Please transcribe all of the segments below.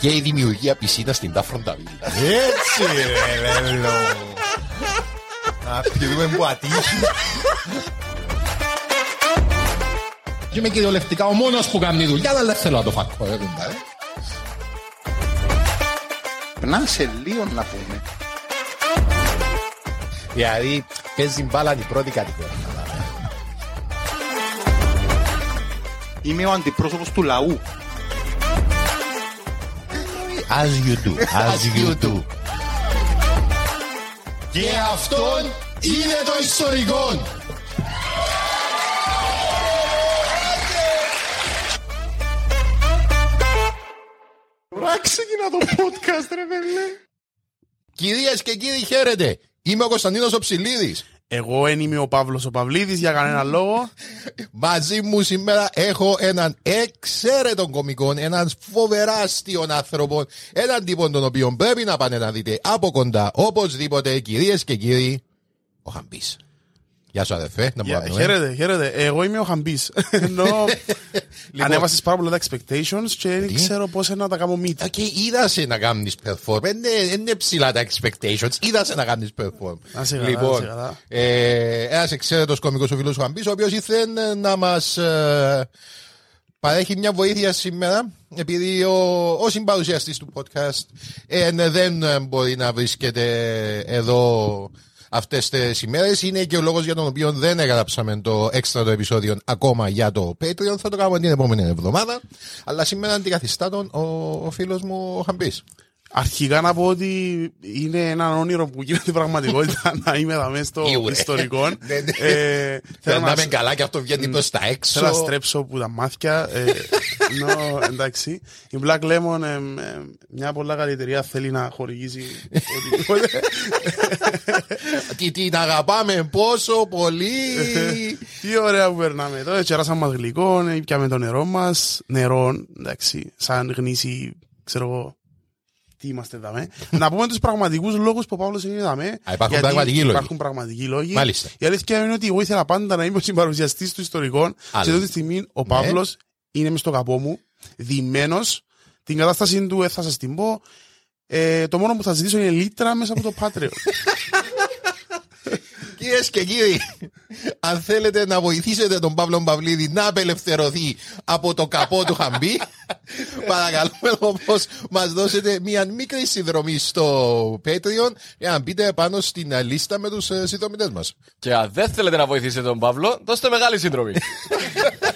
και η δημιουργία πισίνας στην Τάφροντα Βίλα. Έτσι ρε λέλο. Να πιούμε που ατύχει. είμαι κυριολεκτικά ο μόνος που κάνει δουλειά, αλλά δεν θέλω να το φακώ. Ε, Να σε λίγο να πούμε. Δηλαδή παίζει μπάλα η πρώτη κατηγορία. Είμαι ο αντιπρόσωπος του λαού. As you do. As you do. Και αυτόν είναι το ιστορικό. Რა ξεκινά το podcast ρε παιδί. Κυρίες και κύριοι χαίρετε. Είμαι ο Κωνσταντίνος ο Ψηλίδης. Εγώ δεν είμαι ο Παύλος ο Παυλίδης για κανένα λόγο. Μαζί μου σήμερα έχω έναν εξαίρετο κομικό, έναν φοβερά αστείο άνθρωπο, έναν τύπο τον οποίο πρέπει να πάνε να δείτε από κοντά, οπωσδήποτε, κυρίες και κύριοι, ο Χαμπής. Γεια σου αδερφέ, να yeah, Χαίρετε, χαίρετε. Εγώ είμαι ο Χαμπής. Ενώ λοιπόν, ανέβασες πάρα πολλά τα expectations και δεν ξέρω πώς να τα κάνω meet. Και είδα σε να κάνεις perform. Δεν είναι ψηλά τα expectations. Είδα σε να κάνεις perform. Λοιπόν, ε, ένας εξαίρετος κωμικό ο φίλος Χαμπής, ο οποίος ήθελε να μας ε, παρέχει μια βοήθεια σήμερα, επειδή ο, ο συμπαρουσιαστής του podcast ε, δεν μπορεί να βρίσκεται εδώ αυτές τις ημέρες. Είναι και ο λόγος για τον οποίο δεν έγραψαμε το έξτρα το επεισόδιο ακόμα για το Patreon. Θα το κάνουμε την επόμενη εβδομάδα. Αλλά σήμερα αντικαθιστά τον ο, ο φίλος μου ο Χαμπής. Αρχικά να πω ότι είναι ένα όνειρο που γίνεται πραγματικότητα να είμαι εδώ μέσα στο ιστορικό. Ναι, ναι. ε, θέλω να είμαι καλά και αυτό βγαίνει προς τα έξω. Θέλω να στρέψω που τα μάτια. Ε, εντάξει. Η Black Lemon, ε, μια πολλά καλή εταιρεία θέλει να χορηγήσει οτιδήποτε. Τι την αγαπάμε πόσο πολύ. Τι ωραία που περνάμε. Τώρα τσεράσαμε μας γλυκό, πιάμε το νερό μας. Νερό, εντάξει, σαν γνήσι, ξέρω εγώ, τι είμαστε εδώ. να πούμε τους πραγματικούς λόγους που ο Παύλος είναι εδώ. Υπάρχουν πραγματικοί λόγοι. Υπάρχουν πραγματικοί λόγοι. Μάλιστα. Η αλήθεια είναι ότι εγώ ήθελα πάντα να είμαι ο συμπαρουσιαστής του ιστορικών. Σε αυτή τη στιγμή ο Παύλος ναι. είναι μες στο καπό μου, διμένο. Την κατάσταση του ε, θα σα την πω. Ε, το μόνο που θα ζητήσω είναι λίτρα μέσα από το Patreon. Κυρίες και κύριοι, αν θέλετε να βοηθήσετε τον Παύλο Παυλίδη να απελευθερωθεί από το καπό του χαμπή, παρακαλούμε όμω μας δώσετε μια μικρή συνδρομή στο Patreon για να μπείτε πάνω στην λίστα με τους ε, συνδρομητέ μας. Και αν δεν θέλετε να βοηθήσετε τον Παύλο, δώστε μεγάλη συνδρομή.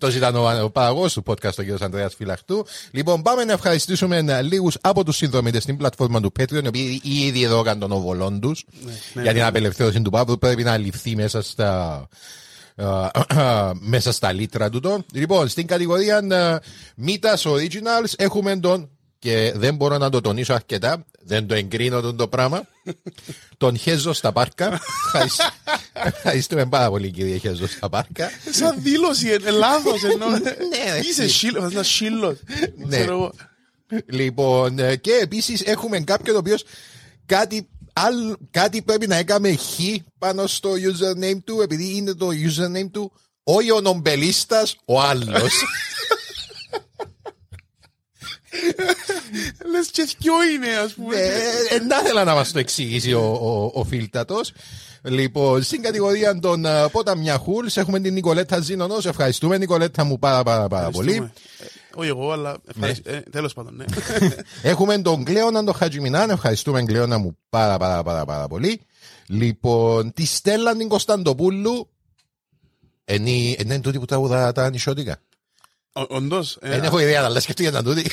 Αυτός ήταν ο, ο παραγωγός του podcast, ο κ. Ανδρέας Φυλαχτού. Λοιπόν, πάμε να ευχαριστήσουμε λίγους από τους συνδρομητές στην πλατφόρμα του Patreon, οι οποίοι ήδη εδώ έκαναν τον οβολόν τους ναι, ναι, για την ναι. απελευθέρωση του Παύλου. Πρέπει να ληφθεί μέσα στα. μέσα στα λίτρα του. Λοιπόν, στην κατηγορία Mitas Originals έχουμε τον και δεν μπορώ να το τονίσω αρκετά, δεν το εγκρίνω τον το πράγμα. τον Χέζο στα πάρκα. Ευχαριστούμε πάρα πολύ κύριε Χέζο στα πάρκα. Σαν δήλωση, είναι λάθος ενώ. Ναι, Είσαι σύλλο, ένας σύλλο. Ναι. Λοιπόν, ε, και επίσης έχουμε κάποιον ο οποίος κάτι, κάτι πρέπει να έκαμε χ πάνω στο username του, επειδή είναι το username του όχι ο νομπελίστα, ο άλλος. Λες και δυο είναι, ας πούμε. Ε, Να ήθελα να μας το εξηγήσει ο, ο, ο Φίλτατος. Λοιπόν, στην κατηγορία των uh, Ποταμιά Χούλς έχουμε την Νικολέτα Ζήνονος. Ευχαριστούμε Νικολέτα μου πάρα πάρα, πάρα πολύ. Ευχαριστούμε. Ε, Όχι εγώ, αλλά ευχαριστώ. Ε, Τέλος πάντων, ναι. Έχουμε τον Κλέωνα τον Χατζημινάν. Ευχαριστούμε Κλέωνα μου πάρα πάρα πάρα, πάρα πολύ. Λοιπόν, τη Στέλλα την Κωνσταντοπούλου. Είναι είναι τούτη που τραγουδά τα νησιώτικα. Ο- Όντως. ε, Δεν έχω ιδέα, αλλά σκεφτείτε να τούτη.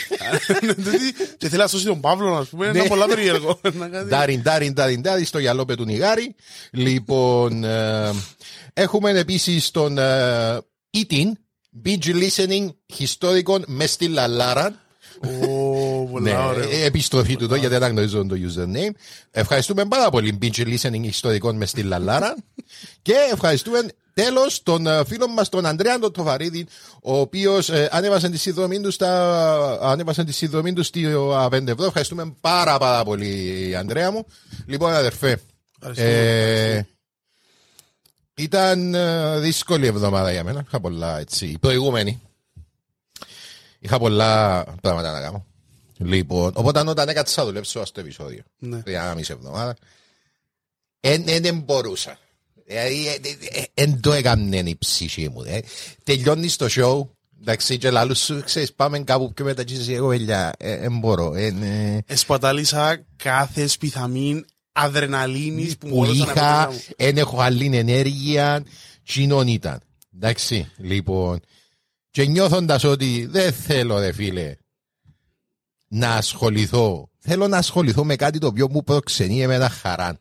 Δηλαδή, Και θέλει να σώσει τον Παύλο, ας πούμε. Είναι Ναι. πολλά περίεργο. Να κάνει- Ντάριν, ντάριν, ντάριν, ντάριν, στο γυαλό πετουνιγάρι. Λοιπόν, ε, έχουμε επίσης τον ε, Eating, Binge Listening Historical με στη Λαλάρα. Ω, Ναι, Πολλά ωραίο. ε, επιστροφή του εδώ γιατί δεν αναγνωρίζω το username. Ευχαριστούμε πάρα πολύ Binge Listening Ιστορικών με στη Λαλάρα. και ευχαριστούμε τέλος τον ε, φίλο μας τον Ανδρέα τον Τοφαρίδη, ο οποίος ανέβασε τη συνδρομή του στα, ανέβασε τη συνδρομή του στη 5 ευρώ. Ευχαριστούμε πάρα πάρα πολύ, Ανδρέα μου. Λοιπόν, αδερφέ. Ε, ήταν ε, δύσκολη εβδομάδα για μένα. Είχα πολλά έτσι. Η προηγούμενη. Είχα πολλά πράγματα να κάνω. Λοιπόν, οπότε όταν έκατσα να δουλέψω στο επεισόδιο, Ναι. για ένα μισή εβδομάδα, δεν μπορούσα. Δηλαδή, δεν το έκανε η ψυχή μου. ε. Τελειώνεις το show, εντάξει, και λάλλους σου, ξέρεις, πάμε κάπου πιο μετά και εσύ, εγώ, ελιά, δεν μπορώ. εν, ε, Εσπατάλησα κάθε σπιθαμίν αδρεναλίνης που που μπορούσα να είχα, έχω μέσα μου. δεν έχω άλλη ενέργεια, κοινών ήταν. Εντάξει, λοιπόν. Και νιώθοντας ότι δεν θέλω, ρε φίλε, να ασχοληθώ. Θέλω να ασχοληθώ με κάτι το οποίο μου προξενεί εμένα χαρά.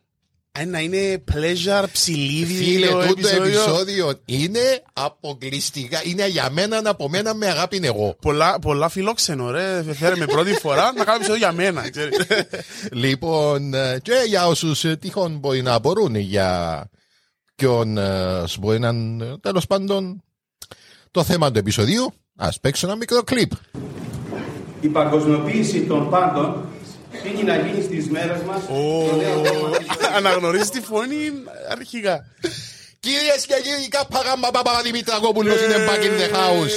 Ε, Να είναι pleasure, ψηλίδι Φίλε, το τούτο επεισόδιο. επεισόδιο είναι αποκλειστικά. Είναι για μένα από μένα με αγάπη εγώ. Πολλά, πολλά φιλόξενο, ρε. Φέρε πρώτη φορά να κάνω επεισόδιο για μένα. ξέρεις. Λοιπόν, ε, και για όσους τυχόν μπορεί να μπορούν για ποιον ε, μπορεί να τέλος πάντων το θέμα του επεισοδίου, ας παίξω ένα μικρό κλιπ. Η παγκοσμιοποίηση των πάντων πήγε να γίνει στις μέρες μας το νέο θέμα της Αναγνωρίζεις τη φωνή αρχικά. Κυρίες και κύριοι, κάπα γάμα παπα Δημητρακόπουλος είναι back in the house.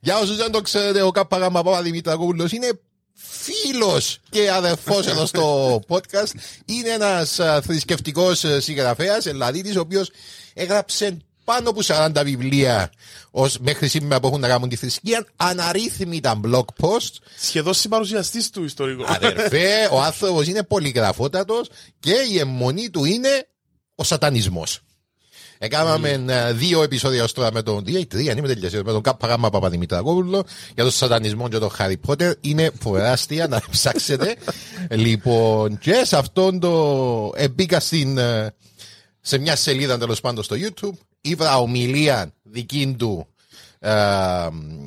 Για όσους δεν το ξέρετε, ο κάπα γάμα παπα Δημητρακόπουλος είναι φίλος και αδερφός εδώ στο podcast. Είναι ένας θρησκευτικός συγγραφέας, Ελλαδίτης, ο οποίος έγραψε πάνω από 40 βιβλία ως μέχρι σήμερα που έχουν να κάνουν τη θρησκεία, αναρρύθμιτα blog posts Σχεδόν συμπαρουσιαστής του ιστορικού. Αδερφέ, ο άνθρωπος είναι πολυγραφότατος και η αιμονή του είναι ο σατανισμός. Έκαναμε ε, δύο επεισόδια ως τώρα με τον. Δύο ή τρία, αν είμαι τελειώσει. Με τον Κάπα Γάμα Παπαδημητρακόπουλο για τον σατανισμό και τον Χάρι Πότερ. Είναι φοβεράστια να ψάξετε. λοιπόν, και σε αυτόν το. ε, μπήκα στην, ε, σε μια σελίδα τέλος πάντων στο YouTube. Ήβρα ομιλία δική του ε,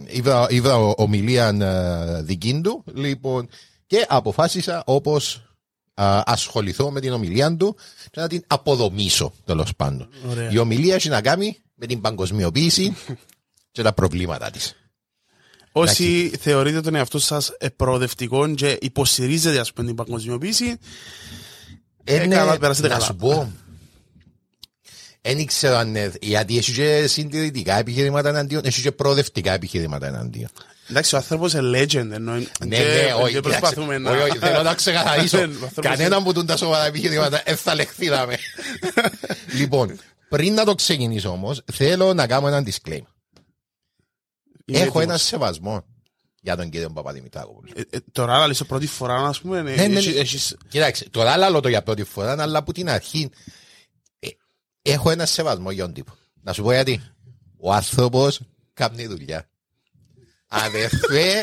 είδα, είδα ο- ομιλία ε, δική του λοιπόν, και αποφάσισα όπως α, ασχοληθώ με την ομιλία του και να την αποδομήσω τέλος πάντων. Ωραία. Η ομιλία έχει να κάνει με την παγκοσμιοποίηση και τα προβλήματα της. Όσοι θεωρείτε τον εαυτό σας προοδευτικό και υποστηρίζετε ας πούμε την παγκοσμιοποίηση, Ε, καλά, περάσετε να καλά. σου πω, δεν ήξερα αν είναι- γιατί έχει και συντηρητικά επιχειρήματα εναντίον, έχει και προοδευτικά επιχειρήματα εναντίον. εντάξει ο άνθρωπος είναι legend ενώ Ναι, και- ναι, και όχι, προσπαθούμε κοιτάξτε, να... όχι, όχι, θέλω να ξεκαθαρίσω. Δεν, ο άνθρωπος Κανέναν που τούν τα σοβαρά επιχειρήματα δεν θα λεχθήκαμε. λοιπόν, πριν να το ξεκινήσω όμως, θέλω να κάνω έναν disclaimer. είναι Έχω έτοιμος. ένα σεβασμό για τον κύριο Παπαδημητράκοπουλο. Ε, ε, Τώρα αλλά λύσω πρώτη φορά ας πούμε ναι, Ναι, ναι, έχεις- ναι. έχεις- Κοιτάξτε, τώρα λέω το για πρώτη φορά, αλλά από την αρχή ε, έχω ένα σεβασμό για τον τύπο. Να σου πω γιατί. Ο άνθρωπος κάνει δουλειά. Αδερφέ,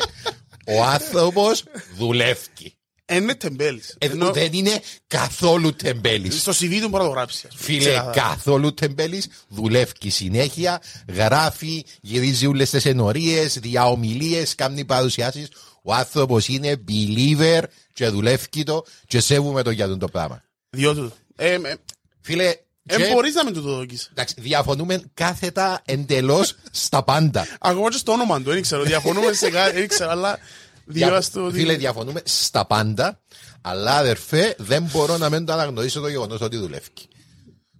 ο άνθρωπος δουλεύει. Ε, είναι τεμπέλης Ε, Ενώ δεν είναι καθόλου τεμπέλης. στο CV του μπορεί να το γράψεις ας πούμε. Φίλε, Ξεκάθαρα. καθόλου τεμπέλης, δουλεύει συνέχεια, γράφει, γυρίζει όλες τις ενορίες, διαομιλίες, κάνει παρουσιάσεις. Ο άνθρωπος είναι believer και δουλεύει το και σέβουμε το για τον το πράγμα. Διότι ε, ε, Φίλε, ε, και- μπορείς να με το δοκίσεις εντάξει, διαφωνούμε κάθετα εντελώς στα πάντα. Ακόμα και στο όνομα του, δεν ξέρω, διαφωνούμε σε κάτι, δεν ξέρω, αλλά Δια- διάβαστο ότι... Φίλε, διαφωνούμε στα πάντα, αλλά αδερφέ, δεν μπορώ να μην το αναγνωρίσω το γεγονός ότι δουλεύει.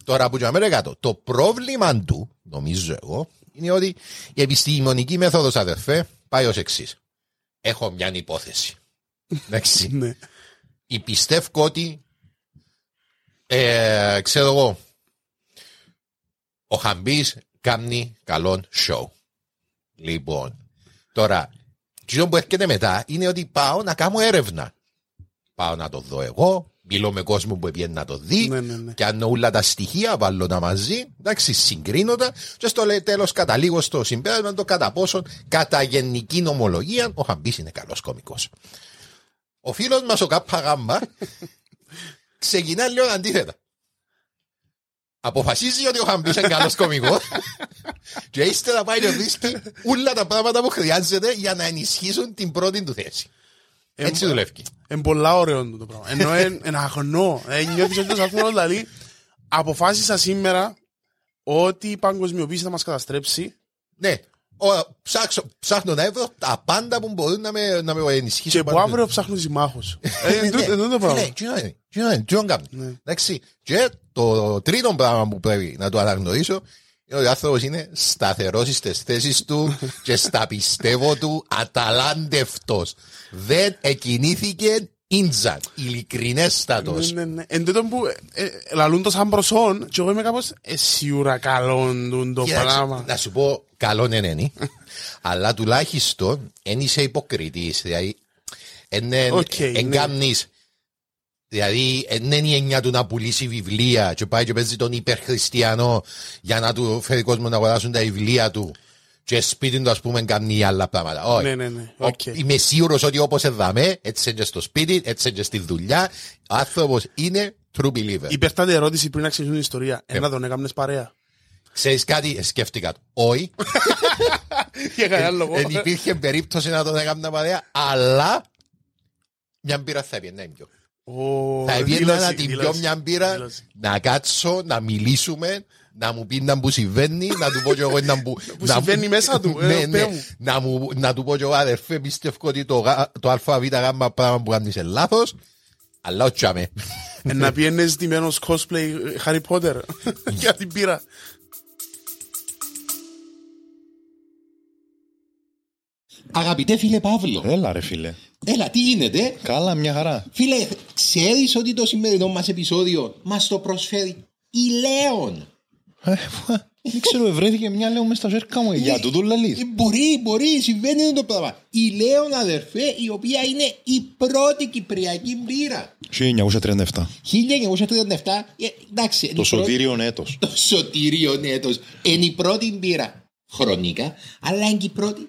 Τώρα που για μένα κάτω, το πρόβλημα του, νομίζω εγώ, είναι ότι η επιστημονική μέθοδος, αδερφέ, πάει ως εξής. έχω μια υπόθεση. Εντάξει. Ναι. Η πιστεύω ότι ε, ξέρω εγώ ο Χαμπής κάνει καλό show. Λοιπόν, τώρα, το που έρχεται μετά είναι ότι πάω να κάνω έρευνα. Πάω να το δω εγώ, μιλώ με κόσμο που πήγαινε να το δει Ναι, ναι, ναι. και αν όλα τα στοιχεία βάλω τα μαζί, εντάξει, συγκρίνω τα και στο τέλος καταλήγω στο συμπέρασμα το κατά πόσο κατά γενική νομολογία ο Χαμπής είναι καλός κωμικός. Ο φίλος μας ο Κάπα Γάμπα ξεκινά λίγο αντίθετα. Αποφασίζει ότι ο Χαμπής είναι καλός κωμικός και ύστερα πάει να βρίσκει όλα τα πράγματα που χρειάζεται για να ενισχύσουν την πρώτη του θέση. Έτσι δουλεύει. Είναι πολλά ωραίο το πράγμα. Ενώ είναι αγνό. Ε, Νιώθεις ότι το άνθρωπος δηλαδή αποφάσισα σήμερα ότι η παγκοσμιοποίηση θα μας καταστρέψει Ναι. Ο, ψάξω, ψάχνω να βρω τα πάντα που μπορούν να με, να με ενισχύσουν. και που πάνω. αύριο ψάχνουν συμμάχους. Ε, Ναι, εν τούτο- εν τούτο το πράγμα. Ναι, τι είναι, τι είναι, τι είναι κάνει. Εντάξει. Και το τρίτο πράγμα που πρέπει να το αναγνωρίσω είναι ότι ο άνθρωπος είναι σταθερός στις θέσεις του και στα πιστεύω του αταλάντευτος. Δεν εκινήθηκε ίντζαν. Ειλικρινέστατο. Ναι, ναι, ναι. Εν τούτο που ε, ε, λαλούν το σαν προσόν και εγώ είμαι κάπως ε, σίγουρα καλόν τούν το πράγμα. Να σου πω, καλό είναι είναι, αλλά τουλάχιστον δεν είσαι υποκριτής. Δηλαδή, Οκ, ναι. εν κάνεις Δηλαδή, δεν είναι η έννοια του να πουλήσει βιβλία και πάει και παίζει τον υπερχριστιανό για να του φέρει κόσμο να αγοράσουν τα βιβλία του και σπίτι του, ας πούμε, κάνει άλλα πράγματα. Όχι. Ναι, ναι, ναι. Ο- Οκ. Είμαι σίγουρος ότι όπως εν δαμέ, έτσι είναι και στο σπίτι, έτσι είναι και στη δουλειά, ο άνθρωπος είναι true believer. Υπέρτατη ερώτηση πριν να ξεκινούν την ιστορία. Ναι. Εν να τον έκαμνες παρέα; Ξέρεις κάτι, ε, σκέφτηκα το. Όχι, Για κανένα λόγο. δεν υπήρχε περίπτωση να τον έκανα παρέα, αλλά μια μπύρα θα έπαιρνε πιο. Ω, Θα έπαιρνα δήλωση, να την πιω δήλωση, μια μπύρα, δήλωση. να κάτσω, να μιλήσουμε, να μου πεις να που συμβαίνει, να του πω και εγώ να που... Που να- συμβαίνει μέσα του, ε, Ναι, πέ ναι, μου. να, μου, να του πω και εγώ αδερφέ, πιστεύω ότι το, γα- το ΑΒ γάμμα πράγμα που κάνεις είναι λάθος, αλλά όχι αμέ. Ε, Να πιένες ντυμένος cosplay ε, Harry Potter για την πύρα. Αγαπητέ φίλε Παύλο, Έλα ρε φίλε. Έλα τι γίνεται; Καλά, μια χαρά. Φίλε, ξέρεις ότι το σημερινό μας επεισόδιο μας το προσφέρει η Λέων; Ε, Δεν ξέρω, βρέθηκε μια λέω μες στα ζέρκα μου. Για τούτο λαλείς. Ε, Μπορεί, μπορεί, συμβαίνει αυτό το πράγμα. Η Λέων αδερφέ, η οποία είναι η πρώτη κυπριακή μπύρα. 1937. 1937, ε, εντάξει. είναι Το η πρώτη- σωτήριον έτος. Το σωτήριο έτος. Είναι η πρώτη μπύρα χρονικά, αλλά είναι και η πρώτη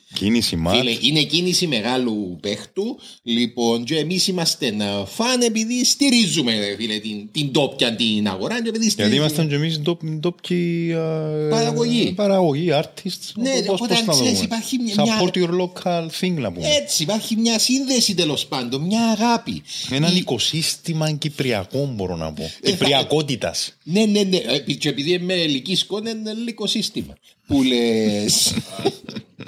Κίνηση μάτ. Φίλε, είναι κίνηση μεγάλου παίχτου. Λοιπόν, και εμείς είμαστε ε, φαν επειδή στηρίζουμε ρε φίλε, την, την τόπια την αγορά. Και επειδή Γιατί στηρίζουμε- ήμασταν και εμείς ντόπιοι Παραγωγή. Παραγωγή, artists. Ναι, Πώς- οπότε πώς αν να το ξέρεις, δούμε. υπάρχει μια- Support your local thing να πούμε. Έτσι, υπάρχει μια σύνδεση τέλος πάντων, μια αγάπη. Έναν Η- οικοσύστημα κυπριακό μπορώ να πω. θα- Κυπριακότητας. Ναι, ναι, ναι. Ε, Και επειδή είμαι ελική σκόνη, είναι ελληνικό σύστημα. Που λες.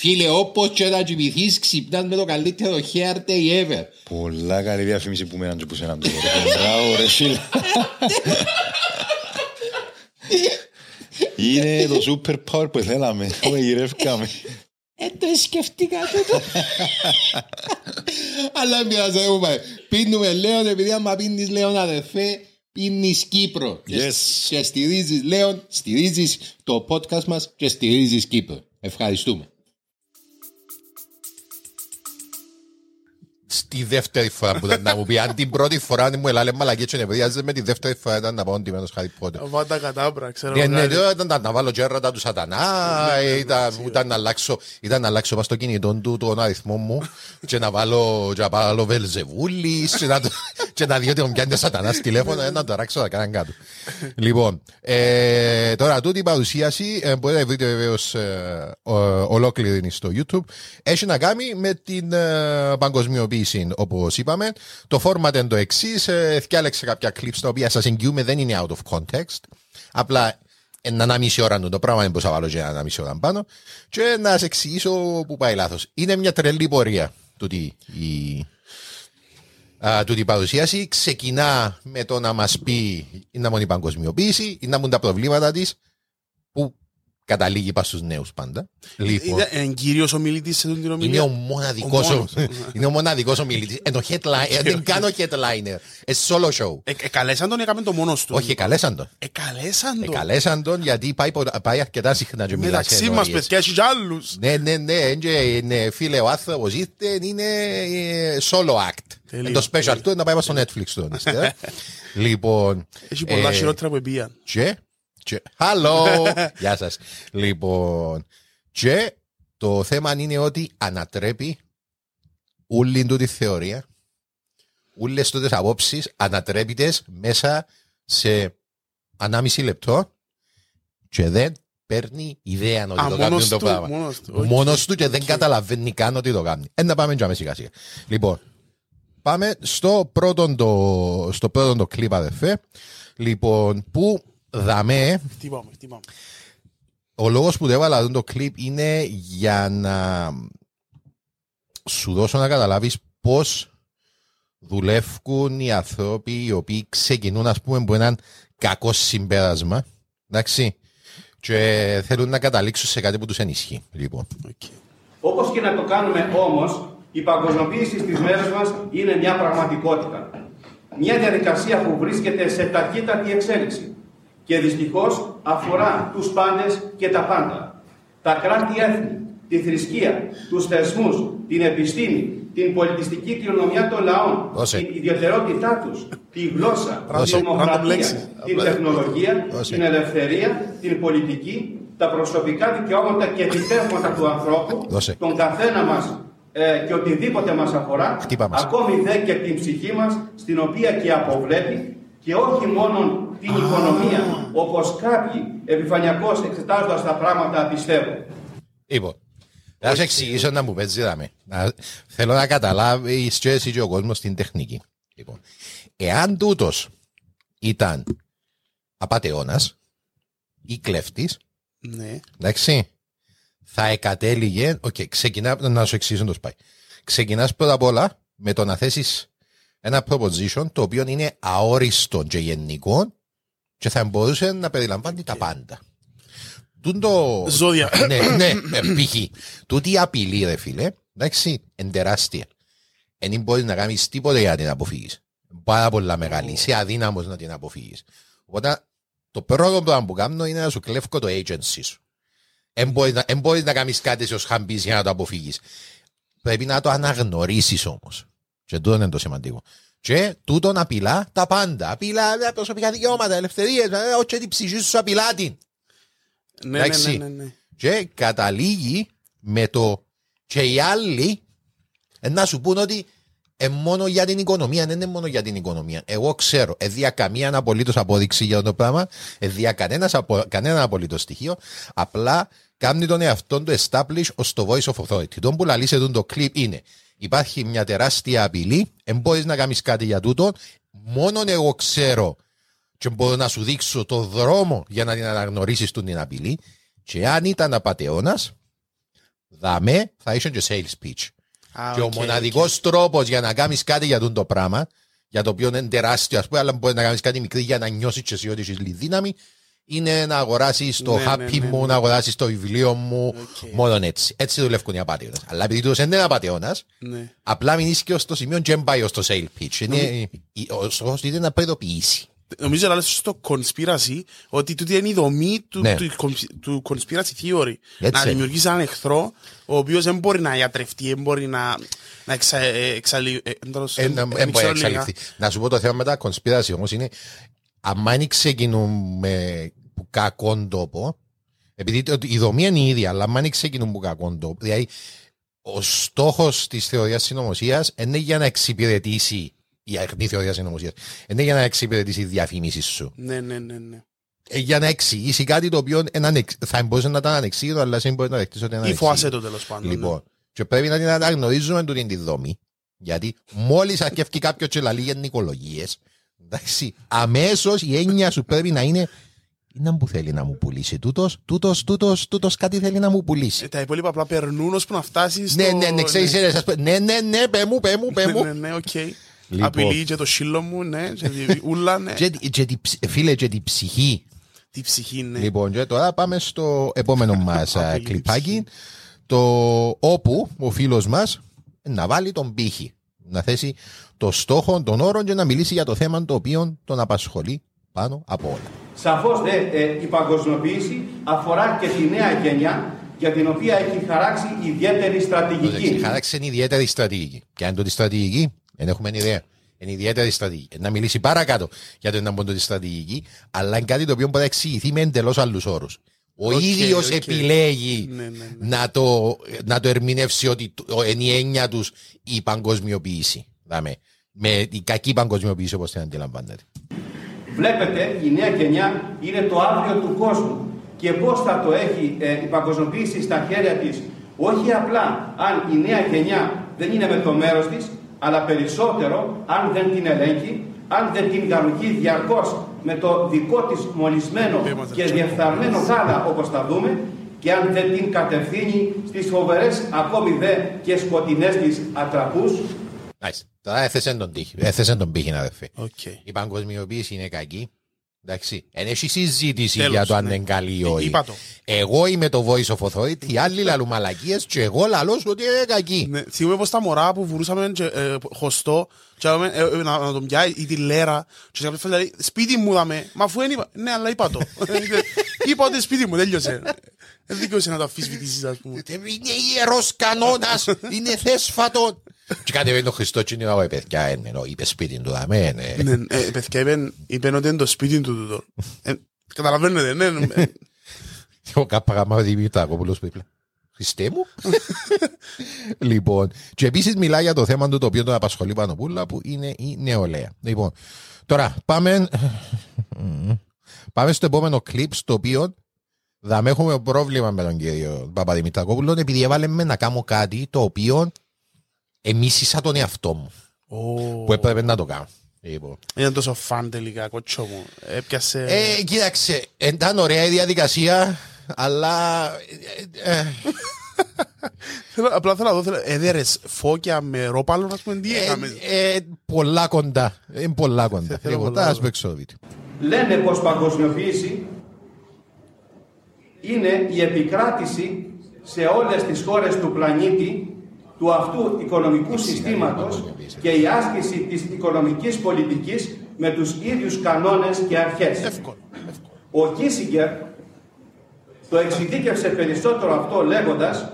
Φίλε, όπως και να κοιμηθείς, ξυπνάς με το καλύτερο hair day ever. Πολλά καλή διαφήμιση που μέναν και που σέναν τώρα. Μπράβο ρε φίλε. Είναι το super power που θέλαμε. Που γυρεύκαμε. Ε, το σκεφτήκα τούτο. Αλλά πειράζει, δεν μου πάει. Πίνουμε Λέον, επειδή άμα πίνεις Λέον αδερφέ, πίνεις Κύπρο. Και- Yes. Και στηρίζεις Λέον, στηρίζεις το podcast μας και στηρίζεις Κύπρο. Ευχαριστούμε. Στη δεύτερη φορά που ήταν να μου πει. Αν την πρώτη φορά μου έλαλε μαλακή και νευρίαζε με τη δεύτερη φορά ήταν να πάω ντυμένος Χάρι Πότερ. Βάτα κατάμπρα, ξέρω. Ναι, ναι, κάτι. ναι, ήταν να βάλω τζέρατα του σατανά, ήταν, ήταν να αλλάξω, ήταν να αλλάξω πας στο κινητό του τον αριθμό μου και να βάλω, και να βάλω βελζεβούλης και να, το- και να δει ότι μου πιάνει ο σατανάς τηλέφωνο, ε, να το ράξω να κάνω κάτω. Λοιπόν, ε, τώρα τούτη η παρουσίαση ε, μπορείτε να βρείτε βεβαίως ε, ο- ολόκληρη στο YouTube. Έχει να κάνει με την ε, παγκοσμιοποίηση, όπως είπαμε. Το format είναι το εξής. Ε, Θυκιάλεξε κάποια clips τα οποία σας εγγυούμε δεν είναι out of context. Απλά ένα ένα μισή ώρα το πράγμα δεν μπορούσα να βάλω και ένα μισή ώρα πάνω και να σε εξηγήσω που πάει λάθος. Είναι μια τρελή πορεία τούτη η, α, τούτη η παρουσίαση. Ξεκινά με το να μας πει είναι μόνο η παγκοσμιοποίηση, είναι να μπουν τα προβλήματα της που καταλήγει πας στους νέους πάντα. Λοιπόν, Ήταν ε, κύριος ομιλητής σε τούτη την είναι ομιλία. ο μοναδικός, Ο ο, μόνος. είναι ο μοναδικός ομιλητής. Ενώ headline, ε, δεν κάνω headliner. Ε, solo show. Ε, Εκαλέσαν τον ή έκαμε το μόνος του; Όχι, καλέσαν τον. Εκαλέσαν τον. Εκαλέσαν τον γιατί πάει, πο- πάει αρκετά συχνά και μιλά σε Μεταξύ μας ενορίες. παιδιά έχεις κι άλλους. Ναι, ναι, ναι, είναι, είναι, φίλε, ο άνθρωπος ήρθε, είναι ε, solo act. Τελείως, Είναι το special του, να πάει στο Netflix του. είστε, ε. Λοιπόν, Έχει πολλά ε, χειρότερα που επίαν. και, και, hello, γεια σας. Λοιπόν, και το θέμα είναι ότι ανατρέπει όλη του τη θεωρία, όλες του τις απόψεις ανατρέπει τες μέσα σε ενάμιση λεπτό και δεν παίρνει ιδέα ότι Α, το κάνει μόνος το του, πράγμα. μόνος του, οκ. Μόνος του και δεν καταλαβαίνει καν ότι το κάνει. Ε, να πάμε και σιγά σιγά. Λοιπόν, πάμε στο πρώτο το, στο πρώτο το κλιπ αδερφέ. Λοιπόν, που δαμέ, Χτύπαμε, χτύπαμε. ο λόγος που το έβαλα αυτό το κλιπ είναι για να σου δώσω να καταλάβεις πώς δουλεύουν οι άνθρωποι οι οποίοι ξεκινούν ας πούμε από έναν κακό συμπέρασμα εντάξει και θέλουν να καταλήξουν σε κάτι που τους ενισχύει λοιπόν. Όπως και να το κάνουμε όμως, η παγκοσμιοποίηση στις μέρες μας είναι μια πραγματικότητα. Μια διαδικασία που βρίσκεται σε ταχύτατη εξέλιξη και δυστυχώς αφορά τους πάντες και τα πάντα. Τα κράτη-έθνη, τη θρησκεία, τους θεσμούς, την επιστήμη, την πολιτιστική κληρονομιά των λαών, Δώσε. την ιδιαιτερότητά τους, τη γλώσσα, Δώσε. τη δημοκρατία, λέξη. την τεχνολογία, Δώσε. την ελευθερία, την πολιτική, τα προσωπικά δικαιώματα και επιτεύγματα του ανθρώπου, Δώσε. τον καθένα μας ε, και οτιδήποτε μας αφορά, Χτύπα μας. ακόμη δε και την ψυχή μας, στην οποία και αποβλέπει, και όχι μόνο την οικονομία, όπως κάποιοι επιφανειακώς εξετάζοντας τα πράγματα πιστεύουν. Λοιπόν, θα σου εξηγήσω ίνταμπου παίζει δαμέ. Να- Θέλω να καταλάβει και εσύ και ο κόσμος την τεχνική. Λοιπόν, εάν τούτος ήταν απατεώνας ή κλέφτης, Ναι. εντάξει, θα εκατέληγε, οκ, ξεκινά, να σου εξηγήσω πώς πάει. Ξεκινάς πρώτα απ' όλα με το να θέσεις ένα proposition το οποίο είναι αόριστο και γενικό και θα μπορούσε να περιλαμβάνει τα πάντα. Τούτο... Ζώδια. ναι, ναι, ε, π.χ. Τούτη η απειλή, ρε φίλε, εντάξει, είναι τεράστια. Δεν μπορείς να κάνεις τίποτα για να την αποφύγει. Πάρα πολλά μεγάλη. Είσαι αδύναμος να την αποφύγει. Οπότε το πρώτο πράγμα που κάνω είναι να σου κλέφω το agency σου. Δεν μπορείς να, εν μπορείς να κάνεις κάτι ως χαμπής για να το αποφύγεις. Πρέπει να το αναγνωρίσεις όμως. Και τούτο είναι το σημαντικό. Και τούτον απειλά τα πάντα. Απειλά τα προσωπικά δικαιώματα, ελευθερίες, όχι την ψυχή σου απειλά την. Ναι, ναι, Εντάξει. ναι, ναι, ναι. Και καταλήγει με το και οι άλλοι ε, να σου πούν ότι ε, μόνο για την οικονομία, δεν είναι μόνο για την οικονομία. Εγώ ξέρω, εδία καμία απολύτως απόδειξη για το πράγμα, εδία κανένας, απο, κανένα απολύτως στοιχείο, απλά κάνει τον εαυτό του establish ως το voice of authority. Το που λαλείς σε τούτο το κλιπ είναι υπάρχει μια τεράστια απειλή, δεν μπορείς να κάνεις κάτι για τούτο, μόνο εγώ ξέρω και μπορώ να σου δείξω το δρόμο για να την αναγνωρίσεις την απειλή. Και αν ήταν απατεώνας, δαμέ θα είσιεν sales pitch. Α, και ο οκ, μοναδικός τρόπος για να κάνεις κάτι για τον το πράγμα, για το οποίο είναι τεράστιο, ας πούμε, αλλά μπορείς να κάνεις κάτι μικρή για να νιώσεις και εσύ ότι έχεις λίγη δύναμη, είναι να αγοράσεις το Ναι, ναι, happy ναι, μου, ναι. να αγοράσεις το βιβλίο μου. Οκ. Μόνο έτσι. Έτσι δουλεύουν οι απατεώνες. Αλλά επειδή του δεν είναι απατεώνας, Ναι. απλά μην είσαι και ως το σημείο και δεν πάει ως το sale pitch. Είναι, ο στόχο είναι να προειδοποιήσει. Νομίζω να λες στο conspiracy ότι τούτη είναι η δομή του, Ναι. του, του conspiracy theory. Έτσι. Να δημιουργήσει έναν εχθρό ο οποίος δεν μπορεί να ιατρευτεί, δεν μπορεί να, να εξα, ε, εξαλει, ε, τέλος, Εν- ε, εν- δεν εν μπορεί να ξέρω λίγα. εξαλειφθεί. Να σου πω το θέμα με τα conspiracy όμως είναι αν δεν ξεκινούμε που κακόν τόπο επειδή το- η δομή είναι η ίδια αλλά αν δεν ξεκινούμε που κακόν τόπο δηλαδή ο στόχος της θεωρίας συνωμοσίας είναι για να εξυπηρετήσει η αχνή θεωρίας συνωμοσίας είναι για να εξυπηρετήσει η διαφήμιση σου Ναι, ναι, ναι, ναι. Ε, για να εξηγήσει κάτι το οποίο είναι ανεξ- θα μπορούσε να ήταν ανεξήγητο αλλά εσύ μπορείς να δεχτείς ότι είναι Ή φοάσαι ανεξήγητο. το τέλος πάντων. Λοιπόν, και πρέπει να την αναγνωρίζουμε τούτη τη δομή. Γιατί μόλις αρκεύει κάποιος και λαλεί για νοικολογίε, εντάξει, αμέσως η έννοια σου πρέπει να είναι. Είναι που θέλει να μου πουλήσει. Τούτος, τούτος, τούτος, τούτος κάτι θέλει να μου Ε, πουλήσει. τα υπόλοιπα απλά περνούν ώσπου να φτάσει στο... Ναι, ναι, ναι, ξέρεις, ναι, ναι, ναι, πε μου, πε μου, πε Ναι, ναι, μου. ναι, οκ. Λοιπόν. Απειλεί και το σύλλο μου, ναι, και τη ούλα, ναι. Και, και, τη ψ- φίλε, και την ψυχή. Τη ψυχή, ναι. Λοιπόν, και τώρα πάμε στο επόμενο μας Απειλή κλιπάκι. ψυχή. Το όπου ο φίλος μας να βάλει τον πύχη. Να θέσει το στόχο των όρων και να μιλήσει για το θέμα το οποίο τον απασχολεί πάνω από όλα. Σαφώς δε, ε, η παγκοσμιοποίηση αφορά και τη νέα γενιά για την οποία έχει χαράξει ιδιαίτερη στρατηγική. Χάραξε είναι ιδιαίτερη στρατηγική. Και αν το τη στρατηγική, δεν έχουμε ιδέα. Είναι ιδιαίτερη στρατηγική. Να μιλήσει παρακάτω για το να πω το τη στρατηγική, αλλά είναι κάτι το οποίο μπορεί να εξηγηθεί με εντελώς άλλους όρους. Ο Οκ, ίδιος οκ. επιλέγει Ναι, ναι, ναι. να, το, να το ερμηνεύσει ότι το- είναι η έννοια τους η παγκοσμιοποίηση. Δάμε. Με η κακή παγκοσμιοποίηση όπως την αντιλαμβάνεται. Βλέπετε, η νέα γενιά είναι το αύριο του κόσμου. Και πώς θα το έχει ε, η παγκοσμιοποίηση στα χέρια της, όχι απλά αν η νέα γενιά δεν είναι με το μέρος της, αλλά περισσότερο αν δεν την ελέγχει, αν δεν την γαλουχεί διαρκώς με το δικό της μολυσμένο και διεφθαρμένο γάλα όπως θα δούμε και αν δεν την κατευθύνει στις φοβερές ακόμη δε και σκοτεινές της ατραπούς Nice. Τώρα έθεσε τον πήχη. Έθεσε τον πήχη, αδερφέ. Οκ. Η παγκοσμιοποίηση είναι κακή. Εντάξει. Δεν έχει συζήτηση Τέλος, για το αν ναι. είναι καλή ή Ε, όχι. είπα το. Εγώ είμαι το voice of authority, οι άλλοι λαλούν μαλακίες και εγώ λαλώ σου ότι είναι κακή. Ναι, θυμούμαι πως τα μωρά που βουρούσαμε και, ε, χωστό και λέμε, ε, ε, να, να τον πιάει ή τη λέρα και σε κάποια φάση λέει σπίτι μου δαμε, μα αφού δεν είπα, ναι αλλά είπα το. είπα ότι σπίτι μου, τέλειωσε. Δεν δικαιούσε να το αφισβητήσεις ας πούμε. Ε, Είναι ιερός κανόνας, είναι θέσφατο. Και κατεβαίνει το Χριστό και είναι εγώ, «Ε, παιδιά, ε, ναι, είπε σπίτι του, δαμέ, ναι. Ναι, ε, παιδιά είπαν, είπαν ότι είναι το σπίτι του τούτο. Ε, Καταλαβαίνετε, ναι, ναι. ε, Ο κάπα γαμάω Δημητρακόπουλος που είπε. Χριστέ μου. λοιπόν, και επίσης μιλάει για το θέμα του το οποίο τον απασχολεί πάνω πουλα που είναι η νεολαία. Λοιπόν, τώρα πάμε, πάμε στο επόμενο κλιπ στο οποίο θα με έχουμε πρόβλημα με τον κύριο Παπαδημητρακόπουλο επειδή έβαλε με να κάνω κάτι το οποίο εμίσησα τον εαυτό μου Ω, που έπρεπε να το κάνω. Λοιπόν. Είναι τόσο φαν τελικά, κότσο μου. Έπιασε... Ε, κοίταξε, ήταν ωραία η διαδικασία, αλλά ε, ε, Θέλω- Απλά θέλω να δω, θέλω- έδερες φώκια με ρόπαλο, ας πούμε, τι έκαμε. Ε, ε, πολλά κοντά. Ε, πολλά κοντά. Θέλω Λοιπόν, πολλά θα κοντά. σου παίξω το βίντεο. λένε πως παγκοσμιοποίηση είναι η επικράτηση σε όλες τις χώρες του πλανήτη του αυτού οικονομικού συστήματος και η άσκηση της οικονομικής πολιτικής με τους ίδιους κανόνες και αρχές. Εύκολο. Ο Κίσιγκερ το εξειδίκευσε περισσότερο αυτό λέγοντας,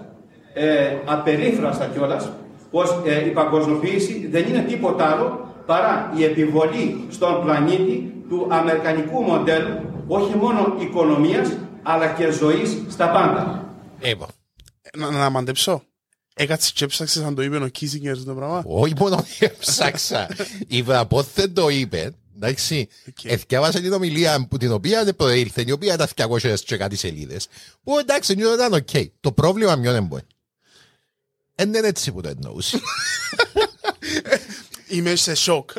ε, απερίφραστα κιόλας, πως ε, η παγκοσμιοποίηση δεν είναι τίποτα άλλο παρά η επιβολή στον πλανήτη του αμερικανικού μοντέλου όχι μόνο οικονομίας αλλά και ζωής στα πάντα. Λοιπόν, Να, να μαντέψω. Έκατσε και έψαξες αν το είπε ο Κίσινγκερ το πράγμα. όχι μόνο ψάξα. Ηύρα πόθεν το είπε. Εντάξει, Οκ. εθιάβασα την ομιλία που την οποία δεν προήλθε, η οποία ήταν 200 και κάτι σελίδες. Που εντάξει, νιώθω ήταν οκ. Το πρόβλημα μοιόν είναι Εν είναι έτσι που το εννοούσε. Είμαι σε σοκ.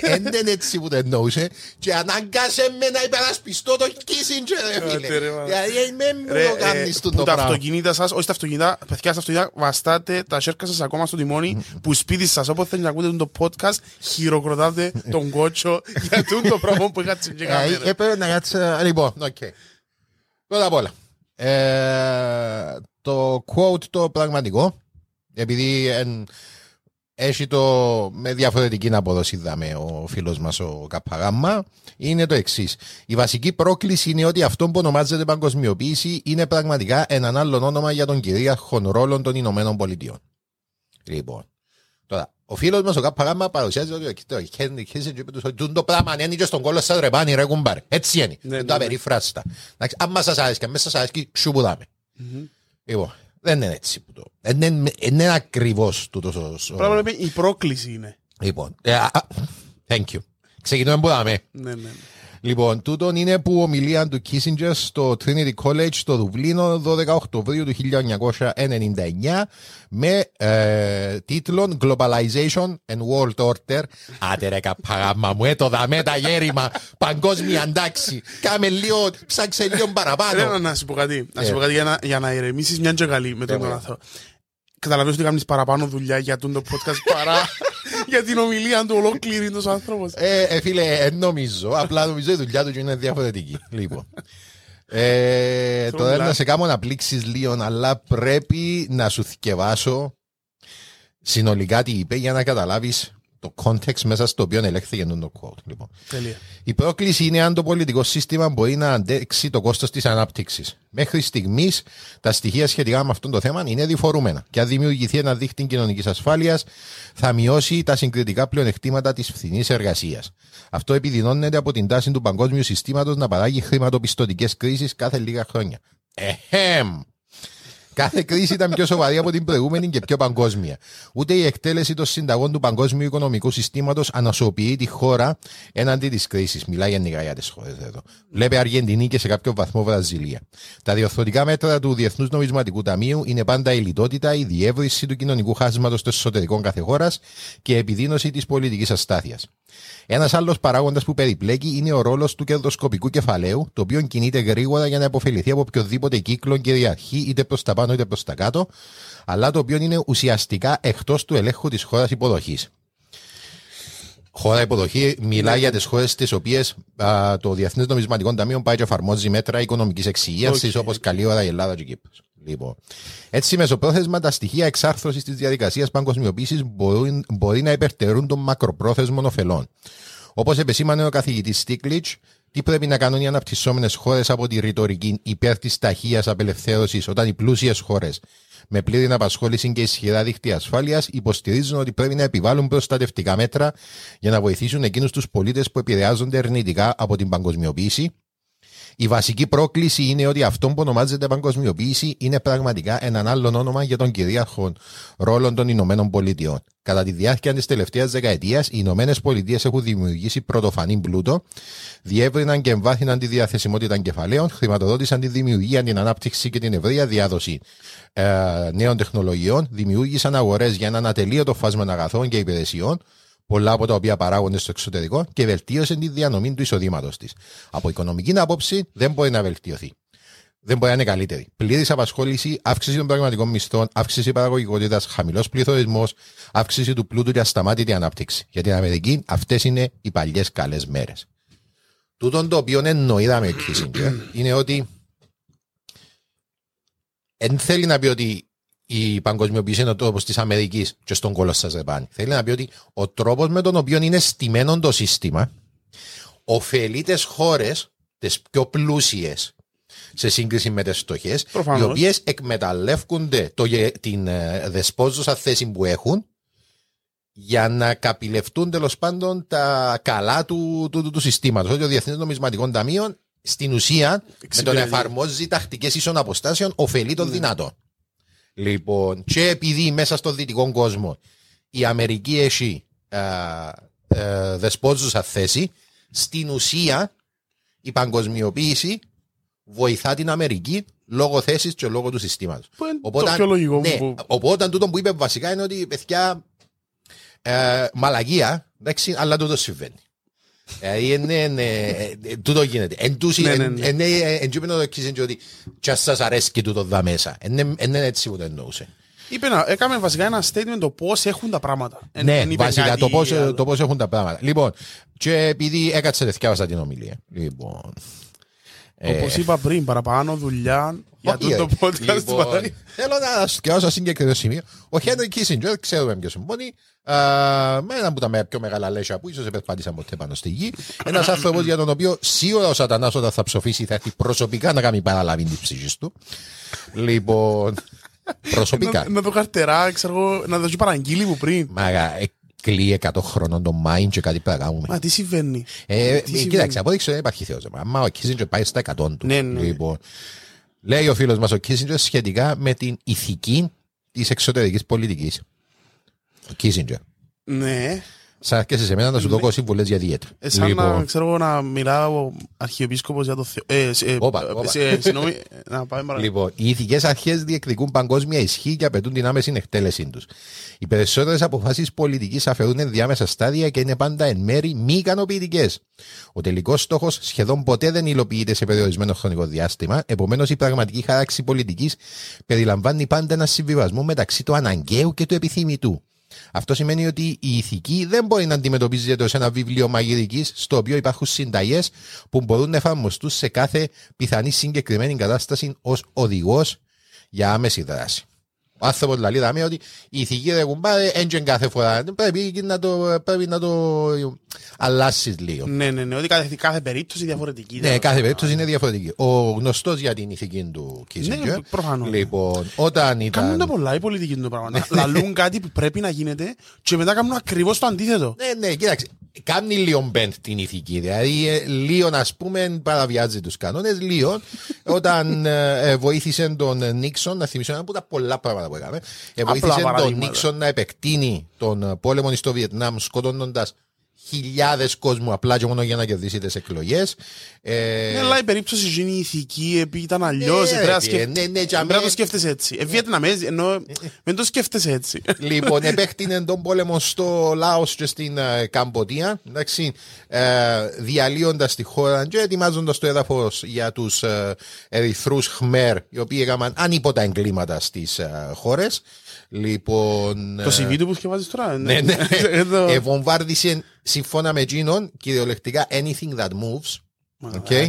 Εν είναι έτσι που το εννοούσε. Και αναγκάσε με να υπερασπιστώ το Κίσιντζερ, ρε Άντε, φίλε. ρε, μα. Δηλαδή, με μου Ρε, το ε, κάνεις το που τα πράγμα. αυτοκίνητα σας, όχι τα αυτοκίνητα, παιδιά στα αυτοκίνητα, βαστάτε τα σέρκα σας ακόμα στο τιμόνι, που σπίτι σας, όποτε θέλετε να ακούτε το podcast, χειροκροτάτε τον κότσο για τούτο το πράγμα που είχατε και Ε, κάμερα. Έπρεπε να κάτσει. Λοιπόν, οκ. Πρώτα απ' όλα. ε, το quote το πραγματικό, επειδή εν, έχει το με διαφορετική απόδοση δάμε ο φίλος μας ο Κάπα Γάμμα. Είναι το εξής. Η βασική πρόκληση είναι ότι αυτό που ονομάζεται παγκοσμιοποίηση είναι πραγματικά έναν άλλο όνομα για τον κυρίαρχο ρόλο των Ηνωμένων Πολιτειών. Λοιπόν, τώρα, ο φίλος μας ο Κάπα Γάμμα παρουσιάζει ότι το Χένρι Κίσεντζερ είπε ότι το πράγμα είναι και στον κώλο σας ρεπάνι ρε κουμπάρ. Έτσι είναι. Ναι, Δεν ναι, το ναι. απερίφραστα. Εντάξει, Αν μα σα άρεσε και αν μέσα σα άρεσε, σου που δάμε. Λοιπόν, δεν είναι έτσι που το. Δεν είναι, δεν είναι ακριβώς τούτος ο. Πράγμα λέμε, η πρόκληση είναι. Λοιπόν, ε, α, α, thank you. Ξεκινούμε που δάμε. Ναι, ναι. ναι. Λοιπόν, τούτον είναι που ομιλία του Kissinger στο Trinity College στο Δουβλίνο 12 Οκτωβρίου του 1999 με ε, τίτλο Globalization and World Order. Άντε ρε καπαγάμα μου, έτω δαμέ τα γέρημα, παγκόσμια αντάξη. Κάμε λίγο, ψάξε λίγο Ρε, παραπάνω. να- να σου πω κάτι. Να σου Ε. πω κάτι για να, για να ηρεμήσεις μια και καλή με τον Ε, τον ε. άνθρωπο. Καταλαβαίνεις ότι κάνεις παραπάνω δουλειά για τον το podcast παρά για την ομιλία του ολόκληρη τους άνθρωπος. Ε, ε, φίλε, ε, νομίζω. Απλά νομίζω η δουλειά του είναι διαφορετική. λοιπόν. Ε, τώρα μιλάς. να σε κάνω να πλήξεις λίγο, αλλά πρέπει να σου θυκευάσω συνολικά τι είπε για να καταλάβεις το context μέσα στο οποίο ελέγχθηκε το quote. Λοιπόν. Τέλεια. Η πρόκληση είναι αν το πολιτικό σύστημα μπορεί να αντέξει το κόστος της ανάπτυξης. Μέχρι στιγμής, τα στοιχεία σχετικά με αυτό το θέμα είναι διφορούμενα. Και αν δημιουργηθεί ένα δίκτυο κοινωνικής ασφάλειας, θα μειώσει τα συγκριτικά πλεονεκτήματα της φθηνής εργασίας. Αυτό επιδεινώνεται από την τάση του παγκόσμιου συστήματος να παράγει χρηματοπιστωτικές κρίσεις κάθε λίγα χρόνια. Εχέμ! Κάθε κρίση ήταν πιο σοβαρή από την προηγούμενη και πιο παγκόσμια. Ούτε η εκτέλεση των συνταγών του παγκόσμιου οικονομικού συστήματος ανασωποιεί τη χώρα έναντι της κρίσης. Μιλάει γενικά για τις χώρες εδώ. Βλέπει Αργεντινή και σε κάποιο βαθμό Βραζιλία. Τα διορθωτικά μέτρα του Διεθνούς Νομισματικού Ταμείου είναι πάντα η λιτότητα, η διεύρυνση του κοινωνικού χάσματος στο εσωτερικό κάθε χώρας και η επιδείνωση της πολιτικής αστάθειας. Ένας άλλος παράγοντας που περιπλέκει είναι ο ρόλος του κερδοσκοπικού κεφαλαίου, το οποίο κινείται γρήγορα για να υποφεληθεί από οποιοδήποτε κύκλο κυριαρχεί είτε προς τα πάνω είτε προ τα κάτω, αλλά το οποίο είναι ουσιαστικά εκτός του ελέγχου της χώρας υποδοχής. Χώρα υποδοχής μιλάει για τις χώρες τις οποίες το Διεθνές Νομισματικό Ταμείο πάει και εφαρμόζει μέτρα οικονομικής εξυγίανση Οκ. όπως καλή ώρα η Ελλάδα και η Κύπρος. Λοιπόν. Έτσι, μεσοπρόθεσμα, τα στοιχεία εξάρθρωσης της διαδικασίας παγκοσμιοποίησης μπορεί, μπορεί να υπερτερούν των μακροπρόθεσμων ωφελών. Όπως επεσήμανε ο καθηγητής Στίγκλιτς, τι πρέπει να κάνουν οι αναπτυσσόμενες χώρες από τη ρητορική υπέρ της ταχείας απελευθέρωσης όταν οι πλούσιες χώρες με πλήρη απασχόληση και ισχυρά δίκτυα ασφάλειας υποστηρίζουν ότι πρέπει να επιβάλλουν προστατευτικά μέτρα για να βοηθήσουν εκείνους τους πολίτες που επηρεάζονται αρνητικά από την παγκοσμιοποίηση; Η βασική πρόκληση είναι ότι αυτό που ονομάζεται παγκοσμιοποίηση είναι πραγματικά έναν άλλο όνομα για τον κυρίαρχο ρόλο των Ηνωμένων Πολιτειών. Κατά τη διάρκεια της τελευταίας δεκαετίας, οι Ηνωμένες Πολιτείες έχουν δημιουργήσει πρωτοφανή πλούτο, διεύρυναν και εμβάθυναν τη διαθεσιμότητα κεφαλαίων, χρηματοδότησαν τη δημιουργία, την ανάπτυξη και την ευρεία διάδοση ε, νέων τεχνολογιών, δημιούργησαν αγορές για έναν ατελείωτο φάσμα αγαθών και υπηρεσιών, πολλά από τα οποία παράγονται στο εξωτερικό και βελτίωσε τη διανομή του εισοδήματος της. Από οικονομική άποψη δεν μπορεί να βελτιωθεί. Δεν μπορεί να είναι καλύτερη. Πλήρης απασχόληση, αύξηση των πραγματικών μισθών, αύξηση παραγωγικότητας, χαμηλός πληθωρισμός, αύξηση του πλούτου και ασταμάτητη ανάπτυξη. Για την Αμερική αυτές είναι οι παλιές καλές μέρες. Τούτον το οποίο εννοείδαμε ο Kissinger είναι ότι δεν θέλει να πει ότι η παγκοσμιοποίηση είναι ο τρόπος της Αμερικής και στον κόλλο σας ρεπάνει. Θέλει να πει ότι ο τρόπος με τον οποίο είναι στημένο το σύστημα ωφελεί τις χώρες, τις πιο πλούσιες σε σύγκριση με τις φτωχές, οι Προφανώς. οποίες εκμεταλλεύονται το, γε- την ε, δεσπόζουσα θέση που έχουν για να καπηλευτούν τέλος πάντων τα καλά του, του, του, του συστήματος. Ότι ο Διεθνέ Νομισματικό Ταμείο στην ουσία με τον Εξυπηρετεί. εφαρμόζει τακτικές ίσων αποστάσεων ωφελεί τον δυνατό. Λοιπόν, και επειδή μέσα στον δυτικό κόσμο η Αμερική έχει α, ε, δεσπόζουσα θέση, στην ουσία η παγκοσμιοποίηση βοηθά την Αμερική λόγω θέσης και λόγω του συστήματος. Που είναι το πιο λογικό ναι, που- οπότε τούτο που είπε βασικά είναι ότι παιδιά ε, μαλαγία, εντάξει, αλλά τούτο συμβαίνει. Δηλαδή, είναι, είναι, ε, τούτο γίνεται. Εν τούση, Ναι, ναι, εν- ναι. εν- εν- εν τούτο το Kissinger ότι «Κι ας σας αρέσκει τούτο δα μέσα. Εν- εν- εν είναι έτσι που το εννοούσε. Είπε να, έκαμε βασικά ένα statement το πώς έχουν τα πράγματα. Εν- Ναι, εν είπε βασικά κάτι το πώς, άλλο. το πώς έχουν τα πράγματα. Λοιπόν, και επειδή έκατσε να θυκιάβασα την ομιλία. Λοιπόν, Ε, Όπως είπα πριν, παραπάνω δουλειά για όχι, το ε, podcast. λοιπόν, πάει. Θέλω να σκεφτώ σε συγκεκριμένο σημείο. Ο Χένρι Κίσιντζερ, ξέρουμε ποιος συμφωνεί, α, με έναν από τα με- πιο μεγάλα λέσια που ίσως επερπάτησαν ποτέ πάνω στη γη. Ένας άνθρωπος για τον οποίο σίγουρα ο Σατανάς όταν θα ψοφήσει θα έρθει προσωπικά να κάνει παραλαβή της ψυχής του. Λοιπόν, προσωπικά. Να, να το καρτερά, ξέρω εγώ, να δώσει παραγγείλει μου πριν. Μάγα, ε, κλείει 100 χρόνων το Μάιν και κάτι πρέπει να κάνουμε. Μα τι συμβαίνει; Ε, τι συμβαίνει; κοίταξε, απόδειξε δεν υπάρχει Θεός. Μα ο Κίσιντζερ πάει στα 100 του. Ναι, ναι. Λοιπόν, λέει ο φίλος μας ο Κίσιντζερ σχετικά με την ηθική της εξωτερικής πολιτικής. Ο Κίσιντζερ. Ναι. Σαν και σε μένα να σου δω συμβουλές για δίαιτα. Ε, σαν να, Λοιπόν, ξέρω εγώ, να μιλάω ο αρχιεπίσκοπος για το Θεό. Ε, σε- ε, Όπα, ε, όπα. σε- Συγγνώμη, να πάμε παρακάτω. Λοιπόν, οι ηθικές αρχές διεκδικούν παγκόσμια ισχύ και απαιτούν την άμεση εκτέλεσή τους. Οι περισσότερες αποφάσεις πολιτικής αφαιρούν ενδιάμεσα στάδια και είναι πάντα εν μέρη μη ικανοποιητικές. Ο τελικός στόχος σχεδόν ποτέ δεν υλοποιείται σε περιορισμένο χρονικό διάστημα, επομένως η πραγματική χάραξη πολιτικής περιλαμβάνει πάντα ένα συμβιβασμό μεταξύ του αναγκαίου και του επιθυμητού. Αυτό σημαίνει ότι η ηθική δεν μπορεί να αντιμετωπίζεται ως ένα βιβλίο μαγειρικής στο οποίο υπάρχουν συνταγές που μπορούν να εφαρμοστούν σε κάθε πιθανή συγκεκριμένη κατάσταση ως οδηγός για άμεση δράση. Ο άνθρωπο δηλαδή δάμε ότι η ηθική ρε κουμπάρε έντζεν κάθε φορά. Πρέπει να το, πρέπει να το αλλάσει λίγο. Ναι, ναι, ναι, ότι κάθε, κάθε περίπτωση διαφορετική. Ναι, κάθε περίπτωση είναι διαφορετική. Ο γνωστό για την ηθική του Κίσιντζερ. Ναι, προφανώς. Λοιπόν, όταν Κάνουν τα ήταν. πολλά οι πολιτικοί του πράγματα. Λαλούν κάτι που πρέπει να γίνεται και μετά κάνουν ακριβώ το αντίθετο. Ναι, ναι, κοίταξε. Κάνει λίγο μπεντ την ηθική. Δηλαδή, ε, λίγο, α πούμε, παραβιάζει του κανόνε. Λίγο, όταν ε, ε, βοήθησε τον Νίξον, να θυμίσω ένα από τα πολλά πράγματα που έκαμε. Ε, βοήθησε τον παραδείγματα. Νίξον να επεκτείνει τον ε, πόλεμο στο Βιετνάμ, σκοτώνοντας χιλιάδες κόσμου απλά και μόνο για να κερδίσει τις εκλογές. Ε, Ναι, αλλά η περίπτωση γίνει ηθική, επειδή ήταν αλλιώς. Ναι, πρέπει να ρε, σκεφ- ναι, ναι, και πρέπει να αμέ- το σκέφτεσαι έτσι. Ε, Βιετναμέζοι, ενώ δεν το σκέφτεσαι έτσι. Λοιπόν, επέκτηνε τον πόλεμο στο Λάος και στην ε, Καμποτία, εντάξει, ε, διαλύοντας τη χώρα και ετοιμάζοντας το έδαφος για τους ε, ερυθρούς Χμέρ, οι οποίοι έκαναν ανίποτα εγκλήματα στις ε, χώρες. Λοιπόν. Το ε, CV του που σκεφάζεις τώρα. ναι, ναι. Εδώ. Ε, βομβάρδισε σύμφωνα με εκείνον κυριολεκτικά anything that moves. Okay;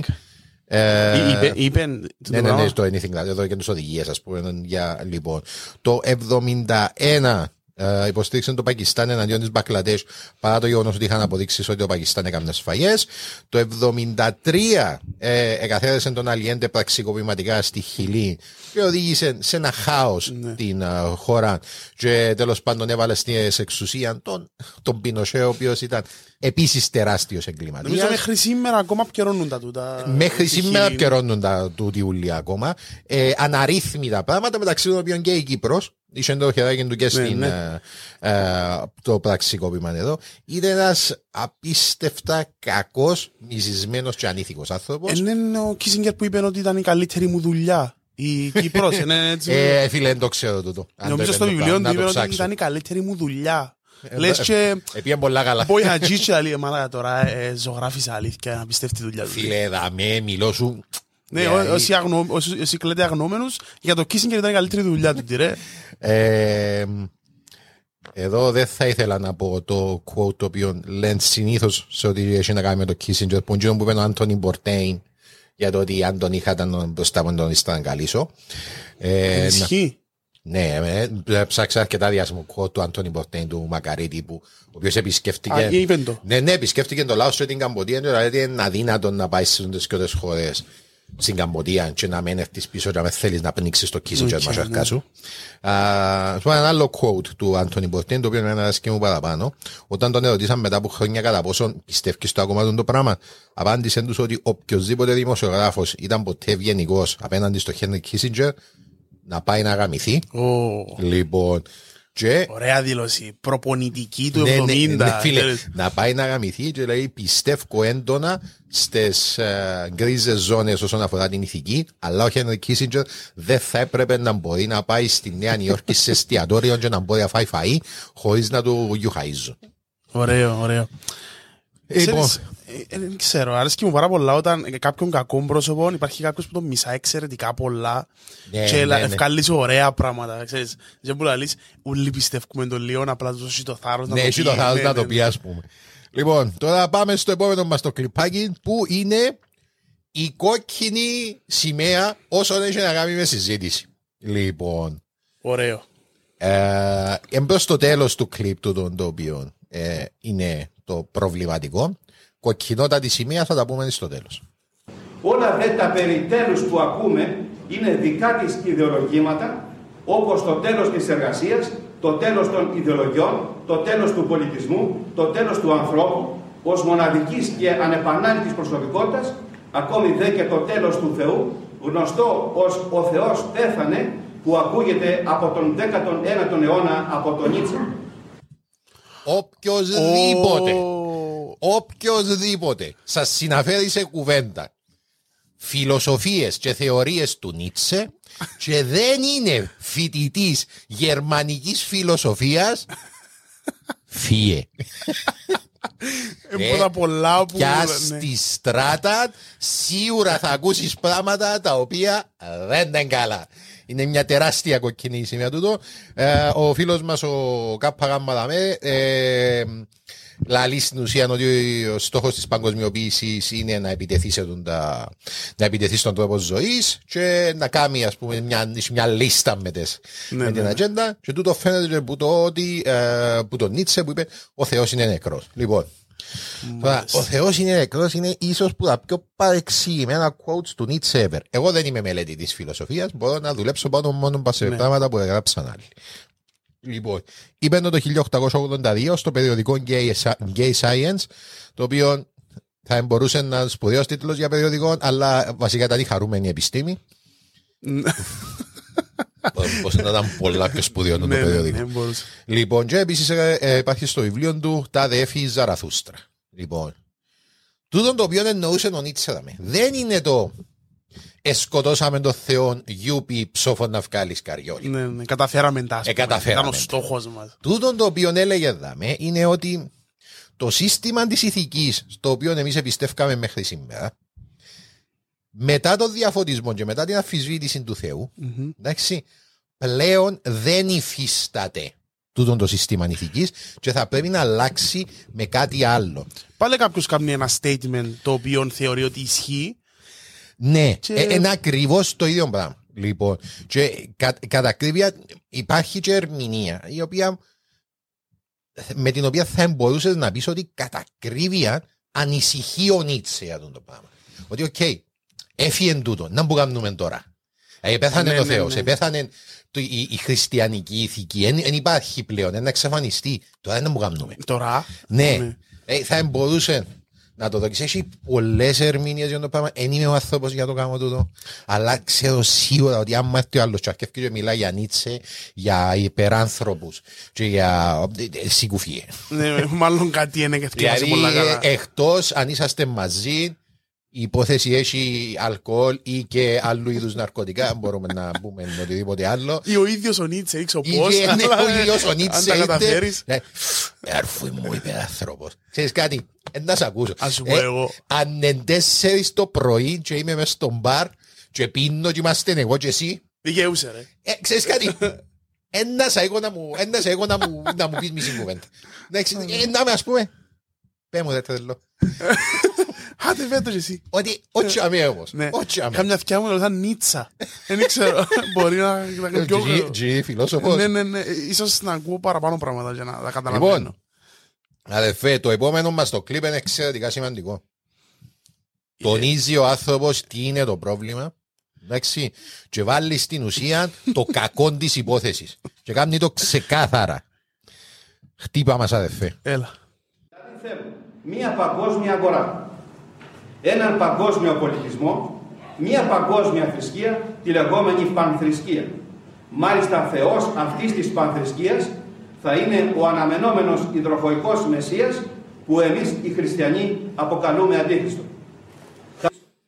Ε, Εί- είπε- Είπε. το ναι, ναι, πράγμα. ναι, στο anything that, εδώ και τις οδηγίες, ας πούμε. Για, λοιπόν, το 71 ε, υποστήριξαν το Πακιστάν εναντίον της Μπαγκλαντές παρά το γεγονός ότι είχαν αποδείξεις ότι ο Πακιστάν έκανε σφαγές. Το 73 ε, εκαθαίρεσε τον Αλιέντε πραξικοπηματικά στη Χιλή και οδήγησε σε ένα χάος Ναι. την ε, χώρα. Και τέλος πάντων έβαλε στην εξουσία τον, τον Πινοσέ, ο οποίος ήταν επίσης τεράστιος εγκληματία. Νομίζω μέχρι σήμερα ακόμα πιερώνουν τα τούτα. Μέχρι στη σήμερα Χιλή. πιερώνουν τα του Ιουλία ακόμα. Ε, αναρρύθμιτα πράγματα μεταξύ των οποίων και η Κύπρος. Είχε το χεράκι του και στην, ναι. ε, ε, το πραξικόπημα εδώ. Είναι ένας απίστευτα κακός, μυζισμένος και ανήθικος άνθρωπος. Ε, ναι, είναι ο Κίσιγκερ που είπε ότι ήταν η καλύτερη μου δουλειά. Η Κύπρος, είναι έτσι. Ε, φίλε, δεν το ξέρω τούτο. Αν Νομίζω το στο είπε, βιβλίο να του το είπε ότι ψάξω. ήταν η καλύτερη μου δουλειά. Ε, Λες ε, και Επίε πολλά καλά. Μπορεί να τζίτσε άλλη εμάνα τώρα ε, ζωγράφισα αλήθεια να πιστεύει τη δουλειά του. Φίλε, δαμέ, μιλώ σου. Ναι, Δηλαδή, ό- όσοι αγνώ- όσοι- όσοι κλαίτε αγνώμενους για το Κίσιγκερ ήταν η καλύτερη δουλειά του, τι ρε. Ε, εδώ δεν θα ήθελα να πω το quote το οποίο λένε συνήθως σε ό,τι έχει να κάνει με το Kissinger που είναι που είπε ο Άντωνι Μπορτέιν για το ότι αν τον είχα ήταν μπροστά μου τον ήταν καλήσω. Ε, να- Ισχύει. Ναι, ε, ψάξα αρκετά διάσημο quote του Άντωνι Μπορτέιν του Μακαρίτη που ο οποίος επισκέφτηκε Α, είπε το. ναι, ναι, επισκέφτηκε το Λάος και την Καμποτία και δηλαδή είναι αδύνατο να πάει στις δυσκότερες χώρες στην Καμποτία και να μην έρθεις πίσω και να μην θέλεις να πνίξεις το Kissinger Οκ, μασαρκά ναι. σου. Α, σου πω ένα άλλο quote του Άντωνι Μπορτέν, το οποίο είναι ένα αρέσκει μου παραπάνω. Όταν τον ερωτήσαν μετά από χρόνια κατά πόσο πιστεύει στο ακόμα του το πράγμα, απάντησε τους ότι οποιοδήποτε δημοσιογράφος ήταν ποτέ ευγενικός απέναντι στο Χένρι Κίσιντζερ να πάει να γαμηθεί. Ω, Λοιπόν, και Ωραία δήλωση. Προπονητική του ναι, 70. ναι, ναι, φίλε, ξέρεις. να πάει να γαμηθεί και λέει πιστεύω έντονα στις ε, γκρίζες ζώνες όσον αφορά την ηθική, αλλά ο Χένρι Κίσιντζερ δεν θα έπρεπε να μπορεί να πάει στη Νέα Νιόρκη σε εστιατόριο και να μπορεί να φάει φαΐ χωρίς να του γιουχαΐζουν. Ωραίο, ωραίο. Λοιπόν, Ξέρεις, ε, ε, Δεν ξέρω, αρέσκει μου πάρα πολλά όταν ε, κάποιον κακό πρόσωπο υπάρχει κάποιος που τον μισά εξαιρετικά πολλά Ναι, και ναι, λα- ναι. ευκάλεις ωραία πράγματα, ξέρεις. Δεν που λαλείς, ούλοι πιστεύουμε τον λίγο, απλά τους έχει το θάρρος να ναι, το έχει πει. το θάρρος Ναι, να ναι, το ναι. πει, ας πούμε. Λοιπόν, τώρα πάμε στο επόμενο μας το κλιπάκι που είναι η κόκκινη σημαία όσο έχει να κάνει με συζήτηση. Λοιπόν, Ωραίο. ε, εμπρός στο τέλος του κλιπ του το, το οποίο ε, είναι το προβληματικό. Κοκκινότατη σημαία θα τα πούμε στο τέλος. Όλα δε τα περί τέλους που ακούμε είναι δικά της ιδεολογήματα, όπως το τέλος της εργασίας, το τέλος των ιδεολογιών, το τέλος του πολιτισμού, το τέλος του ανθρώπου, ως μοναδικής και ανεπανάληπτης προσωπικότητας, ακόμη δε και το τέλος του Θεού, γνωστό ως «Ο Θεός πέθανε», που ακούγεται από τον 19ο αιώνα από τον Νίτσε. Οποιοςδήποτε, Ω, οποιοςδήποτε σας συναφέρει σε κουβέντα φιλοσοφίες και θεωρίες του Νίτσε και δεν είναι φοιτητής γερμανικής φιλοσοφίας, φύε. Είναι πολλά πολλά που... Πια ναι. στη στράτα σίγουρα θα ακούσεις πράγματα τα οποία δεν είναι καλά. Είναι μια τεράστια κοκκινή σημεία τούτο. Ε, ο φίλος μας ο Κάπα Γάμμα Δαμέ ε, λαλεί στην ουσία ότι ο στόχος της παγκοσμιοποίησης είναι να επιτεθεί, σε τον τα, να επιτεθεί στον τρόπο ζωής και να κάνει ας πούμε μια, μια λίστα με, τις, Ναι, με την ναι. ατζέντα και τούτο φαίνεται και που το ότι ε, που τον Νίτσε που είπε ο Θεός είναι νεκρός. Λοιπόν, Τώρα, ο Θεός είναι νεκρός, είναι ίσως που τα πιο παρεξηγημένα quotes του Nietzsche ever. Εγώ δεν είμαι μελέτη της φιλοσοφίας, μπορώ να δουλέψω πάνω μόνο σε Ναι. πράγματα που έγραψαν άλλοι. Λοιπόν, είπε το 1882 στο περιοδικό Gay, Gay Science, το οποίο θα μπορούσε να είναι σπουδαίο τίτλος για περιοδικό, αλλά βασικά ήταν η χαρούμενη επιστήμη. Πώς να ήταν πολλά πιο σπουδαίο το Ναι, ναι, περιοδικό. ναι, μπορούσε. Λοιπόν, και επίσης υπάρχει στο βιβλίο του Τα Δέφη Ζαραθούστρα. Λοιπόν, τούτο το οποίο εννοούσε ο Νίτσε δαμε. Δεν είναι το εσκοτώσαμε τον Θεό γιούπι ψόφων να βγάλει καριόλι. Ναι, ναι, καταφέραμε τα. ας Ε, πούμε. καταφέραμε Ήταν ο τα. στόχος μας. Τούτο το οποίο έλεγε δαμε είναι ότι το σύστημα της ηθικής στο οποίο εμείς εμπιστεύκαμε μέχρι σήμερα μετά τον διαφωτισμό και μετά την αφισβήτηση του Θεού εντάξει, πλέον δεν υφίσταται τούτο το σύστημα ηθικής και θα πρέπει να αλλάξει με κάτι άλλο. Πάλι κάποιος κάνει ένα statement το οποίο θεωρεί ότι ισχύει. Ναι, Και- ε, είναι ακριβώς το ίδιο πράγμα. Λοιπόν, και κα, κατά ακρίβεια υπάρχει και ερμηνεία η οποία, με την οποία θα μπορούσες να πεις ότι κατά ακρίβεια ανησυχεί ο Νίτσε για αυτό το πράγμα. Ότι, οκ, έφυγε τούτο, να που κάνουμε τώρα. Ε, πέθανε Ναι, το ναι, Θεός, ναι. πέθανε το, η, η χριστιανική ηθική, δεν υπάρχει πλέον, είναι να εξαφανιστεί. Τώρα δεν που κάνουμε. Τώρα. Ναι, Ναι. Ε, θα μπορούσε να το δοκίσει. Έχει πολλές ερμηνείες για το πράγμα. Δεν είμαι ο άνθρωπος για το κάνω τούτο. Αλλά ξέρω σίγουρα ότι άμα έρθει ο άλλος τσακεύει και μιλάει για Νίτσε, για υπεράνθρωπους και για. ε, Σιγουφίε. Ναι, μάλλον κάτι είναι και θυκεύασε Δηλαδή, πολλά καλά. εκτός αν είσαστε μαζί, η υπόθεση έχει αλκοόλ ή και άλλου είδους ναρκωτικά. Μπορούμε να πούμε οτιδήποτε άλλο. Ή ο ίδιος ο Νίτσε ήξε Ή πώς. και ναι, αλλά, ο ίδιος ο Αν Νίτσε τα είτε, καταφέρεις. ναι, Έρφου μου υπεράνθρωπος. Ξέρεις κάτι, ε, να σ' ακούσω. Ας σου πω εγώ. Αν είναι τέσσερις το πρωί και είμαι μες στο μπαρ και πίνω και είμαστε εγώ και εσύ, Δικαιούσε ρε. ε, ξέρεις κάτι, ένα σε εγώ να μου, ένα σε εγώ να μου, να μου πεις μισή κουβέντα. Εντάξει, ε, να με ας πούμε, πέ μου δεν θέλω. Άντε φέτος εσύ. Ότι, όχι αμέ όμως, Ναι. όχι αμέ. Κάμια αυτιά μου λέω Νίτσα. Δεν ξέρω. Μπορεί να να είναι πιο... G- G, φιλόσοφος. Ναι, ναι, ναι. Ίσως να ακούω παραπάνω πράγματα για να τα καταλαβαίνω. Λοιπόν, αδερφέ, το επόμενο μας το κλίπ είναι εξαιρετικά σημαντικό. Τονίζει ο άνθρωπος τι είναι το πρόβλημα. Εντάξει, και βάλει στην ουσία το κακό της υπόθεσης. Και κάνει το ξεκάθαρα. Χτύπα μας, αδερφέ. Έλα. Τι θέλουμε. Μία παγκόσμια αγορά. Έναν παγκόσμιο πολιτισμό. Μία παγκόσμια θρησκεία, τη λεγόμενη πανθρησκεία. Μάλιστα Θεός αυτής της πανθρησκείας θα είναι ο αναμενόμενος υδροχοϊκός Μεσσίας που εμείς οι χριστιανοί αποκαλούμε Αντίχριστο.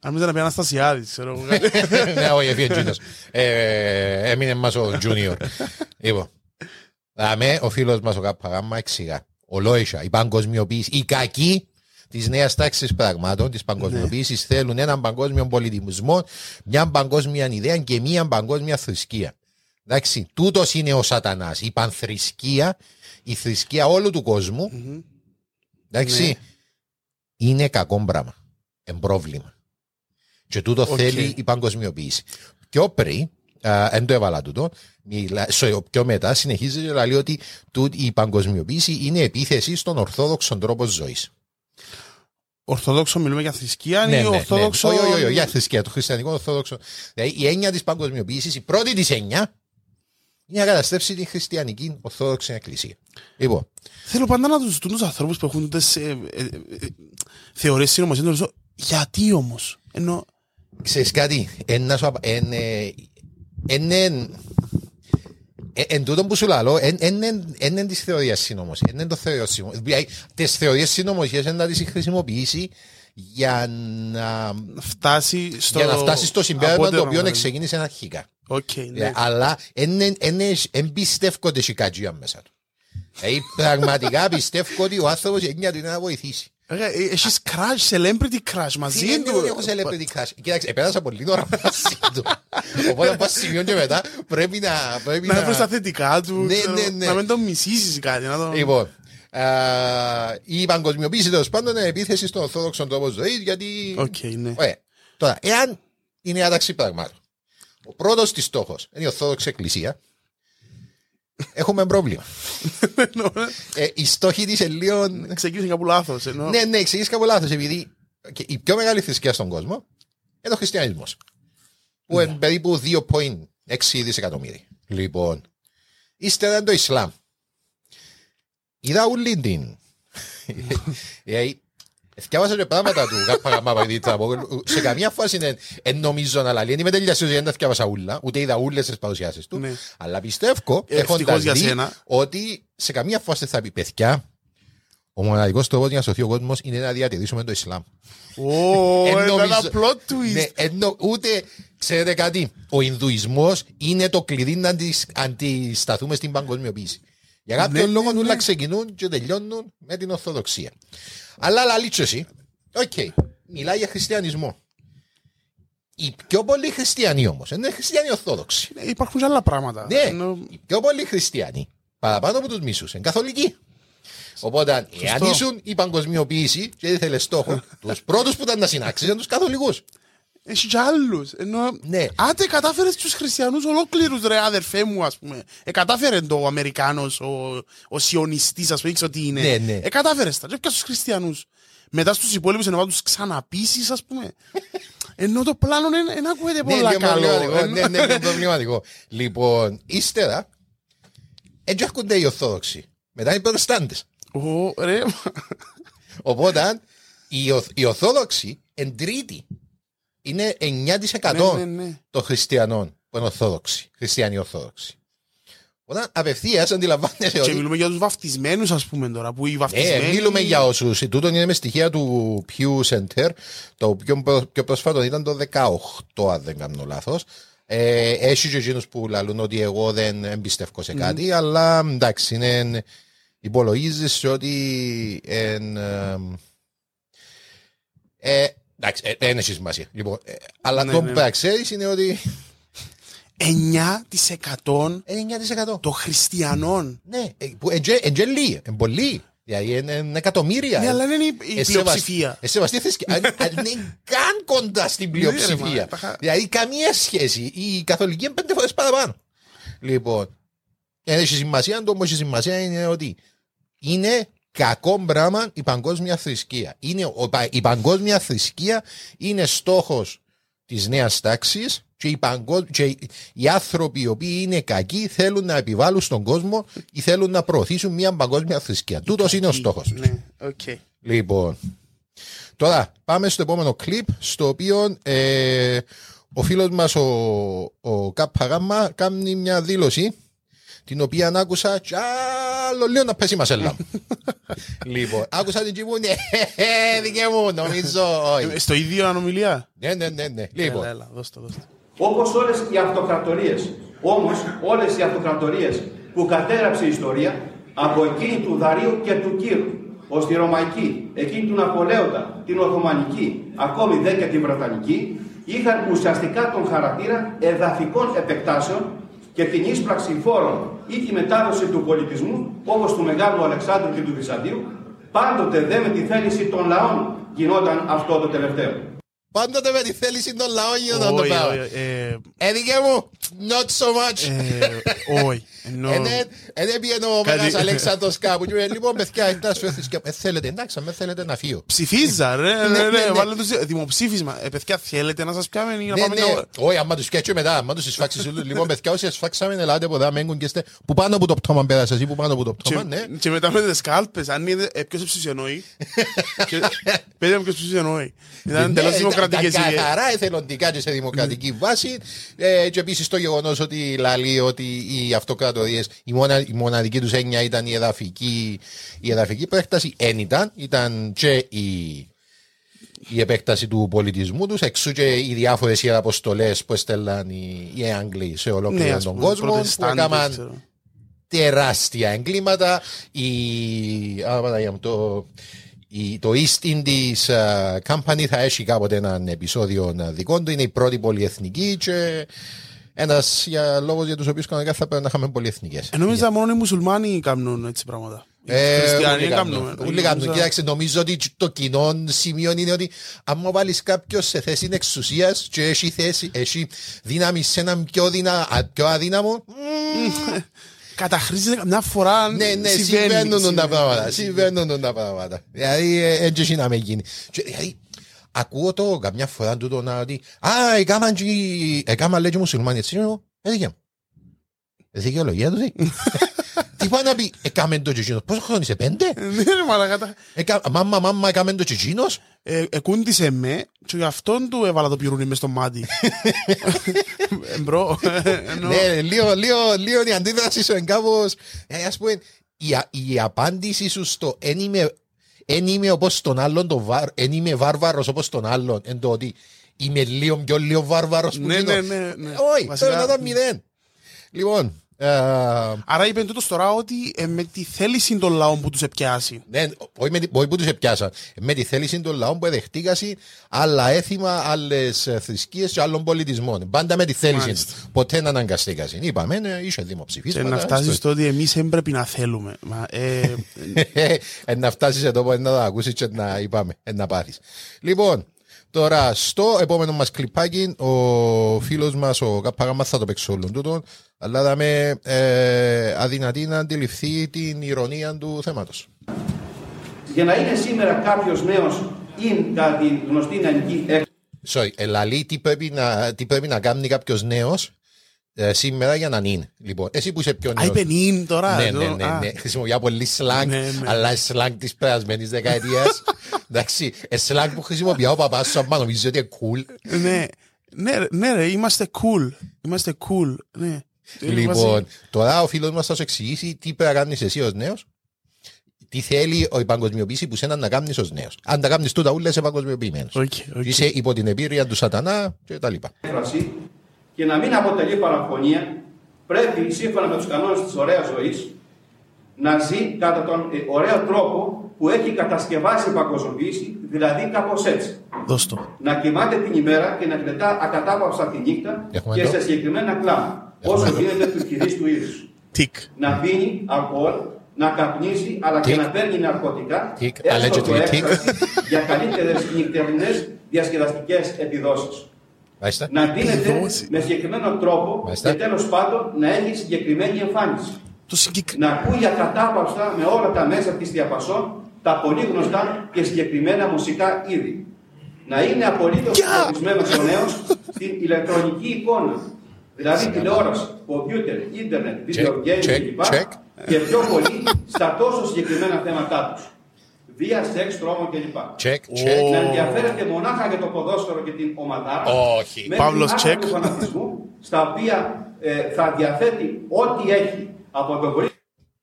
Αν μην ήταν πει Αναστασιάδης, ξέρω εγώ. Ναι, όχι, έφυγε τζίνος. Ε, Έμεινε μας ο Junior. Λοιπόν, δαμε ο φίλος μας ο Καπαγάμμα εξηγά. Ο Λόισα, η παγκοσμιοποίηση, οι κακοί της νέας τάξης πραγμάτων, της παγκοσμιοποίησης, θέλουν έναν παγκόσμιο πολιτισμό, μια παγκόσμια ιδέα και μια παγκόσμια θρησκεία. Εντάξει, τούτος είναι ο Σατανάς. Η πανθρησκεία, η θρησκεία όλου του κόσμου, εντάξει, είναι κακό πράγμα. Εν πρόβλημα. Και τούτο Οκ. θέλει η παγκοσμιοποίηση. Πιο πριν, δεν το έβαλα τούτο, μιλά- στο- πιο μετά συνεχίζει και λέει ότι τούτη η παγκοσμιοποίηση είναι επίθεση στον ορθόδοξο τρόπο ζωής. Ορθόδοξο μιλούμε για θρησκεία Ναι, ή ορθόδοξο. Όχι, όχι, όχι, για θρησκεία, το χριστιανικό ορθόδοξο. Δηλαδή η έννοια της παγκοσμιοποίησης, η πρώτη της έννοια, είναι να καταστρέψει την χριστιανική ορθόδοξη εκκλησία. Λοιπόν, Θέλω πάντα να τους τους ανθρώπους που έχουν τούτες ε, ε, ε, θεωρίες συνωμοσίας να τους ρωτήσω, Γιατί όμως; Ενώ. ξέρεις κάτι, ένα σου απα- εν, ε, εν, εν, ε, εν τούτο που σου λαλώ, εν, εν, εν, εν, εν της θεωρίας συνωμοσίας, εν, εν το θεωρίας συνωμοσίας. Δηλαδή, τις θεωρίες συνωμοσίας είναι να τις χρησιμοποιήσει για να, φτάσει στο. για να φτάσει στο συμπέρασμα το απότερο, οποίο ναι. ξεκίνησε αρχικά. Οκ, Ε, ναι. Αλλά δεν πιστεύω ότι έχει κατζία μέσα του. Δηλαδή πραγματικά πιστεύω ότι ο άνθρωπος έγινε του είναι να βοηθήσει. Ρε, ε, Έχεις crush, celebrity crush μαζί Δεν του. έχω celebrity crush; Κοίταξε, επέρασα πολύ ώρα μαζί του. Οπότε πας σημείο και μετά πρέπει να... πρέπει Να βρεις τα θετικά του. Ναι, ξέρω, ναι, ναι. Να μην τον μισήσεις κάτι. Να τον... Λοιπόν, α, η παγκοσμιοποίηση τέλος πάντων είναι επίθεση στον ορθόδοξο τρόπο ζωής γιατί. Οκ, ναι. Ωραία. Τώρα, εάν είναι η άταξη πραγμάτων, ο πρώτος της στόχος είναι η Ορθόδοξη Εκκλησία, έχουμε πρόβλημα. ε, οι στόχοι της είναι λίγο. Ξεκίνησε κάπου λάθος. Ενώ... ναι, ναι, εξηγήσει κάπου λάθος. Επειδή και η πιο μεγάλη θρησκεία στον κόσμο είναι ο χριστιανισμός. Που είναι περίπου 2,6 δισεκατομμύρια. Λοιπόν, ύστερα είναι το Ισλάμ. Είδα ούλη την. Ε, Θυκιάβασα και πράγματα του Καπαγαμαπαδίτσα. Σε καμία φάση δεν εν νομίζω να λαλεί. Δεν είμαι τελειασίος γιατί δεν τα θυκιάβασα ούλα. Ούτε είδα ούλες τις παρουσιάσεις του. Ναι. Αλλά πιστεύω, Ε, ευτυχώς έχοντας για δει, σένα. ότι σε καμία φάση δεν θα πει παιδιά. Ο μοναδικός τρόπος για να σωθεί ο κόσμος είναι να διατηρήσουμε το Ισλάμ. Ω, Εν ένα νομίζω- plot twist. Ναι, ενώ ούτε, ξέρετε κάτι, ο Ινδουισμός είναι το κλειδί να αντι- αντισταθούμε στην παγκοσμιοποίηση. Για κάποιο Ναι, λόγο ναι, όλα ναι. ξεκινούν και τελειώνουν με την Ορθοδοξία. Αλλά λαλείς το εσύ, οκ, μιλάει για χριστιανισμό. Οι πιο πολλοί χριστιανοί όμως, είναι χριστιανοί Ορθόδοξοι. Ε, Υπάρχουν και άλλα πράγματα. Ναι, Ενώ- οι πιο πολλοί χριστιανοί, παραπάνω από τους μισούς, είναι καθολικοί. Οπότε, εάν Σωστό. ήσουν η παγκοσμιοποίηση και ήθελες στόχο, τους πρώτους που ήταν να συνάξεις ήταν τους καθολικούς. Έχει κι άλλους. Ενώ... Ναι. Άντε κατάφερες τους χριστιανούς ολόκληρους ρε αδερφέ μου ας πούμε. Ε, κατάφερε το ο Αμερικάνος, ο, ο σιωνιστής ας πούμε, ήξερε τι είναι. Ναι, ναι. Ε, κατάφερες τα. Και έπιασες τους χριστιανούς. Μετά στους υπόλοιπους ενώ να τους ξαναπείσεις ας πούμε. Ενώ το πλάνο είναι, είναι ακούγεται Ναι, πολλά λίγο καλό. προβληματικό. Ε, Ναι, ναι, λίγο προβληματικό. Λοιπόν, ύστερα, έτσι έρχονται οι Ορθόδοξοι. Μετά οι Προτεστάντες. Ω, ρε, Οπότε, οι, Ορθ- οι Ορθόδοξοι εν τρίτη είναι 9% Ναι, ναι, ναι. των χριστιανών που είναι Ορθόδοξοι. Χριστιανοί Ορθόδοξοι. Όταν απευθείας αντιλαμβάνεσαι Και ότι. μιλούμε για τους βαφτισμένους ας πούμε τώρα. Που οι Ε, βαφτισμένοι... μιλούμε για όσους. Τούτο είναι με στοιχεία του Pew Center. Το πιο, προ- πιο πρόσφατο ήταν το 18, αν δεν κάνω λάθος. Ε, έχει και εκείνους που λαλούν ότι εγώ δεν εμπιστεύω σε κάτι, αλλά εντάξει, είναι, υπολογίζεις ότι. εν, εμ, ε, εντάξει, ε, δεν έχει σημασία. Λοιπόν, ε, αλλά Ναι, το ναι. που πρέπει να ξέρεις είναι ότι. 9% 9%. των χριστιανών. Ναι, ε, που είναι λίγοι, είναι πολλοί. Δηλαδή είναι είναι εκατομμύρια. Ναι, αλλά είναι η, η Ε, σεβασ- πλειοψηφία. ε, σεβαστή θρησκεία. Αν- αν Δεν είναι καν κοντά στην Ναι, ρε, πλειοψηφία. μα, τα χα- Δηλαδή καμία σχέση. Η καθολική είναι πέντε φορές παραπάνω. Λοιπόν, δεν έχει σημασία. Το όμω έχει σημασία είναι ότι είναι κακό πράγμα η παγκόσμια θρησκεία. Είναι, ο- η παγκόσμια θρησκεία είναι στόχος της νέας τάξης και, οι παγκο- και οι- οι άνθρωποι οι οποίοι είναι κακοί θέλουν να επιβάλλουν στον κόσμο ή θέλουν να προωθήσουν μια παγκόσμια θρησκεία. Τούτος είναι ο στόχος. Ναι, οκ. Λοιπόν, τώρα πάμε στο επόμενο κλιπ στο οποίο ε, ο φίλος μας ο, ο Καπαγάμα κάνει μια δήλωση την οποία άκουσα κι άλλο λίγο να πέσει η μασέλα μου. λοιπόν, άκουσα την και μου, ναι, δικέ μου, νομίζω, όχι. Ε, Στο ίδιο ανομιλία; Ναι, ναι, ναι, ναι. Λοιπόν, Έλα, έλα, δώσ' το, δώσ' το. όπως όλες οι αυτοκρατορίες. Όμως όλες οι αυτοκρατορίες που κατέγραψε η ιστορία από εκείνη του Δαρίου και του Κύρου ως τη Ρωμαϊκή, εκείνη του Ναπολέοντα, την Οθωμανική, ακόμη δε και την Βρετανική, είχαν ουσιαστικά τον χαρακτήρα εδαφικών επεκτάσεων και την ίσπραξη φόρων ή τη μετάδοση του πολιτισμού όπως του Μεγάλου Αλεξάνδρου και του Βυσαντίου, πάντοτε δε με τη θέληση των λαών γινόταν αυτό το τελευταίο. Πάντοτε με τη θέληση των λαών γίνονταν το Όχι, πράγμα. όχι, ε, Έδικε μου, not so much. ε, Όχι. Ενώ- Ενέ πήγαινε ο Κάτι- Μέγας Αλέξανδρος κάπου και μου λέει, λοιπόν παιδιά, εντάξει, ε, θέλετε, εντάξει, αν δεν θέλετε να φύγω. Ψηφίζα, ρε, Ναι, ναι, ναι, ναι, ναι. βάλε τους δημοψήφισμα. Ε, παιδιά, θέλετε να σας πιάμε ή να Ναι, πάμε ναι, να- όχι, άμα τους σκέτσω μετά, άμα τους σφάξεις όλους. Λοιπόν, παιδιά, όσοι σφάξαμε, ελάτε από εδώ, μέγκουν και είστε που πάνω από το πτώμα πέρασες ή που πάνω από το πτώμα, ναι. Και- Και μετά με τις κάλπες, αν είδε ε, ποιος ψηφιενόει. Πείτε μου ποιος ψηφιενόει. Ήταν Ναι, τελώς τα- δημοκρατικές τα οι- Καθαρά εθελοντικά και σε δημοκρατική βάση. Ε, και επίσης το γεγονός ότι λαλεί ότι οι αυτοκρατορίε, η, μονα, η μοναδική τους έννοια ήταν η εδαφική, η εδαφική επέκταση. Εν ήταν, ήταν και η, η επέκταση του πολιτισμού τους, εξού και οι διάφορες ιεραποστολές που έστελναν οι, οι Άγγλοι σε Ναι, ολόκληρο ας τον πούμε, κόσμο, που προτεστάντες, έκαναν ξέρω. τεράστια εγκλήματα. Η, α, Παναγία μου, το, η, το East Indies uh, Company θα έχει κάποτε έναν επεισόδιο uh, δικό του. Είναι η πρώτη πολυεθνική και ένας για λόγους για τους οποίους κανονικά θα πρέπει να είχαμε πολυεθνικέ. Ε, Νόμιζα μόνο οι μουσουλμάνοι κάνουν έτσι πράγματα. Οι χριστιανοί κάνουν. Ούλοι κάνουν. Κοίταξε, νομίζω ότι το κοινό σημείο είναι ότι αν βάλεις κάποιος σε θέση εξουσίας και έχει, θέση, έχει δύναμη σε έναν πιο, δυνα, α- πιο αδύναμο, Καταχρήζεται μια φορά. Ναι, ναι, συμβαίνει, συμβαίνουν τα συμβαίνει. πράγματα. Συμβαίνουν τα πράγματα. Δηλαδή, ε, έτσι έχει να με γίνει. Και, Δηλαδή, ακούω το καμιά φορά τούτο να ότι Α, έκαναν και έκαναν λέει και μουσουλμάνοι έτσι. Εγώ, ε, δικιά μου. Ε, Δικαιολογία του, τι. Τι πάει να πει, έκαμε το και εκείνος. Πόσο χρόνο είσαι, πέντε; Ναι, ρε μαλάκα, τα- Έκα- Μάμα, μάμα, έκαμε το και εκείνος. Ε, Εκούντισε με και γι' αυτόν του έβαλα το πυρούνι μες στο μάτι. Ε, Μπρο. εννοώ- Ναι, λίγο, λίγο, λίγο η αντίδραση σου είναι κάπως... Ε, ας πούμε, η, α- η απάντηση σου στο «εν είμαι, εν είμαι όπως τον άλλον, το βάρ, εν είμαι βάρβαρος όπως τον άλλον», εν το ότι είμαι λίγο πιο λίγο βάρβαρος που Ναι, γίνω. ναι, ναι, ναι. Όχι, Βασικά- θέλω να ήταν μηδέν. Λοιπόν, ε, Άρα είπε τούτος τώρα ότι ε, με τη θέληση των λαών που τους επιάσει. ναι, όχι, με, τη- όχι που τους επιάσαν, με τη θέληση των λαών που εδεχτήκασαν άλλα έθιμα, άλλες ε, θρησκείες και άλλων πολιτισμών. Πάντα με τη θέληση Μάλιστα. τους. Ποτέ να αναγκαστήκασαν. Είπαμε, ναι, είσαι Και δημοψηφίσματα. να φτάσεις στο- στο ότι εμείς δεν πρέπει να θέλουμε. Μα, ε, ε, να φτάσεις εδώ που να το ακούσεις και να είπαμε, ε, να πάρεις. Λοιπόν, τώρα στο επόμενο μας κλιπάκι, ο φίλος μας, ο Καπαγάμα, θα το παίξει όλον τούτο, αλλά δαμε ε, αδυνατή να αντιληφθεί την ηρωνία του θέματος. Για να είναι σήμερα κάποιος νέος ή κατά τη γνωστή νεανική έκδοση Sorry, ελαλή, τι πρέπει να, τι πρέπει να κάνει κάποιος νέος ε, σήμερα για να είναι. Λοιπόν, εσύ που είσαι πιο Α, νέος. είπε νυν τώρα. Ναι, εδώ. ναι, ναι, Α, ναι. Χρησιμοποιεί πολύ slang, Ναι, ναι. αλλά slang της περασμένης δεκαετίας. Εντάξει, ε, slang που χρησιμοποιεί ο παπάς σου, άμα νομίζεις ότι είναι cool. Ναι, ναι, ρε, ναι, ρε, είμαστε cool. Είμαστε cool. Ναι. Λοιπόν, τώρα ο φίλος μας θα σου εξηγήσει τι πρέπει να κάνεις εσύ ως νέος, τι θέλει η παγκοσμιοποίησης που σένα να κάνεις ως νέος. Αν τα κάνεις τούτα ούλα, είσαι παγκοσμιοποιημένο. Οκ, οκ. Είσαι υπό την επήρεια του σατανά και τα λοιπά. έκφραση και να μην αποτελεί παραφωνία, πρέπει σύμφωνα με τους κανόνες της ωραίας ζωής να ζει κατά τον ε, ωραίο τρόπο που έχει κατασκευάσει η παγκοσμιοποίηση, δηλαδή κάπως έτσι. Δώσ' το. Να κοιμάται την ημέρα και να γλεντά ακατάπαυστα τη νύχτα Έχουμε και εδώ. σε συγκεκριμένα κλαμπ, Έχουμε όσο εδώ. γίνεται του κυρίς του είδους. Τικ. Να πίνει αλκοόλ, να καπνίζει, αλλά και Τικ. να παίρνει ναρκωτικά, Τικ. έστω Allegedly το τικ. έκφραση για καλύτερες νυχτερινές διασκεδαστικές επιδόσεις Μάλιστα. να δίνεται Επιδόσεις. με συγκεκριμένο τρόπο Μάλιστα. και τέλος πάντων να έχει συγκεκριμένη εμφάνιση. Το συγκεκριμένο. Να ακούει ακατάπαυστα με όλα τα μέσα της διαπασών τα πολύ γνωστά και συγκεκριμένα μουσικά είδη. Να είναι απολύτως φωτισμένος ο νέος στην ηλεκτρονική εικόνα. Δηλαδή τηλεόραση, κομπιούτερ, ίντερνετ, βίντεο Check, games check, κλπ. check. Και πιο πολύ στα τόσο συγκεκριμένα θέματα τους. Βία, σεξ, τρόμο κλπ. Check, check. Να ενδιαφέρεται μονάχα για το ποδόσφαιρο και την ομαδάρα. Όχι. Μέχρι Παύλος, άκρα check. του φανατισμού, στα οποία ε, θα διαθέτει ό,τι έχει από τον πολύ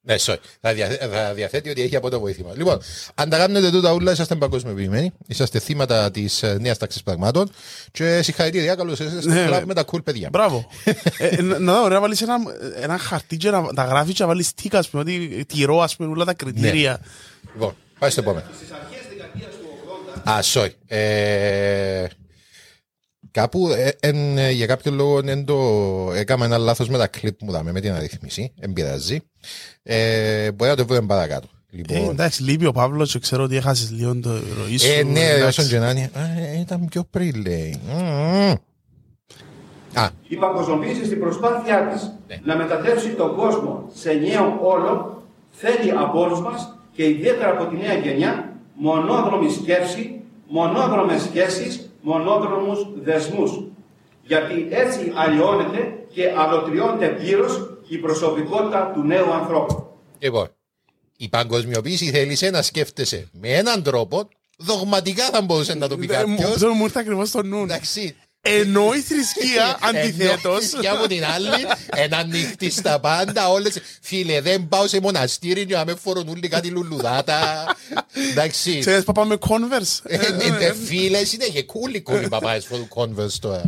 Ναι, sorry. Θα, δια- θα διαθέτει ότι έχει από το βοήθημα. Λοιπόν, αν τα κάνετε τούτα ούλα, είσαστε παγκοσμιοποιημένοι. Είσαστε θύματα της νέας τάξης πραγμάτων. Και συγχαρητήρια, καλώς ήρθατε στο Ναι, κλαμπ ναι. με τα cool παιδιά. Μπράβο. Ε, να να δω, ρε, να βάλεις ένα, ένα χαρτί και να τα γράφεις και να βάλεις τίκα, ας πούμε, ότι τηρώ, ας πούμε, όλα τα κριτήρια. Λοιπόν, πάει στο επόμενο. Α, sorry. Ε, κάπου ε, εν, ε, για κάποιο λόγο εν το, έκανα ένα λάθος με τα κλιπ μου δάμε, με την αριθμίση. Εν πειράζει. Ε, μπορεί να το βρούμε παρακάτω. Ε, Λοιπόν, εντάξει, λείπει ο Παύλος και ξέρω ότι έχασες λίγο το ροή σου. ε, ναι, εντάξει. όσον και να είναι. Ε, ήταν πιο πριν, λέει. Μμμ. Α, Η παγκοσμιοποίηση στην προσπάθειά της Ναι. να μετατρέψει τον κόσμο σε νέο όλο θέλει από όλους μας και ιδιαίτερα από τη νέα γενιά μονόδρομη σκέψη, μονόδρομες σχέσεις, μονόδρομους δεσμούς. Γιατί έτσι αλλοιώνεται και αλωτριώνεται πλήρως η προσωπικότητα του νέου ανθρώπου. Λοιπόν, η παγκοσμιοποίηση θέλησε να σκέφτεσαι με έναν τρόπο, δογματικά θα μπορούσε να το πει Ε, μου- κάποιος. Αυτό μου ήρθε ακριβώς στο νου. Εντάξει. Ενώ η θρησκεία Ενώ αντιθέτως Και από την άλλη, ένα ανοιχτή στα πάντα, όλες, φίλε, δεν πάω σε μοναστήρι για να με φορούν όλοι κάτι λουλουδάτα. Εντάξει. Ξέρεις παπά με Converse. Ε, ε, ε, Φίλε, είναι και κούλοι κούλοι παπάες φορούν Converse τώρα.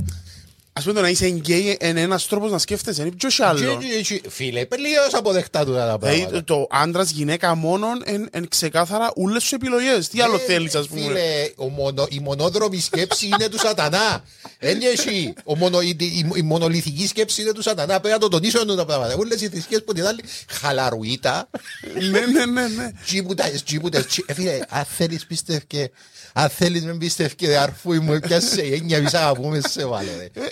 Ας πούμε το να είσαι γκέι είναι ένας τρόπος να σκέφτεσαι. Είναι ποιος άλλο. Και- και- και- Φίλε, τελείως αποδεκτά του τα Δηλαδή πράγματα. το άντρας γυναίκα μόνον εν ξεκάθαρα όλες τις επιλογές. Τι άλλο Ε, θέλεις ας πούμε; Φίλε, ο μονο, η μονόδρομη σκέψη είναι του σατανά. Δεν έχει. Ο μονο, η, η, η μονολυθική σκέψη είναι του σατανά. Πρέπει να το τονίσω εδώ τα πράγματα. Όλες οι θρησκείες που την άλλη χαλαρουίτα. Ναι, ναι, ναι, ναι. Τζίπουτες, τζίπουτες. τσι- ε, Φίλε, αν θέλεις πίστευκε. Αν θέλεις με πίστευκε, αρφούι μου, πιάσε γένια βυσά να πούμε σε βάλω.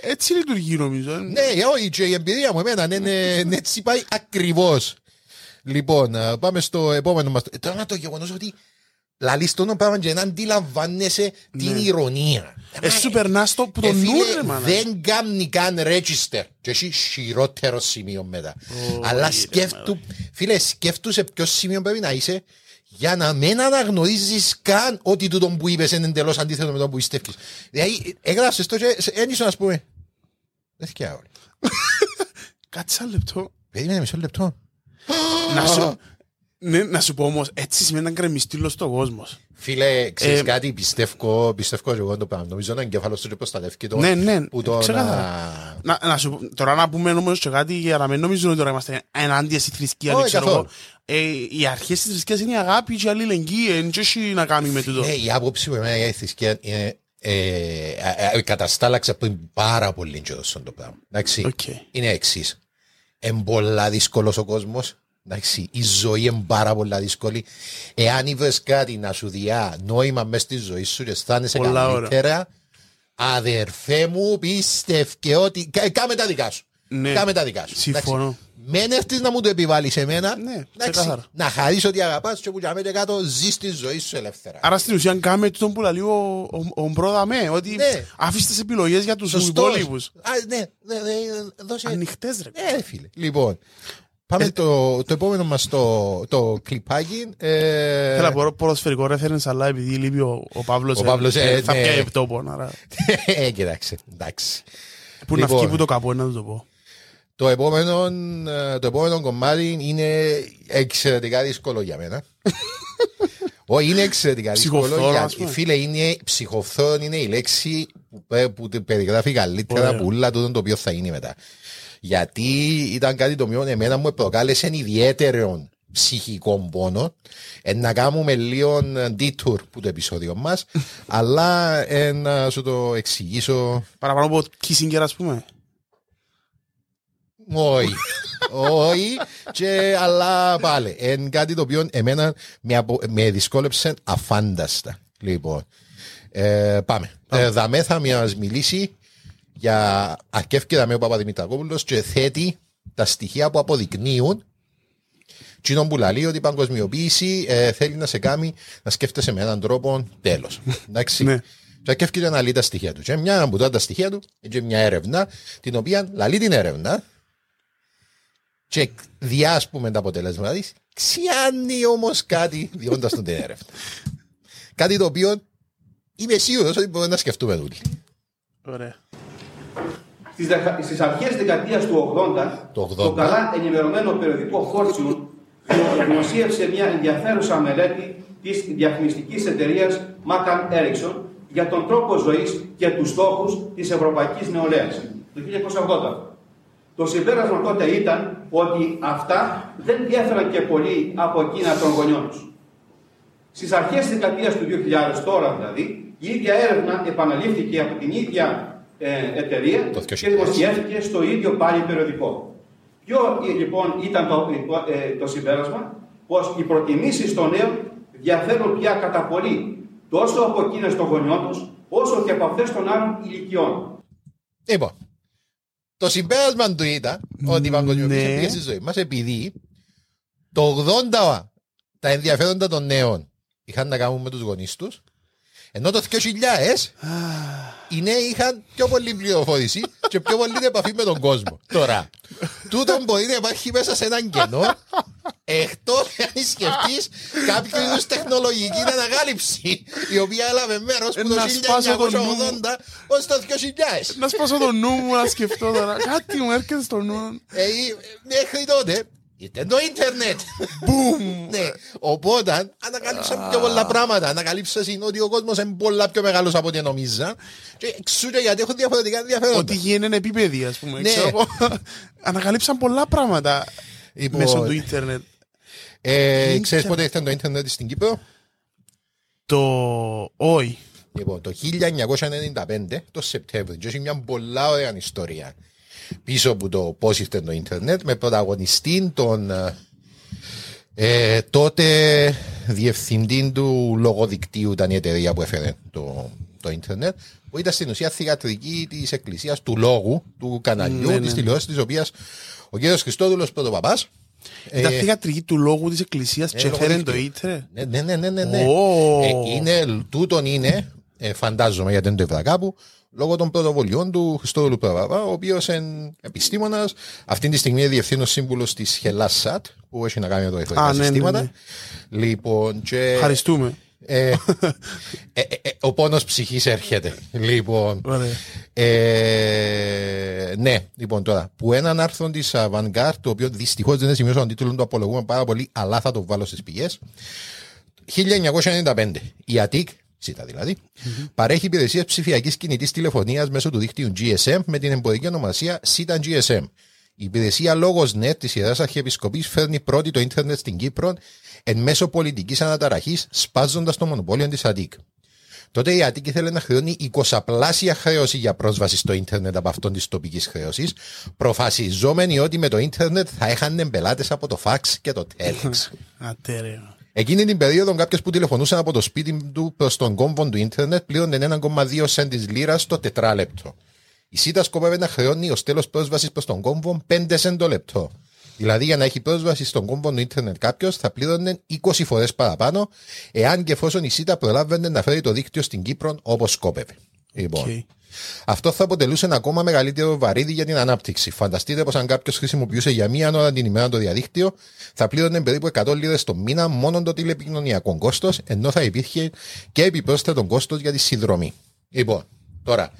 Ρε. Ε, Έτσι λειτουργεί νομίζω. ε. Ναι, όχι, και η εμπειρία μου εμένα είναι, είναι έτσι πάει ακριβώς. Λοιπόν, α, πάμε στο επόμενο μας. Ε, Τώρα το γεγονός ότι λαλείς το πράγμα και να αντιλαμβάνεσαι την ηρωνία. Ε, σου περνάς το που Ε, το νου φίλε, ρε μάνα. δεν κάνει καν register και έχει χειρότερο σημείο μετά. Αλλά σκέφτου, φίλε, σκέφτου σε ποιο σημείο πρέπει να είσαι για να μην αναγνωρίζεις καν ότι τούτο που είπες είναι εντελώς αντίθετο με το που πιστεύεις. Δηλαδή, έγραψες το και σε- ένισο να πούμε. Δεν θυκιά όλοι. Κάτσε ένα λεπτό. Περίμενε μισό λεπτό. Να σου, ναι, να σου πω όμως, έτσι σημαίνει να γκρεμιστήλω στον κόσμος. Φίλε, ξέρεις Ε, κάτι, πιστεύω, πιστεύω και εγώ το πράγμα. Νομίζω να εγκέφαλος του και προστατεύει το. Ναι, ναι, που το ξεκάθαρα. να... Να, να σου, πω- τώρα να πούμε όμως και κάτι για να μην νομίζουν ότι τώρα είμαστε ενάντια στη θρησκεία. Όχι, δεν ξέρω καθόλου. εγώ. Ε, οι αρχές της θρησκείας είναι η αγάπη και η αλληλεγγύη. Δεν έχει να κάνει με τούτο. Ναι, η άποψη που εμένα για τη θρησκεία είναι ε, ε, ε, καταστάλαξα πριν πάρα πολύ καιρό τούτον το πράγμα. Εντάξει, Οκ. είναι εξής. Είναι πολλά δύσκολος ο κόσμος. Εντάξει, η ζωή είναι πάρα πολλά δύσκολη. Εάν ήβρες κάτι να σου διά νόημα μέσα στη ζωή σου και αισθάνεσαι Πολλά ώρα. καλύτερα, αδερφέ μου, πίστευκε ότι. κα- Κάμε τα δικά σου. Ναι. Κάμε τα δικά σου. Συμφωνώ. Εντάξει. Μεν έρθεις να μου το επιβάλλεις εμένα. Ναι, εντάξει, ξεκάθαρα. να χαρείς ότι αγαπάς και που για μένα κάτω ζεις τη ζωή σου ελεύθερα. Άρα στην ουσία κάμε τούτο που λέει ο, ο, ο Μπρόδα με, ότι Ναι. αφήστε τις επιλογές για τους Σωστός. υπόλοιπους. Α, ναι, ναι, ναι, δώσε. Ανοιχτές ρε. Ναι, φίλε. Λοιπόν, πάμε το, το επόμενο μας το, το κλιπάκι. Ε, Θέλω να πω ποδοσφαιρικό reference, αλλά επειδή λείπει ο, ο Παύλος, Ο Παύλος, ε, ε, θα ναι. πιάει επτόπον, άρα ε, κοίταξε, εντάξει. που να Λοιπόν. βγει που το καπό, να του το πω. Το επόμενο, ε, το επόμενο κομμάτι είναι εξαιρετικά δύσκολο για μένα. Όχι, είναι εξαιρετικά δύσκολο. Ψυχοφθόρο, Για, ας πούμε. φίλε, είναι, ψυχοφθόρο είναι η λέξη που, πε- που την περιγράφει καλύτερα Ωραία. που όλα τούτο το οποίο θα γίνει μετά. Γιατί ήταν κάτι το οποίο εμένα μου προκάλεσε ιδιαίτερο ψυχικό πόνο. Ε, να κάνουμε λίγο detour που το επεισόδιο μας αλλά ε, να σου το εξηγήσω Παραπάνω από Kissinger, ας πούμε. Όχι. Όχι. Και, αλλά πάλι. Είναι κάτι το οποίο εμένα με, απο, με δυσκόλεψε αφάνταστα. Λοιπόν. Ε, πάμε. Ε, δαμέ θα μας μιλήσει για αρκεύκε δαμέ ο Παπαδημητρακόπουλος και θέτει τα στοιχεία που αποδεικνύουν Τσίνο που λέει ότι η παγκοσμιοποίηση ε, θέλει να σε κάνει να σκέφτεσαι με έναν τρόπο τέλος. Εντάξει. Ναι. Και αρκεύκε να λέει τα στοιχεία του. Και μια από τα στοιχεία του είναι μια έρευνα την οποία λαλεί την έρευνα και διάσπουμε τα αποτελέσματα της, ξιάνει όμως κάτι διόντας τον την έρευνα. κάτι το οποίο είμαι σίγουρος ότι μπορούμε να σκεφτούμε όλοι. Ωραία. Στις, δεκα- στις αρχές δεκαετίας του 80, Το 80. το καλά ενημερωμένο περιοδικό Fortune δημοσίευσε μια ενδιαφέρουσα μελέτη της διαφημιστικής εταιρείας Macan Erickson για τον τρόπο ζωής και τους στόχους της ευρωπαϊκής νεολαίας το 1980. Το συμπέρασμα τότε ήταν ότι αυτά δεν διέφεραν και πολύ από εκείνα των γονιών τους. Στις αρχές της δεκαετίας του 2000, τώρα δηλαδή, η ίδια έρευνα επαναλήφθηκε από την ίδια ε, εταιρεία Το 2000. και δημοσιεύτηκε στο ίδιο πάλι περιοδικό. Ποιο ε, λοιπόν ήταν το, ε, το συμπέρασμα, πως οι προτιμήσεις των νέων διαφέρουν πια κατά πολύ τόσο από εκείνες των γονιών τους, όσο και από αυτές των άλλων ηλικιών. Λοιπόν, το συμπέρασμα του ήταν ότι η παγκοσμιοποίηση Ναι. πήγε στη ζωή μας επειδή το 80 τα ενδιαφέροντα των νέων είχαν να κάνουν με τους γονείς τους, ενώ το 2000 οι νέοι είχαν πιο πολύ πληροφόρηση και πιο πολύ επαφή με τον κόσμο. Τώρα, τούτο μπορεί να υπάρχει μέσα σε έναν κενό, εκτός αν σκεφτείς κάποιο είδους τεχνολογική ανακάλυψη, η οποία έλαβε μέρος από το Να σπάσω το νου. 1980 ως το 2000. Να σπάσω το νου μου να σκεφτώ τώρα. Κάτι μου έρχεται στο νου. Ε, ή- μέχρι τότε ήταν το ίντερνετ. Μπουμ! ναι. Οπότε ανακαλύψαν πιο πολλά πράγματα. Ανακαλύψαν ότι ο κόσμος είναι πολλά πιο μεγάλος από ό,τι νομίζα. Και εξού και γιατί έχουν διαφορετικά ενδιαφέροντα. Ότι γίνεται επίπεδη, ας πούμε. Ναι. ξέρω εγώ. Ανακαλύψαν πολλά πράγματα Λοιπόν, μέσω του ίντερνετ. ε, Ίντερνετ. ξέρεις πότε ήρθε το ίντερνετ στην Κύπρο; Το. Όχι. Λοιπόν, το 1995, το Σεπτέμβριο. Και έχει μια πολλά ωραία ιστορία πίσω από το πώς ήρθε το ίντερνετ με πρωταγωνιστή τον ε, ε, τότε διευθυντή του λογοδικτύου ήταν η εταιρεία που έφερε το, το ίντερνετ που ήταν στην ουσία θηγατρική της εκκλησίας του λόγου, του καναλιού, Ναι, ναι, της ναι. τηλεόρασης της οποίας ο κύριος Χριστόδουλος Πρωτοπαπάς Ήταν ε, θηγατρική του λόγου της εκκλησίας και λόγω έφερε δικτύου. το ίντερνετ. ναι, ναι, ναι, ναι, ναι, ναι. Ω. Ε, είναι, τούτον είναι, ε, φαντάζομαι γιατί δεν το είδα κάπου, λόγω των πρωτοβολιών του Χριστόδουλου Παπαπά, ο οποίος είναι επιστήμονας. Αυτή τη στιγμή είναι διευθύνων σύμβουλος της Χελά ΣΑΤ, που έχει να κάνει με το εθνικά Α, ναι, ναι, συστήματα. ναι. Λοιπόν, και. Ευχαριστούμε. Ε, ε, ε, ε, ο πόνος ψυχής έρχεται. Λοιπόν, Ωραία. ε, ναι, λοιπόν τώρα, που έναν άρθρο της Vanguard, το οποίο δυστυχώς δεν σημειώσω τον τίτλο του απολογούμε πάρα πολύ, αλλά θα το βάλω στις πηγές. 1995. Η ΑΤΙΚ, ΣΥΤΑ δηλαδή, παρέχει υπηρεσίες ψηφιακής κινητής τηλεφωνίας μέσω του δίκτυου GSM με την εμπορική ονομασία ΣΥΤΑ GSM. Η υπηρεσία Λόγος Net της Ιεράς Αρχιεπισκοπής φέρνει πρώτη το ίντερνετ στην Κύπρο εν μέσω πολιτικής αναταραχής, σπάζοντας το μονοπόλιο της ΑΤΙΚ. Τότε η Αττική ήθελε να χρεώνει 20 πλάσια χρέωση για πρόσβαση στο ίντερνετ από αυτόν της τοπικής χρέωσης, προφασιζόμενοι ότι με το ίντερνετ θα έχανε πελάτες από το φαξ και το τέλεξ. Ατέρεο. Εκείνη την περίοδο, κάποιος που τηλεφωνούσαν από το σπίτι του προς τον κόμβο του ίντερνετ πλήρωνε 1,2 σεν της λίρας το τετράλεπτο. Η ΣΥΤΑ σκοπεύει να χρεώνει ως τέλος πρόσβασης προς τον κόμβο 5 σεν το λεπτό. Δηλαδή, για να έχει πρόσβαση στον κόμβο του ίντερνετ κάποιος, θα πλήρωνε 20 φορές παραπάνω, εάν και εφόσον η CYTA προλάβαινε να φέρει το δίκτυο στην Κύπρο όπως σκόπευε. Λοιπόν, Οκ. Αυτό θα αποτελούσε ένα ακόμα μεγαλύτερο βαρύδι για την ανάπτυξη. Φανταστείτε πως αν κάποιος χρησιμοποιούσε για μία ώρα την ημέρα το διαδίκτυο, θα πλήρωνε περίπου 100 λίρες το μήνα μόνο το τηλεπικοινωνιακό κόστος, ενώ θα υπήρχε και επιπρόσθετο κόστος για τη συνδρομή. Λοιπόν, τώρα,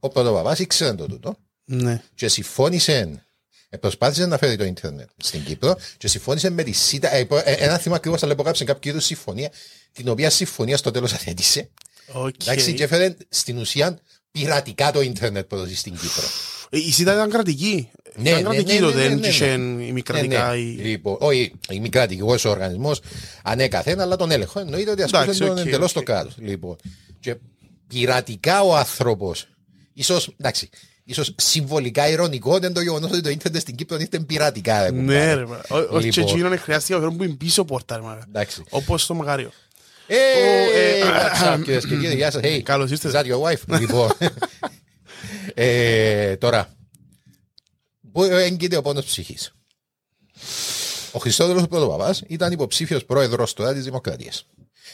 ο πρωτοπαπάς ήξερε το τούτο Ναι. και συμφώνησε. ε, Προσπάθησε να φέρει το ίντερνετ στην Κύπρο και συμφώνησε με τη CYTA. ε, υπό- ε, Εν θυμούμαι ακριβώς, αλλά υπογράψε κάποιο είδους συμφωνία, την οποία συμφωνία στο τέλος αθέτησε. Οκ. Εντάξει, και έφερε στην ουσία πειρατικά το ίντερνετ που έδωσε στην Κύπρο. Ε, Η CYTA ήταν κρατική. Ήταν κρατική τότε, δεν είχε ημικρατικά Ναι, ναι. ή... Λοιπόν, όχι, ημικρατικός ο οργανισμός ανέκαθεν, αλλά τον έλεγχο. Εννοείται ότι ασκούσε Εντάξει, τον οκ, εντελώς οκ. το κράτος. Λοιπόν, και πειρατικά ο άνθρωπος, ίσως εντάξει, ίσως συμβολικά ηρωνικό ήταν το γεγονός ότι το ίντερνετ στην Κύπρο ήρθε πειρατικά. ρε Ναι κουμπάρε. ρε μα. Ό- Όχι και Λοιπόν. εκείνον χρειάστηκε να φέρουν που είναι πίσω πόρτα ρε μα. Εντάξει. Όπως στο Μαγάριο. Ε, ε, what's up, κυρίες και κύριοι, γεια σας. Hey, Καλώς ήρθατε. is that your wife? Λοιπόν, ε, τώρα, πού έγκυται ο πόνος ψυχής; Ο Χριστόδουλος ο Πρωτοπαπάς ήταν υποψήφιος πρόεδρος τώρα της Δημοκρατίας.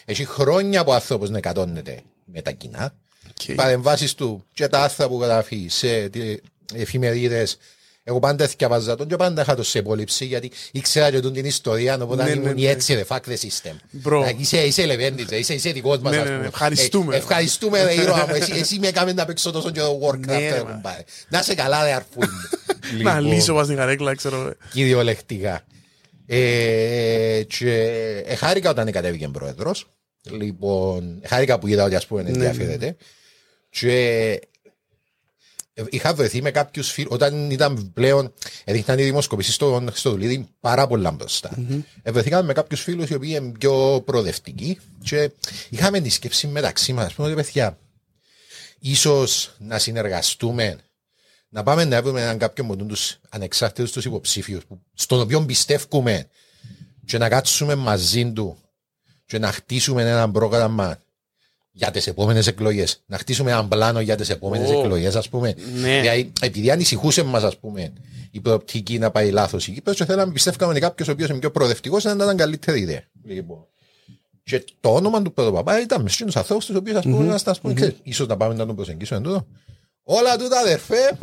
Έχει χρόνια που άνθρωπος να εκατώνεται με τα κοινά. Οι παρεμβάσεις του και τα άρθρα που γράφει σε τι- εφημερίδες εγώ πάντα θυκιαβάζα τον και πάντα είχα το σε υπόλοιψη γιατί ήξερα και τον την ιστορία οπότε Ναι, ήμουν ναι, ναι. έτσι ρε fuck the system. Μπρο. Να, Είσαι, είσαι λεβέντης, ρε, είσαι, είσαι δικός μας Ναι, ας ναι, ναι, πούμε. ευχαριστούμε. Ε, ευχαριστούμε ρε ήρωα μου, εσύ, εσύ με έκαμε να παίξω τόσο και το Warcraft Ναι, ρε, ρε, κουμπάρε. Να σε καλά ρε αρφούι μου. Να Λοιπόν, λύσω μας την καρέκλα ξέρω. κυριολεκτικά. Ε, και ε, χάρηκα όταν κατέβηκε πρόεδρος. Λοιπόν, χάρηκα που είδα ότι ας πούμε Ναι, ενδιαφέρεται. Και ε, είχα βρεθεί με κάποιους φίλου. Όταν ήταν πλέον, έδειχναν οι δημοσκοπήσεις στον Χριστοδουλίδη πάρα πολλά μπροστά. Ε, βρεθήκαμε με κάποιους φίλους οι οποίοι είναι πιο προοδευτικοί και είχαμε τη σκέψη μεταξύ μας. πούμε ότι παιδιά, ίσως να συνεργαστούμε να πάμε να βρούμε έναν κάποιον από τους ανεξάρτητους τους υποψήφιους, στον οποίο πιστεύουμε και να κάτσουμε μαζί του και να χτίσουμε ένα πρόγραμμα για τις επόμενες εκλογές. Να χτίσουμε ένα πλάνο για τις επόμενες Ω. εκλογές, ας πούμε. Ναι. Δηλαδή, επειδή ανησυχούσε μας, ας πούμε, η προοπτική να πάει λάθος η Κύπρος και θέλαμε, πιστεύκαμε κάποιος ο οποίος είναι πιο προοδευτικός να ήταν καλύτερη ιδέα. Λοιπόν. Και το όνομα του πρωτοπαπά ήταν μες στου ανθρώπου τους οποίους, ας πούμε, να στα πούμε, ξέρεις, ίσως να πάμε να τον προσεγγίσουμε τούτο. Όλα τούτα, αδερφέ,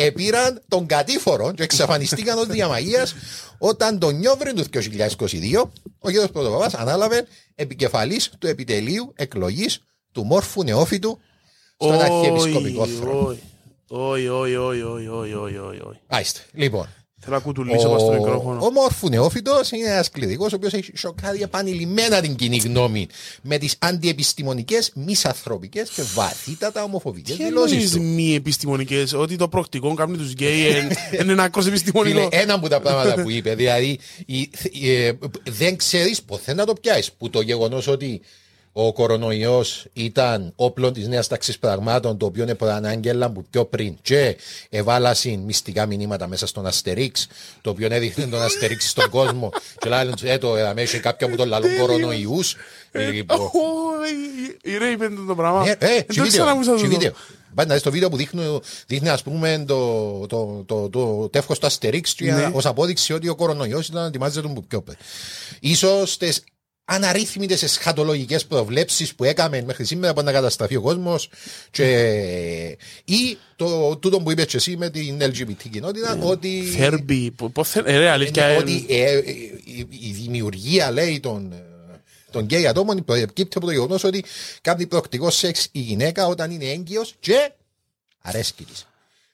επήραν τον κατήφορο και εξαφανιστήκαν ως διαμαγείας όταν τον Νιόβριν του 2022 ο κ. Πρωτοπαπάς ανάλαβε επικεφαλής του επιτελείου εκλογής του μόρφου νεόφυτου στον αρχιεπισκοπικό θρόνο. Όχι, όχι, όχι, όχι, όχι, όχι, όχι, όχι. Άιστε. Λοιπόν, Θέλω να κουτουλήσω μας στο μικρόφωνο. ο μόρφου νεόφυτο είναι ένας κλειδικός ο οποίος έχει σοκάρει επανειλημμένα την κοινή γνώμη με τις αντιεπιστημονικές, μισανθρωπικέ και βαθύτατα ομοφοβικές Τι δηλώσεις εννοείς του. μη επιστημονικές, ότι το προκτικό κάνει τους γκέι εν- είναι ένα άκρος Φίλε, επιστημονικό. ένα από τα πράγματα που είπε, δηλαδή η- ε, δεν ξέρεις ποθέ να το πιάσεις. Που το γεγονός ότι ο κορονοϊός ήταν όπλο της νέας τάξης πραγμάτων, το οποίο είναι προανάγγελα που πιο πριν και εβάλασαν μυστικά μηνύματα μέσα στον Αστερίξ, το οποίο έδειχνε τον Αστερίξ στον κόσμο. και λένε, ε, το εδώ μέσα κάποια που τον λαλούν κορονοϊούς. Λοιπόν, Ω, η- Η Ρέι είπε το πράγμα. ε, ε, Δεν και το βίντεο, ξανακούσα και το. βίντεο. Πάντα στο βίντεο που δείχνει, δείχνει ας πούμε το, το, το, το τεύχος του Αστερίξ και Ναι. ως απόδειξη ότι ο κορονοϊός ήταν να ετοιμάζεται τον που πιο πριν. Ίσως τις αναρρύθμιτες εσχατολογικές προβλέψεις που έκαμε μέχρι σήμερα που να καταστραφεί ο κόσμος και... ή το, τούτο που είπες και εσύ με την LGBT κοινότητα ότι... Φέρμπι, πο- πώς θε- ε, ρε, αλήθεια. Είναι ε, ότι ε, ε, η, η δημιουργία λέει των, ε, των γκέι ατόμων προκύπτει από το γεγονός ότι κάνει προκτικό σεξ η γυναίκα όταν είναι έγκυος και αρέσκει της.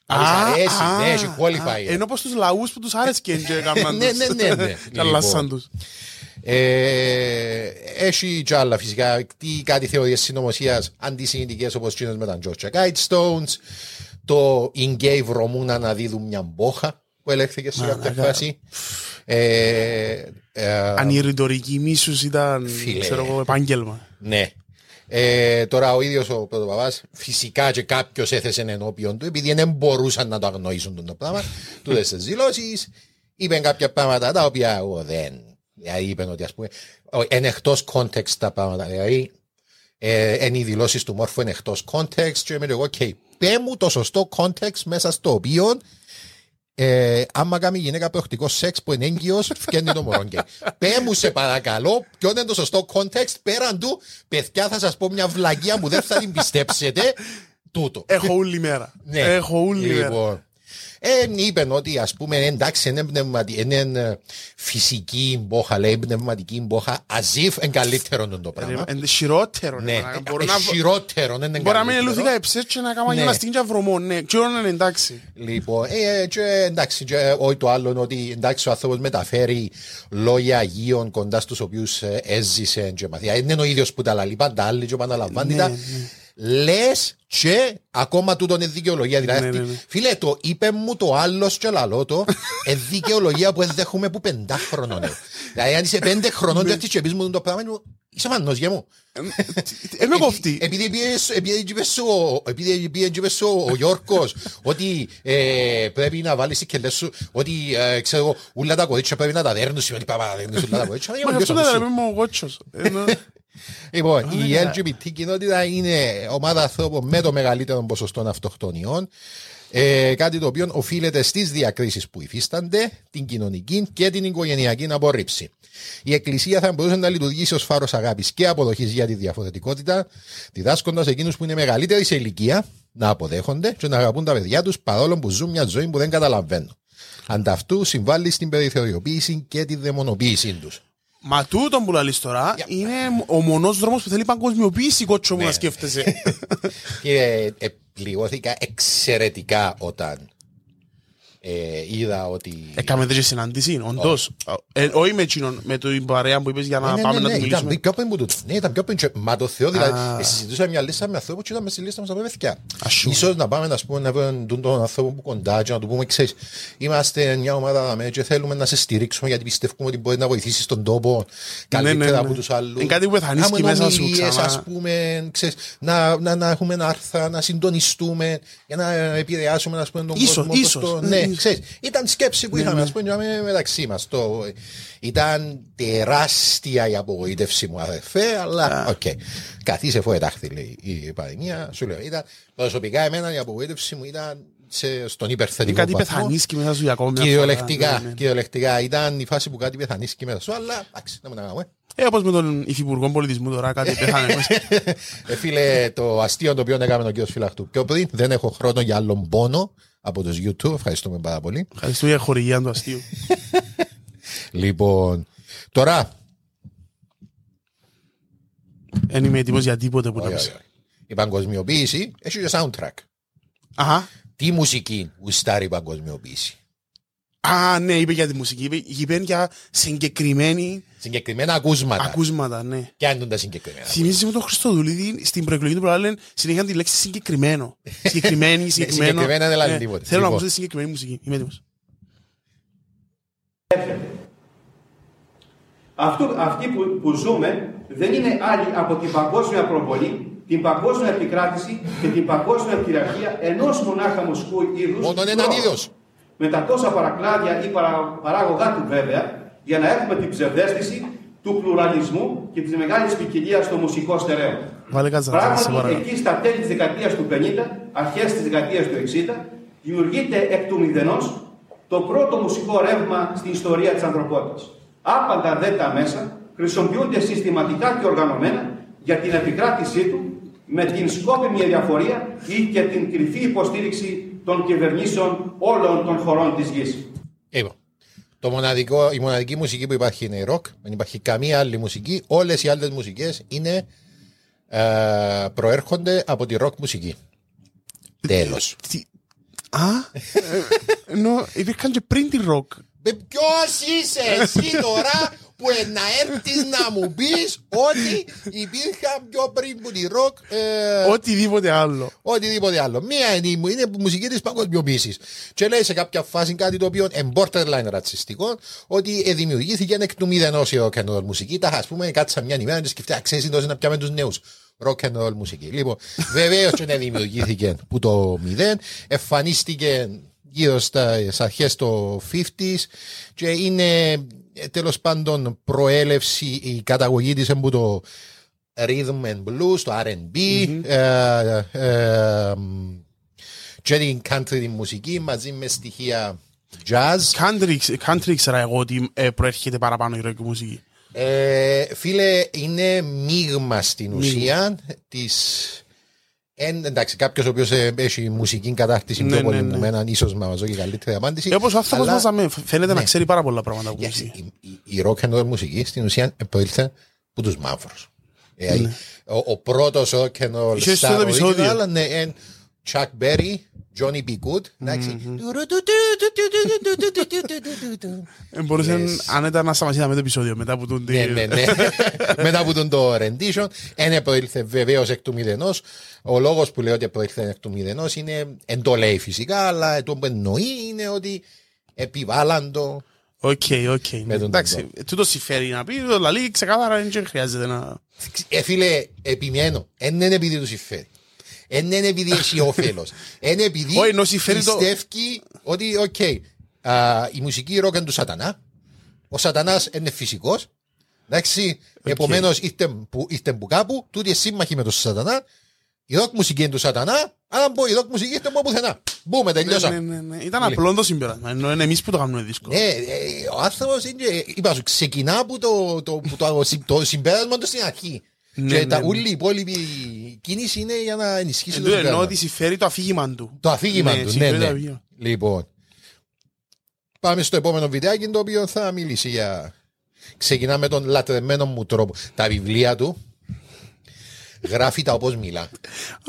Α, αρέσει, α, ναι, έχει α, qualify. Ενώ πως τους λαούς που τους άρεσκε και έκαναν Ναι, τους. ναι, ναι, ναι. Και αλλάσαν Λοιπόν. τους. Ε, έχει κι άλλα φυσικά. Τι, κάτι θεωρίες συνωμοσίας αντισημιτικέ όπως τσίνε με τα Georgia Guidestones. Το in gay βρωμούν να αναδίδουν μια μπόχα που ελέγχθηκε σε κάποια Μαλάκα. φάση. Ε, ε, Αν η ρητορική μίσους ήταν, Φίλε. ξέρω εγώ, επάγγελμα. Ναι. Ε, τώρα ο ίδιος ο πρωτοπαπάς, φυσικά και κάποιος έθεσε ενώπιον του, επειδή δεν μπορούσαν να το αγνοήσουν το πράγμα, του έδωσε δηλώσεις, είπε κάποια πράγματα τα οποία εγώ δεν. Δηλαδή είπε ότι ας πούμε, είναι εκτός context τα πράγματα. Δηλαδή, ε, είναι οι δηλώσεις του μόρφου είναι εκτός context, και είμαι εγώ, OK, πέ μου το σωστό context μέσα στο οποίο ε, άμα κάνει η γυναίκα προκτικό σεξ που είναι έγκυος, φτιάχνει το μωρό γκέι. Πέ μου σε παρακαλώ, ποιο είναι το σωστό context πέραν του, παιδιά θα σας πω μια βλαγία που δεν θα την πιστέψετε, τούτο. Έχω όλη μέρα. Ναι. Έχω όλη μέρα. Λοιπόν, ε, είπαν ότι ας πούμε εντάξει είναι, πνευματι... είναι ε, φυσική μπόχα, λέει πνευματική μπόχα, αζίφ είναι καλύτερο το πράγμα. Είναι χειρότερο. Ναι, ρε, Μπορεί ε, να- χειρότερο, δεν είναι Μπορεί να μην καλύτερο. ελούθηκα εψές και να κάνω Ναι. γυμναστική και βρωμό. Ναι, και όλα είναι εντάξει. Λοιπόν, ε, και, εντάξει, και, όχι το άλλο είναι ότι εντάξει, ο άνθρωπος μεταφέρει λόγια Αγίων κοντά στους οποίους έζησε και μαθία. Δεν είναι ο ίδιος που τα λαλεί, πάντα άλλοι και επαναλαμβάνει τα. Λες και ακόμα τούτο είναι δικαιολογία. Δηλαδή, Ναι, αυτή- ναι, ναι. φίλε, το είπε μου το άλλος και λαλό το, ε, δικαιολογία που δεν δέχομαι που πεντάχρονο. Ναι. δηλαδή, αν είσαι πέντε χρονών, δεν και πεις μου το πράγμα, είναι- είσαι μannος για μου. Ε, με κοφτεί. Επειδή πήγες- επειδή είπες ο- επειδή πήγε και είπες ο ο Γιώργος ότι ε, πρέπει να βάλεις τις κελές σου ότι ε, ξέρω εγώ ούλα τα κορίτσια πρέπει να τα δέρνουν σημαίνει πάμε να τα δέρνεις ούλα τα κορίτσια Μα Ε, αυτό ποιος δεν θα λέμε μου ο κότσος. Ενώ- Λοιπόν, η LGBT κοινότητα είναι ομάδα ανθρώπων με το μεγαλύτερο ποσοστό αυτοκτονιών. Ε, κάτι το οποίο οφείλεται στις διακρίσεις που υφίστανται, την κοινωνική και την οικογενειακή απορρίψη. Η Εκκλησία θα μπορούσε να λειτουργήσει ως φάρος αγάπης και αποδοχής για τη διαφορετικότητα, διδάσκοντας εκείνους που είναι μεγαλύτεροι σε ηλικία να αποδέχονται και να αγαπούν τα παιδιά τους παρόλο που ζουν μια ζωή που δεν καταλαβαίνουν. Ανταυτού συμβάλλει στην περιθωριοποίηση και τη δαιμονοποίησή τους. Μα τούτο που λαλείς τώρα είναι ο μονός δρόμος που θέλει παγκοσμιοποίηση κότσο μου Ναι. να σκέφτεσαι. Και ε, πληγώθηκα εξαιρετικά όταν ε, είδα ότι. Έκαμε τέτοια συναντήση, όντως. Ε, Όχι με εκείνον, με την παρέα που είπες για να Ναι, ναι, πάμε ναι, να ναι, του ήταν μιλήσουμε. πιο πριν που τούτο. Ναι, ήταν πιο πριν. και- Μα το Θεό, Α. δηλαδή, ε, συζητούσα μια λίστα με ανθρώπους και ήταν μες στη λίστα μας από παιδιά. Ας σου. Ίσως να πάμε να πούμε να βρούμε τον τον άνθρωπο που κοντά και να του πούμε, ξέρεις, είμαστε μια ομάδα δαμέ και θέλουμε να σε στηρίξουμε γιατί πιστεύουμε ότι μπορεί να βοηθήσεις στον τόπο καλύτερα ναι, ναι. από τους άλλους. Είναι κάτι που εθανίσκει Κάνουμε μέσα σου ομιλίες, ξανά. ας πούμε, ξέρεις, να, να, να έχουμε άρθρα, να συντονιστούμε για να επηρεάσουμε ας πούμε, τον Ίσως, κόσμο. ίσως, στο- ναι, ναι, ίσως. Ξέρεις, ήταν σκέψη που είχαμε, ας πούμε, με- μεταξύ μας. Το, ήταν τεράστια η απογοήτευση μου, αδερφέ, αλλά οκ. Καθίσε φόε τάχθη, λέει η πανδημία. Σου λέω, ήταν, προσωπικά εμένα η απογοήτευση μου ήταν σε, στον Είναι υπερθετικό κάτι βαθμό. πεθανίσκει μέσα σου για ακόμη μια φορά. Κυριολεκτικά, Ναι, ναι, ναι. κυριολεκτικά. Ήταν η φάση που κάτι πεθανίσκει μέσα σου, αλλά εντάξει, δεν μου να κάνουμε. Ε, όπως με τον Υφυπουργό Πολιτισμού τώρα κάτι πέθανε. μέσα. Ε, φίλε, το αστείο το οποίο έκαμε ο κ. Φυλαχτού. Πιο πριν, δεν έχω χρόνο για άλλον πόνο από τους YouTube. Ευχαριστούμε πάρα πολύ. Ευχαριστώ για χορηγία του αστείου. Λοιπόν, τώρα. Δεν είμαι έτοιμος για τίποτε που να Ωραία, πεις. ωραία. Η παγκοσμιοποίηση έχει και soundtrack. Αχα. Τι μουσική γουστάρει η παγκοσμιοποίηση; Α, ναι, είπε για τη μουσική. Είπε, είπε για συγκεκριμένη Συγκεκριμένα ακούσματα. ακούσματα, ναι. Ποια είναι τα συγκεκριμένα. Θυμίζει με τον Χριστοδουλίδη στην προεκλογή του προάλληλεν συνέχεια τη λέξη συγκεκριμένο. Συγκεκριμένη, συγκεκριμένο. συγκεκριμένα δεν λέει Ναι. τίποτε. Θέλω να Λοιπόν. ακούσω τη συγκεκριμένη μουσική. Είμαι έτοιμος. Αυτό, αυτοί που, που ζούμε δεν είναι άλλοι από την παγκόσμια προβολή, την παγκόσμια επικράτηση και την παγκόσμια κυριαρχία ενός μονάχα μουσικού είδους. Μόνο έναν ροκ. Είδος. Με τα τόσα παρακλάδια ή παρα, παράγωγά του βέβαια, για να έχουμε την ψευδέστηση του πλουραλισμού και της μεγάλης ποικιλίας στο μουσικό στερέο. Βάλε κάτσα, σε Πράγματι, παρακαλώ. εκεί στα τέλη της δεκαετίας του 50, αρχές της δεκαετίας του 60, δημιουργείται εκ του μηδενός το πρώτο μουσικό ρεύμα στην ιστορία της ανθρωπότητας. Άπαντα δε τα μέσα χρησιμοποιούνται συστηματικά και οργανωμένα για την επικράτησή του με την σκόπιμη διαφορία ή και την κρυφή υποστήριξη των κυβερνήσεων όλων των χωρών της γης. Λοιπόν, το μοναδικό, η μοναδική μουσική που υπάρχει είναι η rock. Δεν υπάρχει καμία άλλη μουσική. Όλες οι άλλες μουσικές είναι, ε, προέρχονται από τη rock μουσική. Τέλος. Τι- Α, ε, ενώ υπήρχαν και πριν τη ροκ. Ποιος είσαι εσύ τώρα; Που ε, να έρθει να μου πεις ότι υπήρχαν πιο πριν που τη ροκ. ε, Οτιδήποτε άλλο. οτιδήποτε άλλο. Μία είναι, η μου- είναι η μουσική τη παγκοσμιοποίησης. Και λέει σε κάποια φάση κάτι το οποίο είναι borderline ρατσιστικό, ότι ε, δημιουργήθηκε εκ του μηδενός η rock and roll μουσική. Τα ας πούμε, κάτσα μια ημέρα και σκεφτεί, ξέρεις τόσο να πιάμε τους νέους. Rock and roll μουσική. Λοιπόν, βεβαίως και να δημιουργήθηκε που το μηδέν, εμφανίστηκε γύρω στα αρχές το 50s και είναι τέλος πάντων προέλευση, η καταγωγή της από το rhythm and blues, το R&B, ε, ε, και την country τη μουσική μαζί με στοιχεία jazz. Country, country ήξερα εγώ ότι ε, προέρχεται παραπάνω η ροκ μουσική. Ε, φίλε, είναι μείγμα στην ουσία της. Εν, εντάξει, κάποιος ο οποίος έχει μουσική κατάρτιση Ναι, πιο ναι, πολύ ναι. που εμένα, ίσως να μα δώσει καλύτερη απάντηση. Ε, όπως ο άνθρωπος Αλλά- μας αμέ, φαίνεται να Ναι. ξέρει πάρα πολλά πράγματα από Για- μουσική. η, η, η rock and roll μουσική στην ουσία προήλθε από τους μαύρους. Ε, ο, ο πρώτος rock and roll Ναι. Είχε στο star επεισόδιο. original, ναι, είναι Chuck Berry, Johnny B. Good. εντάξει. Ε, μπορούσε, Yes. αν ήταν να σταματήσει να με το επεισόδιο μετά από τον Ναι, ναι, ναι. Μετά από τον το rendition, ένα προήλθε βεβαίως εκ του μηδενός. Ο λόγος που λέω ότι προήλθε εκ του μηδενός είναι, εν το λέει φυσικά, αλλά το που εννοεί είναι ότι επιβάλλαν το. Οκ, οκ. Με τον Εντάξει, τούτος συμφέρει να πει, το λαλεί ξεκάθαρα δεν χρειάζεται να... Ε, φίλε, επιμένω. Δεν είναι επειδή του συμφέρει. Δεν είναι επειδή έχει όφελο. Είναι επειδή Όχι, ενώ συμφέρει το- πιστεύει ότι, οκ, α, η μουσική ροκ είναι του σατανά. Ο σατανά είναι φυσικό. Εντάξει, επομένω ήρθε, που- ήρθε που κάπου, τούτη είναι σύμμαχοι με τον σατανά. Η ροκ μουσική είναι του σατανά, αν πω η ροκ μουσική ήρθε από πουθενά. Μπούμε, Ναι, τελειώσαμε. ναι, ναι. Ήταν απλό το συμπέρασμα, ενώ είναι εμείς που το κάνουμε δύσκολο. Ναι, ε, ο άνθρωπο είναι. Είπα σου, ξεκινά από το, το, που το, το συμπέρασμα του στην αρχή. Ναι, και ναι, τα ναι. όλη η υπόλοιπη κίνηση είναι για να ενισχύσει το Εν τω εννοώ συμπέρασμα. ότι συμφέρει το αφήγημα του. Το αφήγημα του, ναι, συμφέρει το ναι. αφήγημα. Λοιπόν. Πάμε στο επόμενο βιντεάκι το οποίο θα μιλήσει για. Ξεκινά με τον λατρεμένο μου τρόπο. Τα βιβλία του γράφει τα όπως μιλά.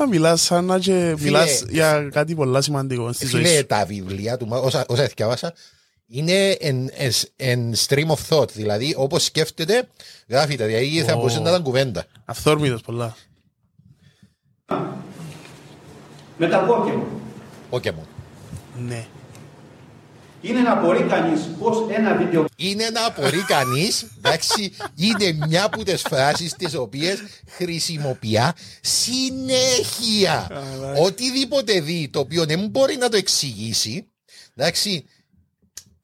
Α, μιλάς σαν να και μιλάς για κάτι πολλά σημαντικό στη ζωή Φίλε, σου. τα βιβλία του, όσα, όσα διάβασα, είναι εν, εν- εν stream of thought. Δηλαδή, όπως σκέφτεται, γράφει τα. Δηλαδή, θα Ω. μπορούσε να ήταν κουβέντα. Αυθόρμητος πολλά. Με τα Pokemon. Pokemon. Ναι. Είναι να μπορεί κανείς πως ένα βίντεο Είναι να απορεί κανείς, εντάξει, είναι μια από τις φράσεις τις οποίες χρησιμοποιεί συνέχεια. Οτιδήποτε δει το οποίο δεν μπορεί να το εξηγήσει, Εντάξει,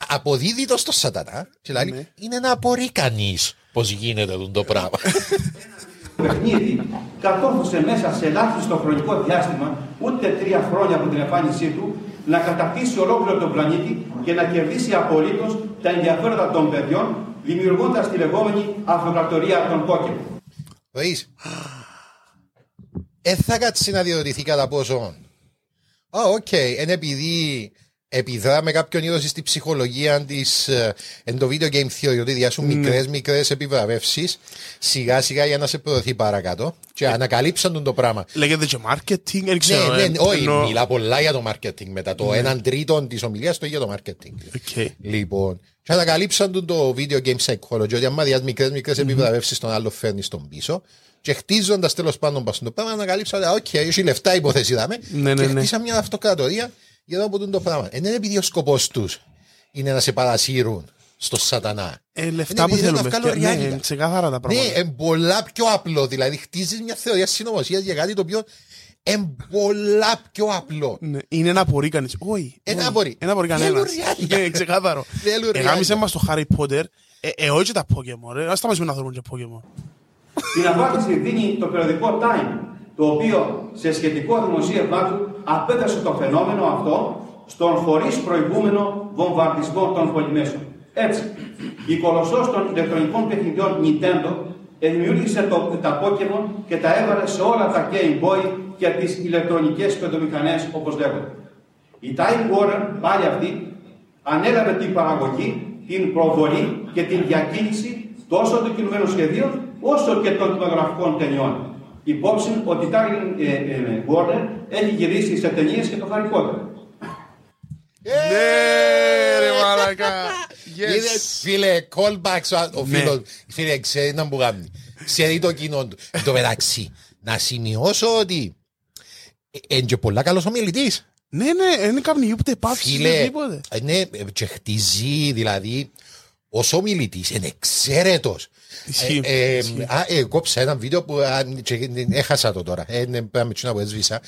αποδίδει το στο σατανά και λέει, Ναι. είναι να απορεί κανείς πώς γίνεται αυτό το πράγμα. παιχνίδι κατόρθωσε μέσα σε ελάχιστο χρονικό διάστημα, ούτε τρία χρόνια από την εμφάνισή του, να κατακτήσει ολόκληρο τον πλανήτη και να κερδίσει απολύτως τα ενδιαφέροντα των παιδιών, δημιουργώντας τη λεγόμενη αυτοκρατορία των Pokémon. Οείς, ε, θα κάτσει να διορυθεί κατά πόσο. Α, οκ, είναι επειδή επιδρά με κάποιον είδος στη ψυχολογία της εν το video game theory, ότι διάσουν μικρές μικρές επιβραβεύσεις σιγά σιγά για να σε προωθεί παρακάτω. Και ανακαλύψαν τον το πράγμα. Λέγεται και marketing, δεν Ναι, ξέρω. ναι, ε, ναι, όχι, εννοώ- μιλά πολλά για το marketing. Μετά το έναν τρίτο της ομιλίας το για το marketing. Οκ. Λοιπόν, και ανακαλύψαν τον το video game psychology, ότι άμα διάς μικρές μικρές επιβραβεύσεις στον άλλο φέρνεις τον πίσω και χτίζοντας τέλος πάντων πας στο πράγμα, ανακαλύψαν ότι οκ, έχει λεφτά υπόθεση δάμε Ναι, ναι, και ναι. χτίσαν μια αυτοκρατορία για να αποτούν το πράγμα. Δεν είναι επειδή ο σκοπός τους είναι να σε παρασύρουν στο σατανά. Ε, λεφτά που επειδή θέλουν θέλουμε. να βγάλουν Ναι, reality. είναι ξεκάθαρα τα Ναι, πράγματα. είναι πολλά πιο απλό. Δηλαδή, χτίζεις μια θεωρία συνωμοσίας για κάτι το οποίο είναι πολλά πιο απλό. Ναι, Είναι ένα μπορεί κανείς. Όχι. Ένα όχι. μπορεί. Ένα μπορεί Θέλουν κανένας. reality. Ναι, ξεκάθαρο. Θέλουν Εγάμησε reality. μας το Harry Potter. Ε, ε, όχι και τα Pokemon. ρε. Ας σταματήσουμε να θέλουμε και Pokemon. Την απάντηση δίνει το περιοδικό Time, το οποίο σε σχετικό δημοσίευμά του απέδωσε το φαινόμενο αυτό στον χωρίς προηγούμενο βομβαρδισμό των πολυμέσων. Έτσι, η κολοσσός των ηλεκτρονικών παιχνιδιών Nintendo δημιούργησε το, τα Pokemon και τα έβαλε σε όλα τα Game Boy και τις ηλεκτρονικές παιδομηχανές όπως λέγονται. Η Time Warner, πάλι αυτή, ανέλαβε την παραγωγή, την προβολή και την διακίνηση τόσο των κινουμένων σχεδίων όσο και των κινηματογραφικών ταινιών. Υπόψη ότι η Time ε, ε, Warner έχει γυρίσει σε ταινίες και το Harry Potter. Ναι, ρε μαλακά. Είδες, φίλε, callbacks ο Ναι. φίλος, φίλε, ξέρει να μου κάνει. Ξέρει το κοινό του. Εν τω μεταξύ, να σημειώσω ότι είναι και πολλά καλός ομιλητής. Ναι, ναι, δεν κάνει ούτε πάυση, Φίλε, τίποτε. ε, ναι, ε, και χτίζει, δηλαδή, ως ομιλητής, είναι εξαίρετος. Ισχύει, Ε, ε, ισχύει. α, ε, κόψα ένα βίντεο που α, και, ε, έχασα το τώρα. Ε, ναι, πρέπει να που έσβησα.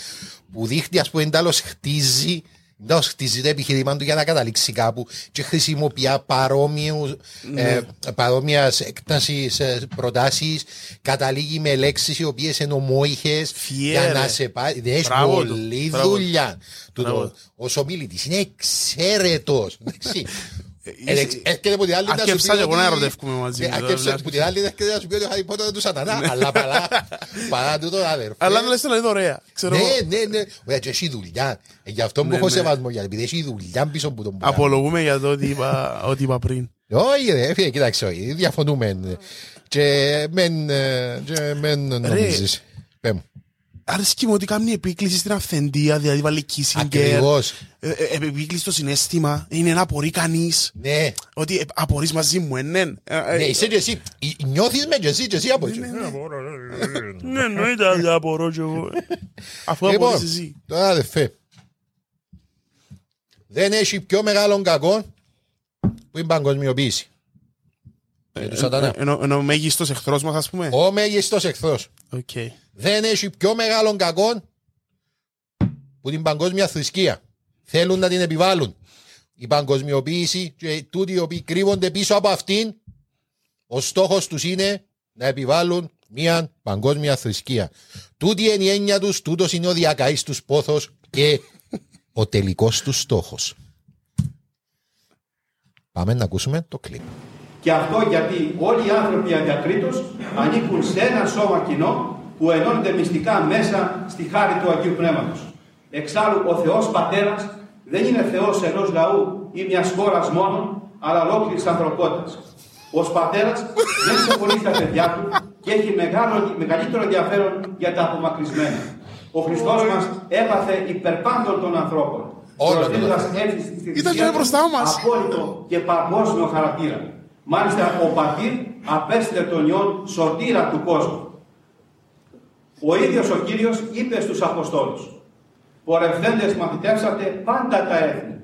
Που δείχνει, ας πούμε, εντάλλως χτίζει εντάλλως χτίζει το επιχείρημα του για να καταλήξει κάπου και χρησιμοποιεί παρόμοιους, Ναι. ε, παρόμοιας έκτασης ε, προτάσεις καταλήγει με λέξεις οι οποίες είναι ομόηχες για Φιέρε. να σε πάει. Δεν έχει Μπράβο του, πολλή μπράβο του. δουλειά. Του Μπράβο το- του. Ως ομιλητής είναι εξαίρετος. Εντάξει. Ε, είσαι- εξ- Έρχεται από την άλλη να σου Αρκεύσα πει και εγώ να ότι- ερωτεύκουμε μαζί Ε, με το- αρκεύσα από την άλλη έρχεται να σου πει ότι ο Χάρι Πότερ είναι του σατανά. Αλλά παρά παρά τούτο αδερφέ. Αλλά να λες το είναι ωραία. Ξέρω εγώ. Ναι, ναι, ναι. Ωραία, και έχει δουλειά. Ε, Γι' αυτό που Ναι, έχω ναι. σεβασμό, γιατί επειδή έχει δουλειά πίσω από τον πράγμα. Απολογούμε για το ότι είπα, ότι είπα πριν. Όχι ρε, φίλε, κοίταξε, όχι, διαφωνούμε. Και μεν, ε, και μεν νομίζεις. Πέ μου. Αρέσκει μου ότι κάνει επίκληση στην αυθεντία, δηλαδή βάλει Kissinger. Ακριβώς. Ε, ε, ε, Επίκληση στο συνέστημα. Είναι να απορεί κανείς. Ναι, Ότι ε, απορείς μαζί μου, ε, ναι. Ε, ε, ναι, είσαι και εσύ. Ε, Νιώθεις με και εσύ και εσύ από εκεί. Ναι, εννοείται ότι απορώ κι εγώ. Αφού Λοιπόν, απορείς εσύ. τώρα αδερφέ. Δεν έχει πιο μεγάλο κακό που η παγκοσμιοποίηση. Για του σατανά. Ε, Ενώ ενώ ο μέγιστος εχθρός μας, ας πούμε. Ο μέγιστος εχθρός. Οκ. Δεν έχει πιο μεγάλο κακό που την παγκόσμια θρησκεία. Θέλουν να την επιβάλλουν. Η παγκοσμιοποίηση και τούτοι οι οποίοι κρύβονται πίσω από αυτήν, ο στόχος τους είναι να επιβάλλουν μια παγκόσμια θρησκεία. Τούτη είναι η έννοια τους, τούτος είναι ο διακαής τους πόθος και ο τελικός τους στόχος. Πάμε να ακούσουμε το κλιπ. Και αυτό γιατί όλοι οι άνθρωποι αδιακρίτως ανήκουν σε ένα σώμα κοινό που ενώνεται μυστικά μέσα στη χάρη του Αγίου Πνεύματος. Εξάλλου ο Θεός Πατέρας δεν είναι Θεός ενός λαού ή μιας χώρας μόνο, αλλά ολόκληρης ανθρωπότητας. Ως Πατέρας δεν ξεχωρίζει τα παιδιά του και έχει μεγάλο, μεγαλύτερο ενδιαφέρον για τα απομακρυσμένα. Ο Χριστός μας έπαθε υπερπάντων των ανθρώπων. Όλων των προσδίδοντας έτσι στη Ήταν θυσία και του μπροστά μας. απόλυτο και παγκόσμιο χαρακτήρα. Μάλιστα ο πατήρ απέστειλε τον Υιόν σωτήρα του κόσμου. Ο ίδιος ο Κύριος είπε στους Αποστόλους «Πορευθέντες μαθητεύσατε πάντα τα έθνη».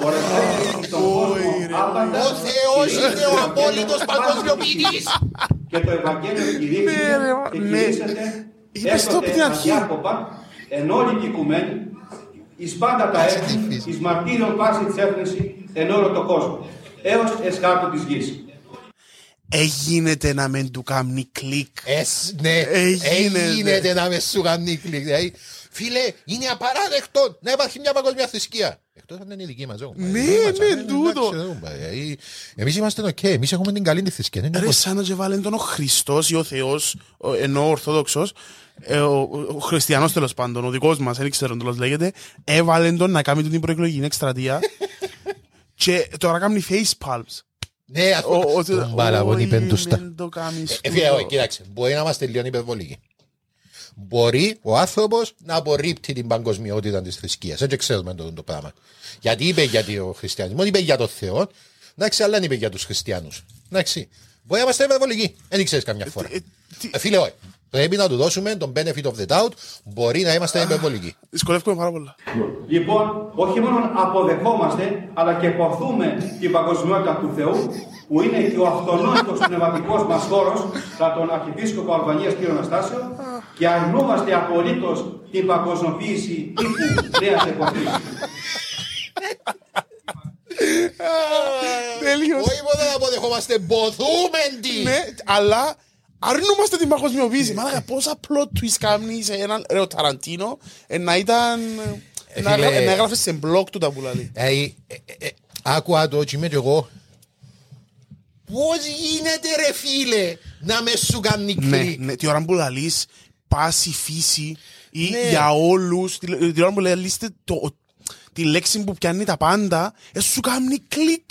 Πορευθέντες στον κόσμο άπαντα Ο Θεός και είναι ο το απόλυτος Ευαγγέλιο παγκοσμιοποιητής. Και το Ευαγγέλιο κηρύχθηκε Ναι, ρε, και ναι. κηρύσσεται Είπες το από την αρχή. αδιάκοπα εν όλη την οικουμένη εις πάντα τα έθνη, εις μαρτύριον πάση της έθνηση εν όλο το κόσμο, έως εσχάρτο της γης. Εγίνεται να μεν του κάνει κλικ. Εσ, ναι, Εγίνεται. έγινε να με σου κάνει κλικ. Δηλαδή, Φίλε, είναι απαράδεκτο να υπάρχει μια παγκόσμια θρησκεία. Εκτός αν είναι η δική μας. Ναι, ναι, τούτο. Εμείς είμαστε οκ, εμείς έχουμε την καλή τη θρησκεία. δεν είναι Ρε όπως- σαν να και βάλεν τον ο Χριστός ή ο Θεός, ο- ενώ ο Ορθόδοξος, ε, ο, ο χριστιανός τέλος πάντων, ο δικός μας, δεν ξέρω τέλος λέγεται, έβαλε τον να κάνει την προεκλογική εκστρατεία και τώρα κάνει face palms. Ναι, Ο- ο- αυτό. Τον παραγωνεί ο- πεντούστα. μεν το κάνεις Ε, Φίλε, τούτο. όχι, κοίταξε, μπορεί να είμαστε λίγο υπερβολικοί. Μπορεί ο άνθρωπος να απορρίπτει την παγκοσμιότητα της θρησκείας. Έτσι ξέρουμε το, το πράγμα. Γιατί είπε για τον χριστιανισμό, είπε για τον Θεό, εντάξει, αλλά δεν είπε για τους χριστιανούς. Εντάξει. Μπορεί να είμαστε υπερβολικοί. Δεν ξέρεις καμιά φορά. ε, τι- Ε, φίλε, όχι. Πρέπει να του δώσουμε τον benefit of the doubt. Μπορεί να είμαστε υπερβολικοί. Δυσκολεύομαι πάρα πολλά. Λοιπόν, όχι μόνο αποδεχόμαστε, αλλά και ποθούμε την παγκοσμιότητα του Θεού, που είναι και ο αυτονόητος πνευματικός μας χώρος, κατά τον Αρχιεπίσκοπο Αλβανίας κ. Αναστάσιο, και αρνούμαστε απολύτως την παγκοσμιοποίηση τύπου νέας εποχής. Τέλειος. Όχι μόνο να αποδεχόμαστε, μποθούμε τι. Ναι, αλλά αρνούμαστε την παγκοσμιοποίηση. Μάλακα πόσα plot twist κάνει σε έναν ρε ο Ταραντίνο ε, να ήταν... ε, να φίλε- έγρα- να έγραφε σε blog του τα που λέει. Ε, ε, ε, ε, Άκουα το και είμαι και εγώ. Πώς γίνεται ρε φίλε να μες σου κάνει Ναι, κλικ; ναι, τη ώρα που λαλείς πάση φύση ή Ναι. για όλους, τη, τη ώρα που λαλείς το, τη λέξη που πιάνει τα πάντα, ε, σου κάνει κλικ.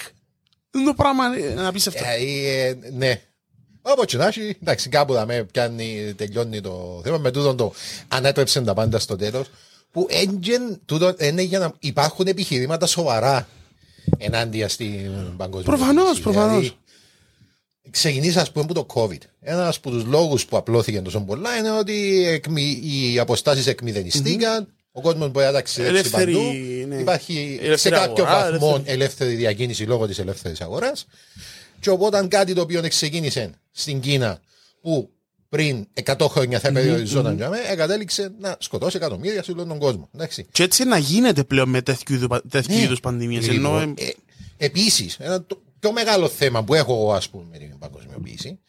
Είναι το πράγμα ε, να πεις αυτό. Ε, ε, ναι. Όπως και να έχει, εντάξει, κάπου θα με πιάνει, τελειώνει το θέμα. Με τούτον το ανέτρεψε τα πάντα στο τέλος. Που έντγεν, τούτο είναι για να υπάρχουν επιχειρήματα σοβαρά ενάντια στην παγκοσμία. Προφανώς, προφανώς. Ξεκινήσεις, ας πούμε, από το COVID. Ένας από τους λόγους που απλώθηκε τόσο πολλά είναι ότι εκμη- οι αποστάσεις εκμηδενιστήκαν. Ο κόσμος μπορεί να ταξιδέψει Ελεύθερη, παντού. ναι. Υπάρχει σε Ελεύθερη κάποιο αγορά, βαθμό ελεύθερη- ελεύθερη διακίνηση λόγω της ελεύθερης αγοράς. Και οπότε κάτι το οποίο ξεκίνησε στην Κίνα που πριν 100 χρόνια θα περιοριζόταν για μένα, εγκατέλειξε να σκοτώσει εκατομμύρια σε όλο τον κόσμο. Εντάξει. Και έτσι να γίνεται πλέον με τέτοιου είδου- τέτοιου Ναι. είδους πανδημίες. Ενώ, Λοιπόν, ε, ε, Επίσης, ένα το πιο μεγάλο θέμα που έχω εγώ, ας πούμε, με την παγκοσμιοποίηση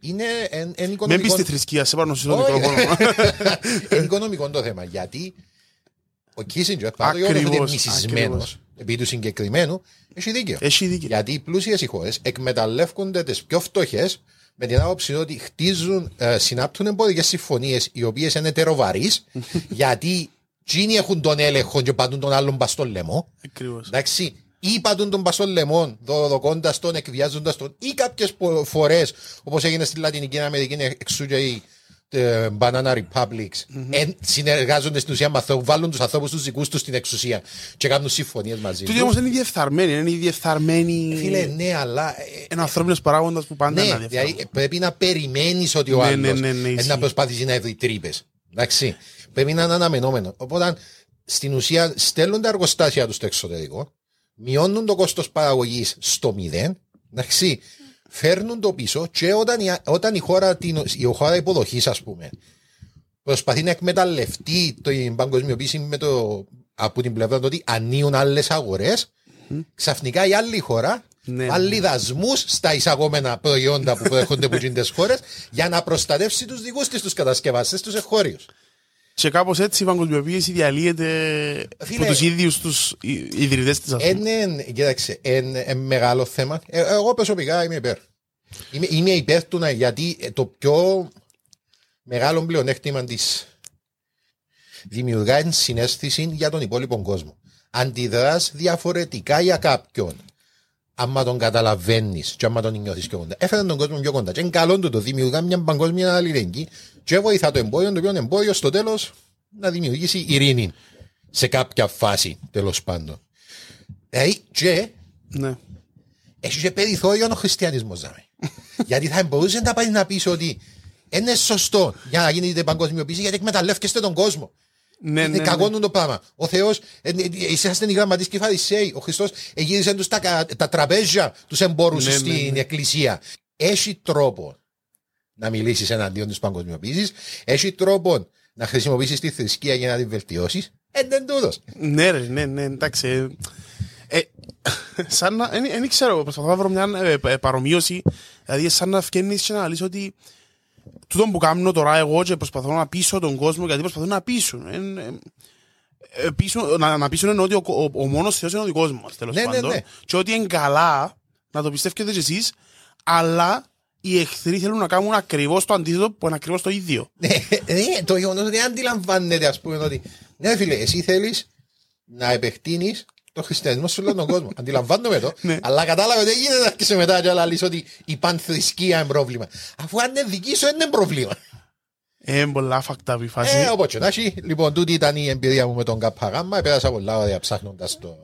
είναι εν, εν Μην οικονομικό. πεις στη θρησκεία, σε πάνω στο Όχι. μικρόφωνο. εν οικονομικό το θέμα. Γιατί ο Κίσιντζερ, παρά το γεγονός ότι είναι Ακριβώς, μισισμένος ακριβώς. Επί του συγκεκριμένου, έχει δίκιο. Έχει δίκιο. Γιατί οι πλούσιες οι χώρες εκμεταλλεύονται τις πιο φτωχές με την άποψη ότι χτίζουν, ε, συνάπτουν εμπορικές συμφωνίες οι οποίες είναι τεροβαρείς, γιατί Τζίνοι έχουν τον έλεγχο και πατούν τον άλλον πα στο λαιμό. Ακριβώς. Εντάξει, ή πατούν τον πασόν λεμόν, δοδοκώντα τον, εκβιάζοντας τον, ή κάποιες φορές, όπως έγινε στη Λατινική Αμερική, εξού και οι ε, Banana Republics, εν- συνεργάζονται στην ουσία με ανθρώπου, βάλουν τους ανθρώπους τους δικούς τους στην εξουσία και κάνουν συμφωνίες μαζί Τούτοι τους. όμως είναι οι διεφθαρμένοι, είναι οι διεφθαρμένοι... Φίλε, ναι, αλλά. ε, Ένα ανθρώπινος παράγοντας που πάντα ναι, είναι δηλαδή αδιαφθαρμένος. πρέπει να περιμένεις ότι ο Ναι, άλλος ναι, ναι, ναι, ισχύει. να προσπαθήσει να βρει τρύπες. Εντάξει. Πρέπει να είναι αναμενόμενο. Οπότε στην ουσία στέλνουν τα εργοστάσια τους στο εξωτερικό, μειώνουν το κόστος παραγωγής στο μηδέν. Εντάξει. Φέρνουν το πίσω και όταν η, όταν η χώρα, την, η χώρα υποδοχής, ας πούμε, προσπαθεί να εκμεταλλευτεί την παγκοσμιοποίηση με το, από την πλευρά του ότι ανοίγουν άλλες αγορές, ξαφνικά η άλλη χώρα Ναι. βάλει δασμούς στα εισαγόμενα προϊόντα που προέρχονται από τις χώρες για να προστατεύσει τους δικούς της τους κατασκευαστές, τους εγχώριους. Και κάπως έτσι η παγκοσμιοποίηση διαλύεται Φίλε. από τους ίδιους τους ι- ιδρυτές της ας πούμε. Είναι, κοίταξε, είναι μεγάλο θέμα. Ε, εγώ προσωπικά είμαι υπέρ. Είμαι, είμαι υπέρ του να, γιατί ε, το πιο μεγάλο πλεονέκτημα της δημιουργά συνέστηση για τον υπόλοιπο κόσμο. Αντιδράς διαφορετικά για κάποιον. Άμα τον καταλαβαίνεις και άμα τον νιώθεις πιο κοντά. Έφερε τον κόσμο πιο κοντά. Και είναι καλό του το δημιουργά μια παγκόσμια αλληλεγγύη και βοηθά το εμπόριο, το οποίο εμπόριο στο τέλος να δημιουργήσει ειρήνη σε κάποια φάση τέλος πάντων. Δηλαδή, και Ναι. έχει και περιθώριο ο χριστιανισμός. γιατί θα μπορούσε να πάει να πεις ότι είναι σωστό για να γίνεται παγκοσμιοποίηση γιατί εκμεταλλεύκεστε τον κόσμο. Ναι, είναι ναι, κακό ναι. το πράγμα. Ο Θεός, είσαστε οι γραμματείς και οι Φαρισαίοι. Ο Χριστός γύρισε τους τα, κα- τα τραπέζια τους εμπόρους Ναι, στην ναι, ναι. εκκλησία. Έχει τρόπο να μιλήσεις εναντίον της παγκοσμιοποίησης. Έχει τρόπο να χρησιμοποιήσεις τη θρησκεία για να την βελτιώσεις. Ε, δεν τούτος. Ναι, ρε, ναι, ναι, εντάξει. ε, ε, σαν να, δεν ξέρω, προσπαθώ να βρω μια ε, ε, παρομοίωση. Δηλαδή, σαν να φκένεις και να λύσεις ότι τούτο που κάνω τώρα εγώ και προσπαθώ να πείσω τον κόσμο γιατί προσπαθούν να πείσουν. Ε, ε, ε, πείσουν- να, να πείσουν εννοώ ότι ο, ο, ο μόνος Θεός είναι ο δικός μας, τέλος Ναι, ναι, πάντων. ναι. Και ότι είναι καλά να το πιστεύετε και εσείς, αλλά οι εχθροί θέλουν να κάνουν ακριβώς το αντίθετο που είναι ακριβώς το ίδιο. Ναι, ναι, το γεγονός ότι αντιλαμβάνεται, ας πούμε, ότι. Ναι, φίλε, εσύ θέλεις να επεκτείνεις το χριστιανισμό σε όλο τον κόσμο. Αντιλαμβάνομαι το. Ναι. Αλλά κατάλαβε ότι δεν γίνεται να αρχίσει μετά και να λύσεις ότι η πανθρησκεία είναι πρόβλημα. Αφού αν είναι δική σου, δεν είναι πρόβλημα. Ε, πολλά φακτά η φάση. Ε, όπως και να έχει. Λοιπόν, τούτη ήταν η εμπειρία μου με τον ΚΑΠΑΓΑΜΑ. Πέρασα πολλά ωραία ψάχνοντας το.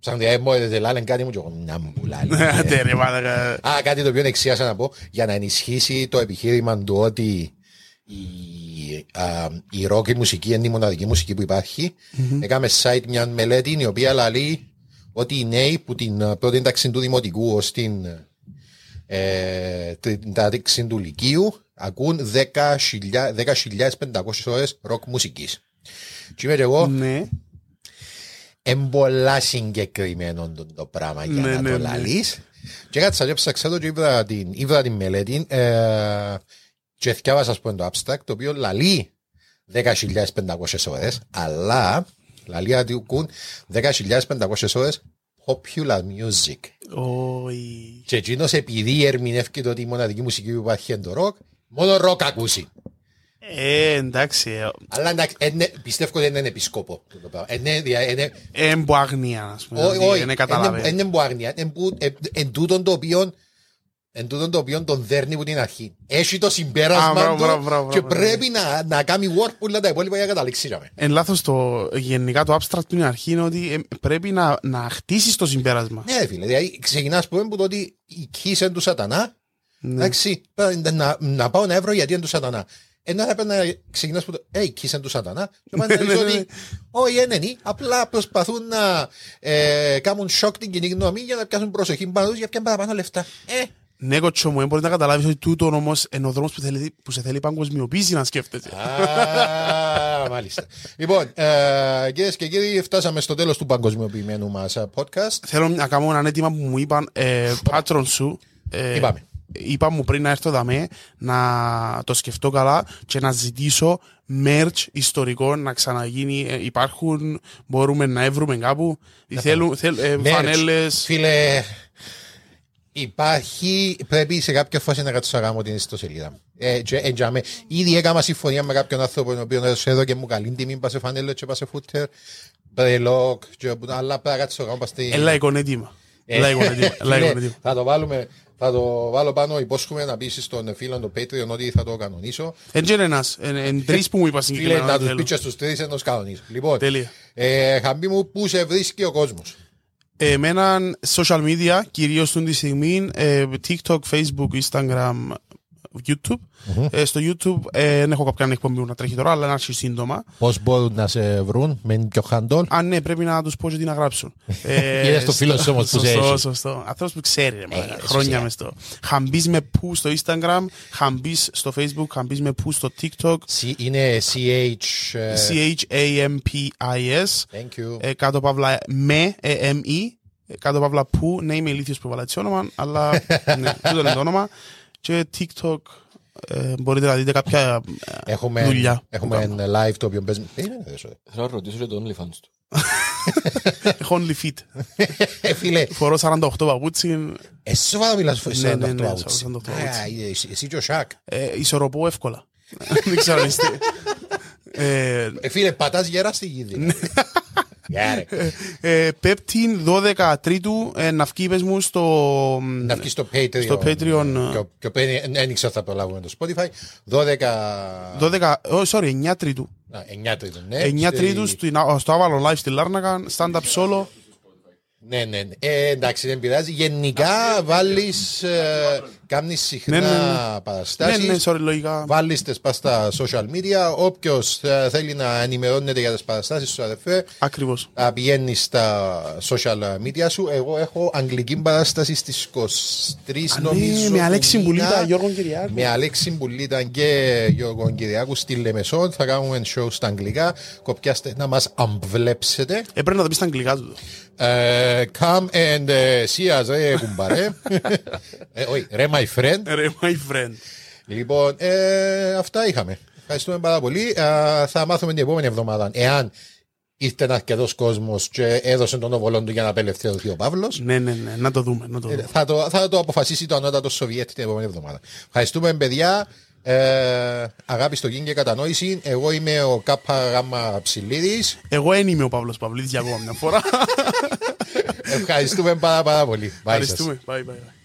Ψάχνοντας, ε, μόλις δεν λένε κάτι μου και εγώ μια μπουλάλη. Άντε, ρε, μάλακα. Α, κάτι το οποίο εξίασα να πω για να ενισχύσει το επιχείρημα του ότι η, α, η rock η μουσική είναι η μοναδική μουσική που υπάρχει. Έκαμε site μια μελέτη η οποία λέει ότι οι νέοι που την α, πρώτη ένταξη του δημοτικού ως την ε, την ένταξη του λυκείου ακούν 10.000 10.500 ώρες rock μουσικής. Και είμαι και εγώ Ναι. εμπολά συγκεκριμένο το, το πράγμα για Ναι, να ναι, το ναι. λαλείς. Και κάτσα και ψάξα το και είδα την, είδα την μελέτη ε, και θυκιάβασα ας πούμε το abstract το οποίο λαλεί 10.500 ώρες αλλά λαλεί ότι ακούν 10.500 ώρες popular music. Όχι. Και εκείνος επειδή ερμηνεύει το ότι η μοναδική μουσική που υπάρχει είναι το rock μόνο rock ακούσει. Ε, εντάξει. ε, Αλλά εντάξει, είναι- πιστεύω ότι δεν είναι επισκόπο. το το πράγμα. Είναι, δια- είναι, Ε, εμπο αγνία, ας πούμε. Όχι, δηλαδή, όχι. Δεν καταλαβαίνω. Δεν είναι που άγνοια. Είναι που- ε, εν τούτον το οποίο εν τούτον το οποίο τον δέρνει από την αρχή. Έχει το Α, συμπέρασμα μπράβο, του μπράβο, μπράβο, και μπράβο. πρέπει να, να κάνει work που όλα τα υπόλοιπα για να καταλήξει. για μένα. Εν λάθος το γενικά το abstract του είναι αρχή είναι ότι ε, πρέπει να, να χτίσεις το συμπέρασμα. Ναι, ρε φίλε. Δηλαδή, ξεκινάς που είναι που το ότι η κοίηση του σατανά. Ναι. Εντάξει, πρέπει να, να πάω να βρω γιατί είναι του σατανά. Ενώ θα πρέπει να ξεκινάς που το. Ε, η κοίηση του σατανά. Και πάντα Ναι, λες ναι, ναι. ότι. Όχι, δεν είναι. Απλά προσπαθούν να ε, κάνουν σοκ την κοινή γνώμη για να πιάσουν προσοχή πάνω τους για να πιάνουν παραπάνω λεφτά. Ε, Ναι, κοτσό μου, ε, μπορείς να καταλάβεις ότι τούτο όμως είναι ο δρόμος που, θέλει, που σε θέλει παγκοσμιοποίηση να σκέφτεσαι. Α, μάλιστα. Λοιπόν, ε, κυρίες και κύριοι, φτάσαμε στο τέλος του παγκοσμιοποιημένου μας podcast. Θέλω να κάνω ένα αίτημα που μου είπαν ε, πάτρον σου. Ε, Είπαμε. Είπα μου πριν να έρθω δαμέ να το σκεφτώ καλά και να ζητήσω merch ιστορικό να ξαναγίνει. Ε, υπάρχουν, μπορούμε να έβρουμε κάπου. Θέλουν θέλ, ε, Merch. φανέλες. Φίλε, υπάρχει, πρέπει σε κάποια φάση να κάτσω να κάνω την ιστοσελίδα. Ε, και, ε, τζάμε. Ήδη έκανα συμφωνία με κάποιον άνθρωπο, ο οποίο έδωσε εδώ και μου καλή τιμή, πα σε φανέλο και πα σε φούτερ, μπρελόκ, και, αλλά πρέπει να κάτσω να κάνω πας στη- Έλα εικονέτημα. Ε, Έλα εικονέτημα. Έλα φίλε, εικονέτημα. Θα το βάλουμε, θα το βάλω πάνω, υπόσχομαι να πείσει στον φίλο του Patreon ότι θα το κανονίσω. Εν και ένας, εν- εν τρεις που μου είπα Φίλε, συγκεκριμένα. να ότι τους θέλω. πείτε στους τρεις να τους κανονίσω. Λοιπόν, Τέλεια. ε, χαμπή μου, πού σε βρίσκει ο κόσμος. Εμένα social media, κυρίως την τη στιγμή, ε, TikTok, Facebook, Instagram, YouTube. Ε, στο YouTube ε, δεν έχω κάποια εκπομπή που να τρέχει τώρα, αλλά να έρθει σύντομα. Πώς μπορούν να σε βρουν, με ποιο χαντόλ. Αν ναι, πρέπει να τους πω και τι να γράψουν. Ε, Είδες το φίλο σου όμως που σε Σωστό, έχει. σωστό. Αυτός που ξέρει, ρε, μαλάκα. Ε, χρόνια σωστά. μες το. Χαμπής με που στο Instagram, χαμπής στο Facebook, χαμπής με που στο TikTok. C- Είναι CH. ε, C-H-A-M-P-I-S. Thank you. ε, κάτω παύλα με, ε, M-E, ε, κάτω παύλα που, ναι είμαι ηλίθιος που έβαλα έτσι όνομα, αλλά ναι, τούτο είναι το όνομα. Και TikTok, ε, μπορείτε να δείτε κάποια ε, Έχουμε, δουλειά. που έχουμε κάνω. ένα live το οποίο παίζει. Περίμενε, ρε, sorry. Θέλω να ρωτήσω για το OnlyFans του. Έχω only fit. Ε, φίλε, Φορώ 48 παπούτσι, εσύ σοβαρά μιλάς σε Ναι, ναι, 48 ναι, άουτσι. 48 Α, άουτσι. εσύ- Εσύ και ο Σάκ. ε, ισορροπώ εύκολα. Δεν ξέρω αν είστε. Ε, Ε, Φίλε, πατάς γερά στη γη. Δηλαδή. Γεια, ρε. ε, Πέπτην 12 Τρίτου ε, να βγει πες μου στο... Να βγει στο Patreon. Στο Patreon, Και ο- Και ο Penny- δεν ήξερα θα προλάβουμε το Spotify. 12. 12, oh, sorry, 9 Τρίτου. Α, 9 τρίτον, ναι. 9 Στη- Τρίτου στην- στο Avalon Live στη Λάρνακα, stand-up solo. Ναι, ναι. ναι. Ε, εντάξει, δεν πειράζει. Γενικά βάλεις. Ε, Κάνει συχνά Ναι, ναι, ναι. παραστάσεις. Ναι, ναι, sorry, λογικά. Βάλει τε πας στα social media. Όποιος θέλει να ενημερώνεται για τις παραστάσεις σου, αδερφέ, Ακριβώς. να πηγαίνει στα social media σου. Εγώ έχω αγγλική παράσταση στις 23 νομίζω. Ναι, με Αλέξη του μήνα. Μπουλίτα, Γιώργο Κυριάκου. Με Αλέξη Μπουλίτα και Γιώργο Κυριάκου στη Λεμεσόν. Θα κάνουμε show στα αγγλικά. Κοπιάστε να μας αμβλέψετε. Ε, πρέπει να το πεις στα αγγλικά του. Ε, come and ε, see us, ρε κουμπαρέ. Ε, Όχι, ρε my friend. Ρε, my friend. Λοιπόν, ε, αυτά είχαμε. Ευχαριστούμε πάρα πολύ. Ε, θα μάθουμε την επόμενη εβδομάδα εάν ήρθε ένα αρκετός κόσμος και έδωσε τον οβολόν του για να απελευθερωθεί ο Παύλος. Ναι, ναι, ναι, να το δούμε. Να το δούμε. Θα το, θα το αποφασίσει το ανώτατο Σοβιέτ την επόμενη εβδομάδα. Ευχαριστούμε, παιδιά. Ε, αγάπη στο γίνει και κατανόηση. Εγώ είμαι ο Κάπα Γάμα Ψηλίδης. Εγώ δεν είμαι ο Παύλος Παυλίδης για ακόμα μια φορά. Ευχαριστούμε πάρα, πάρα πολύ. Bye σας. Ευχαριστούμε. Bye, bye, bye.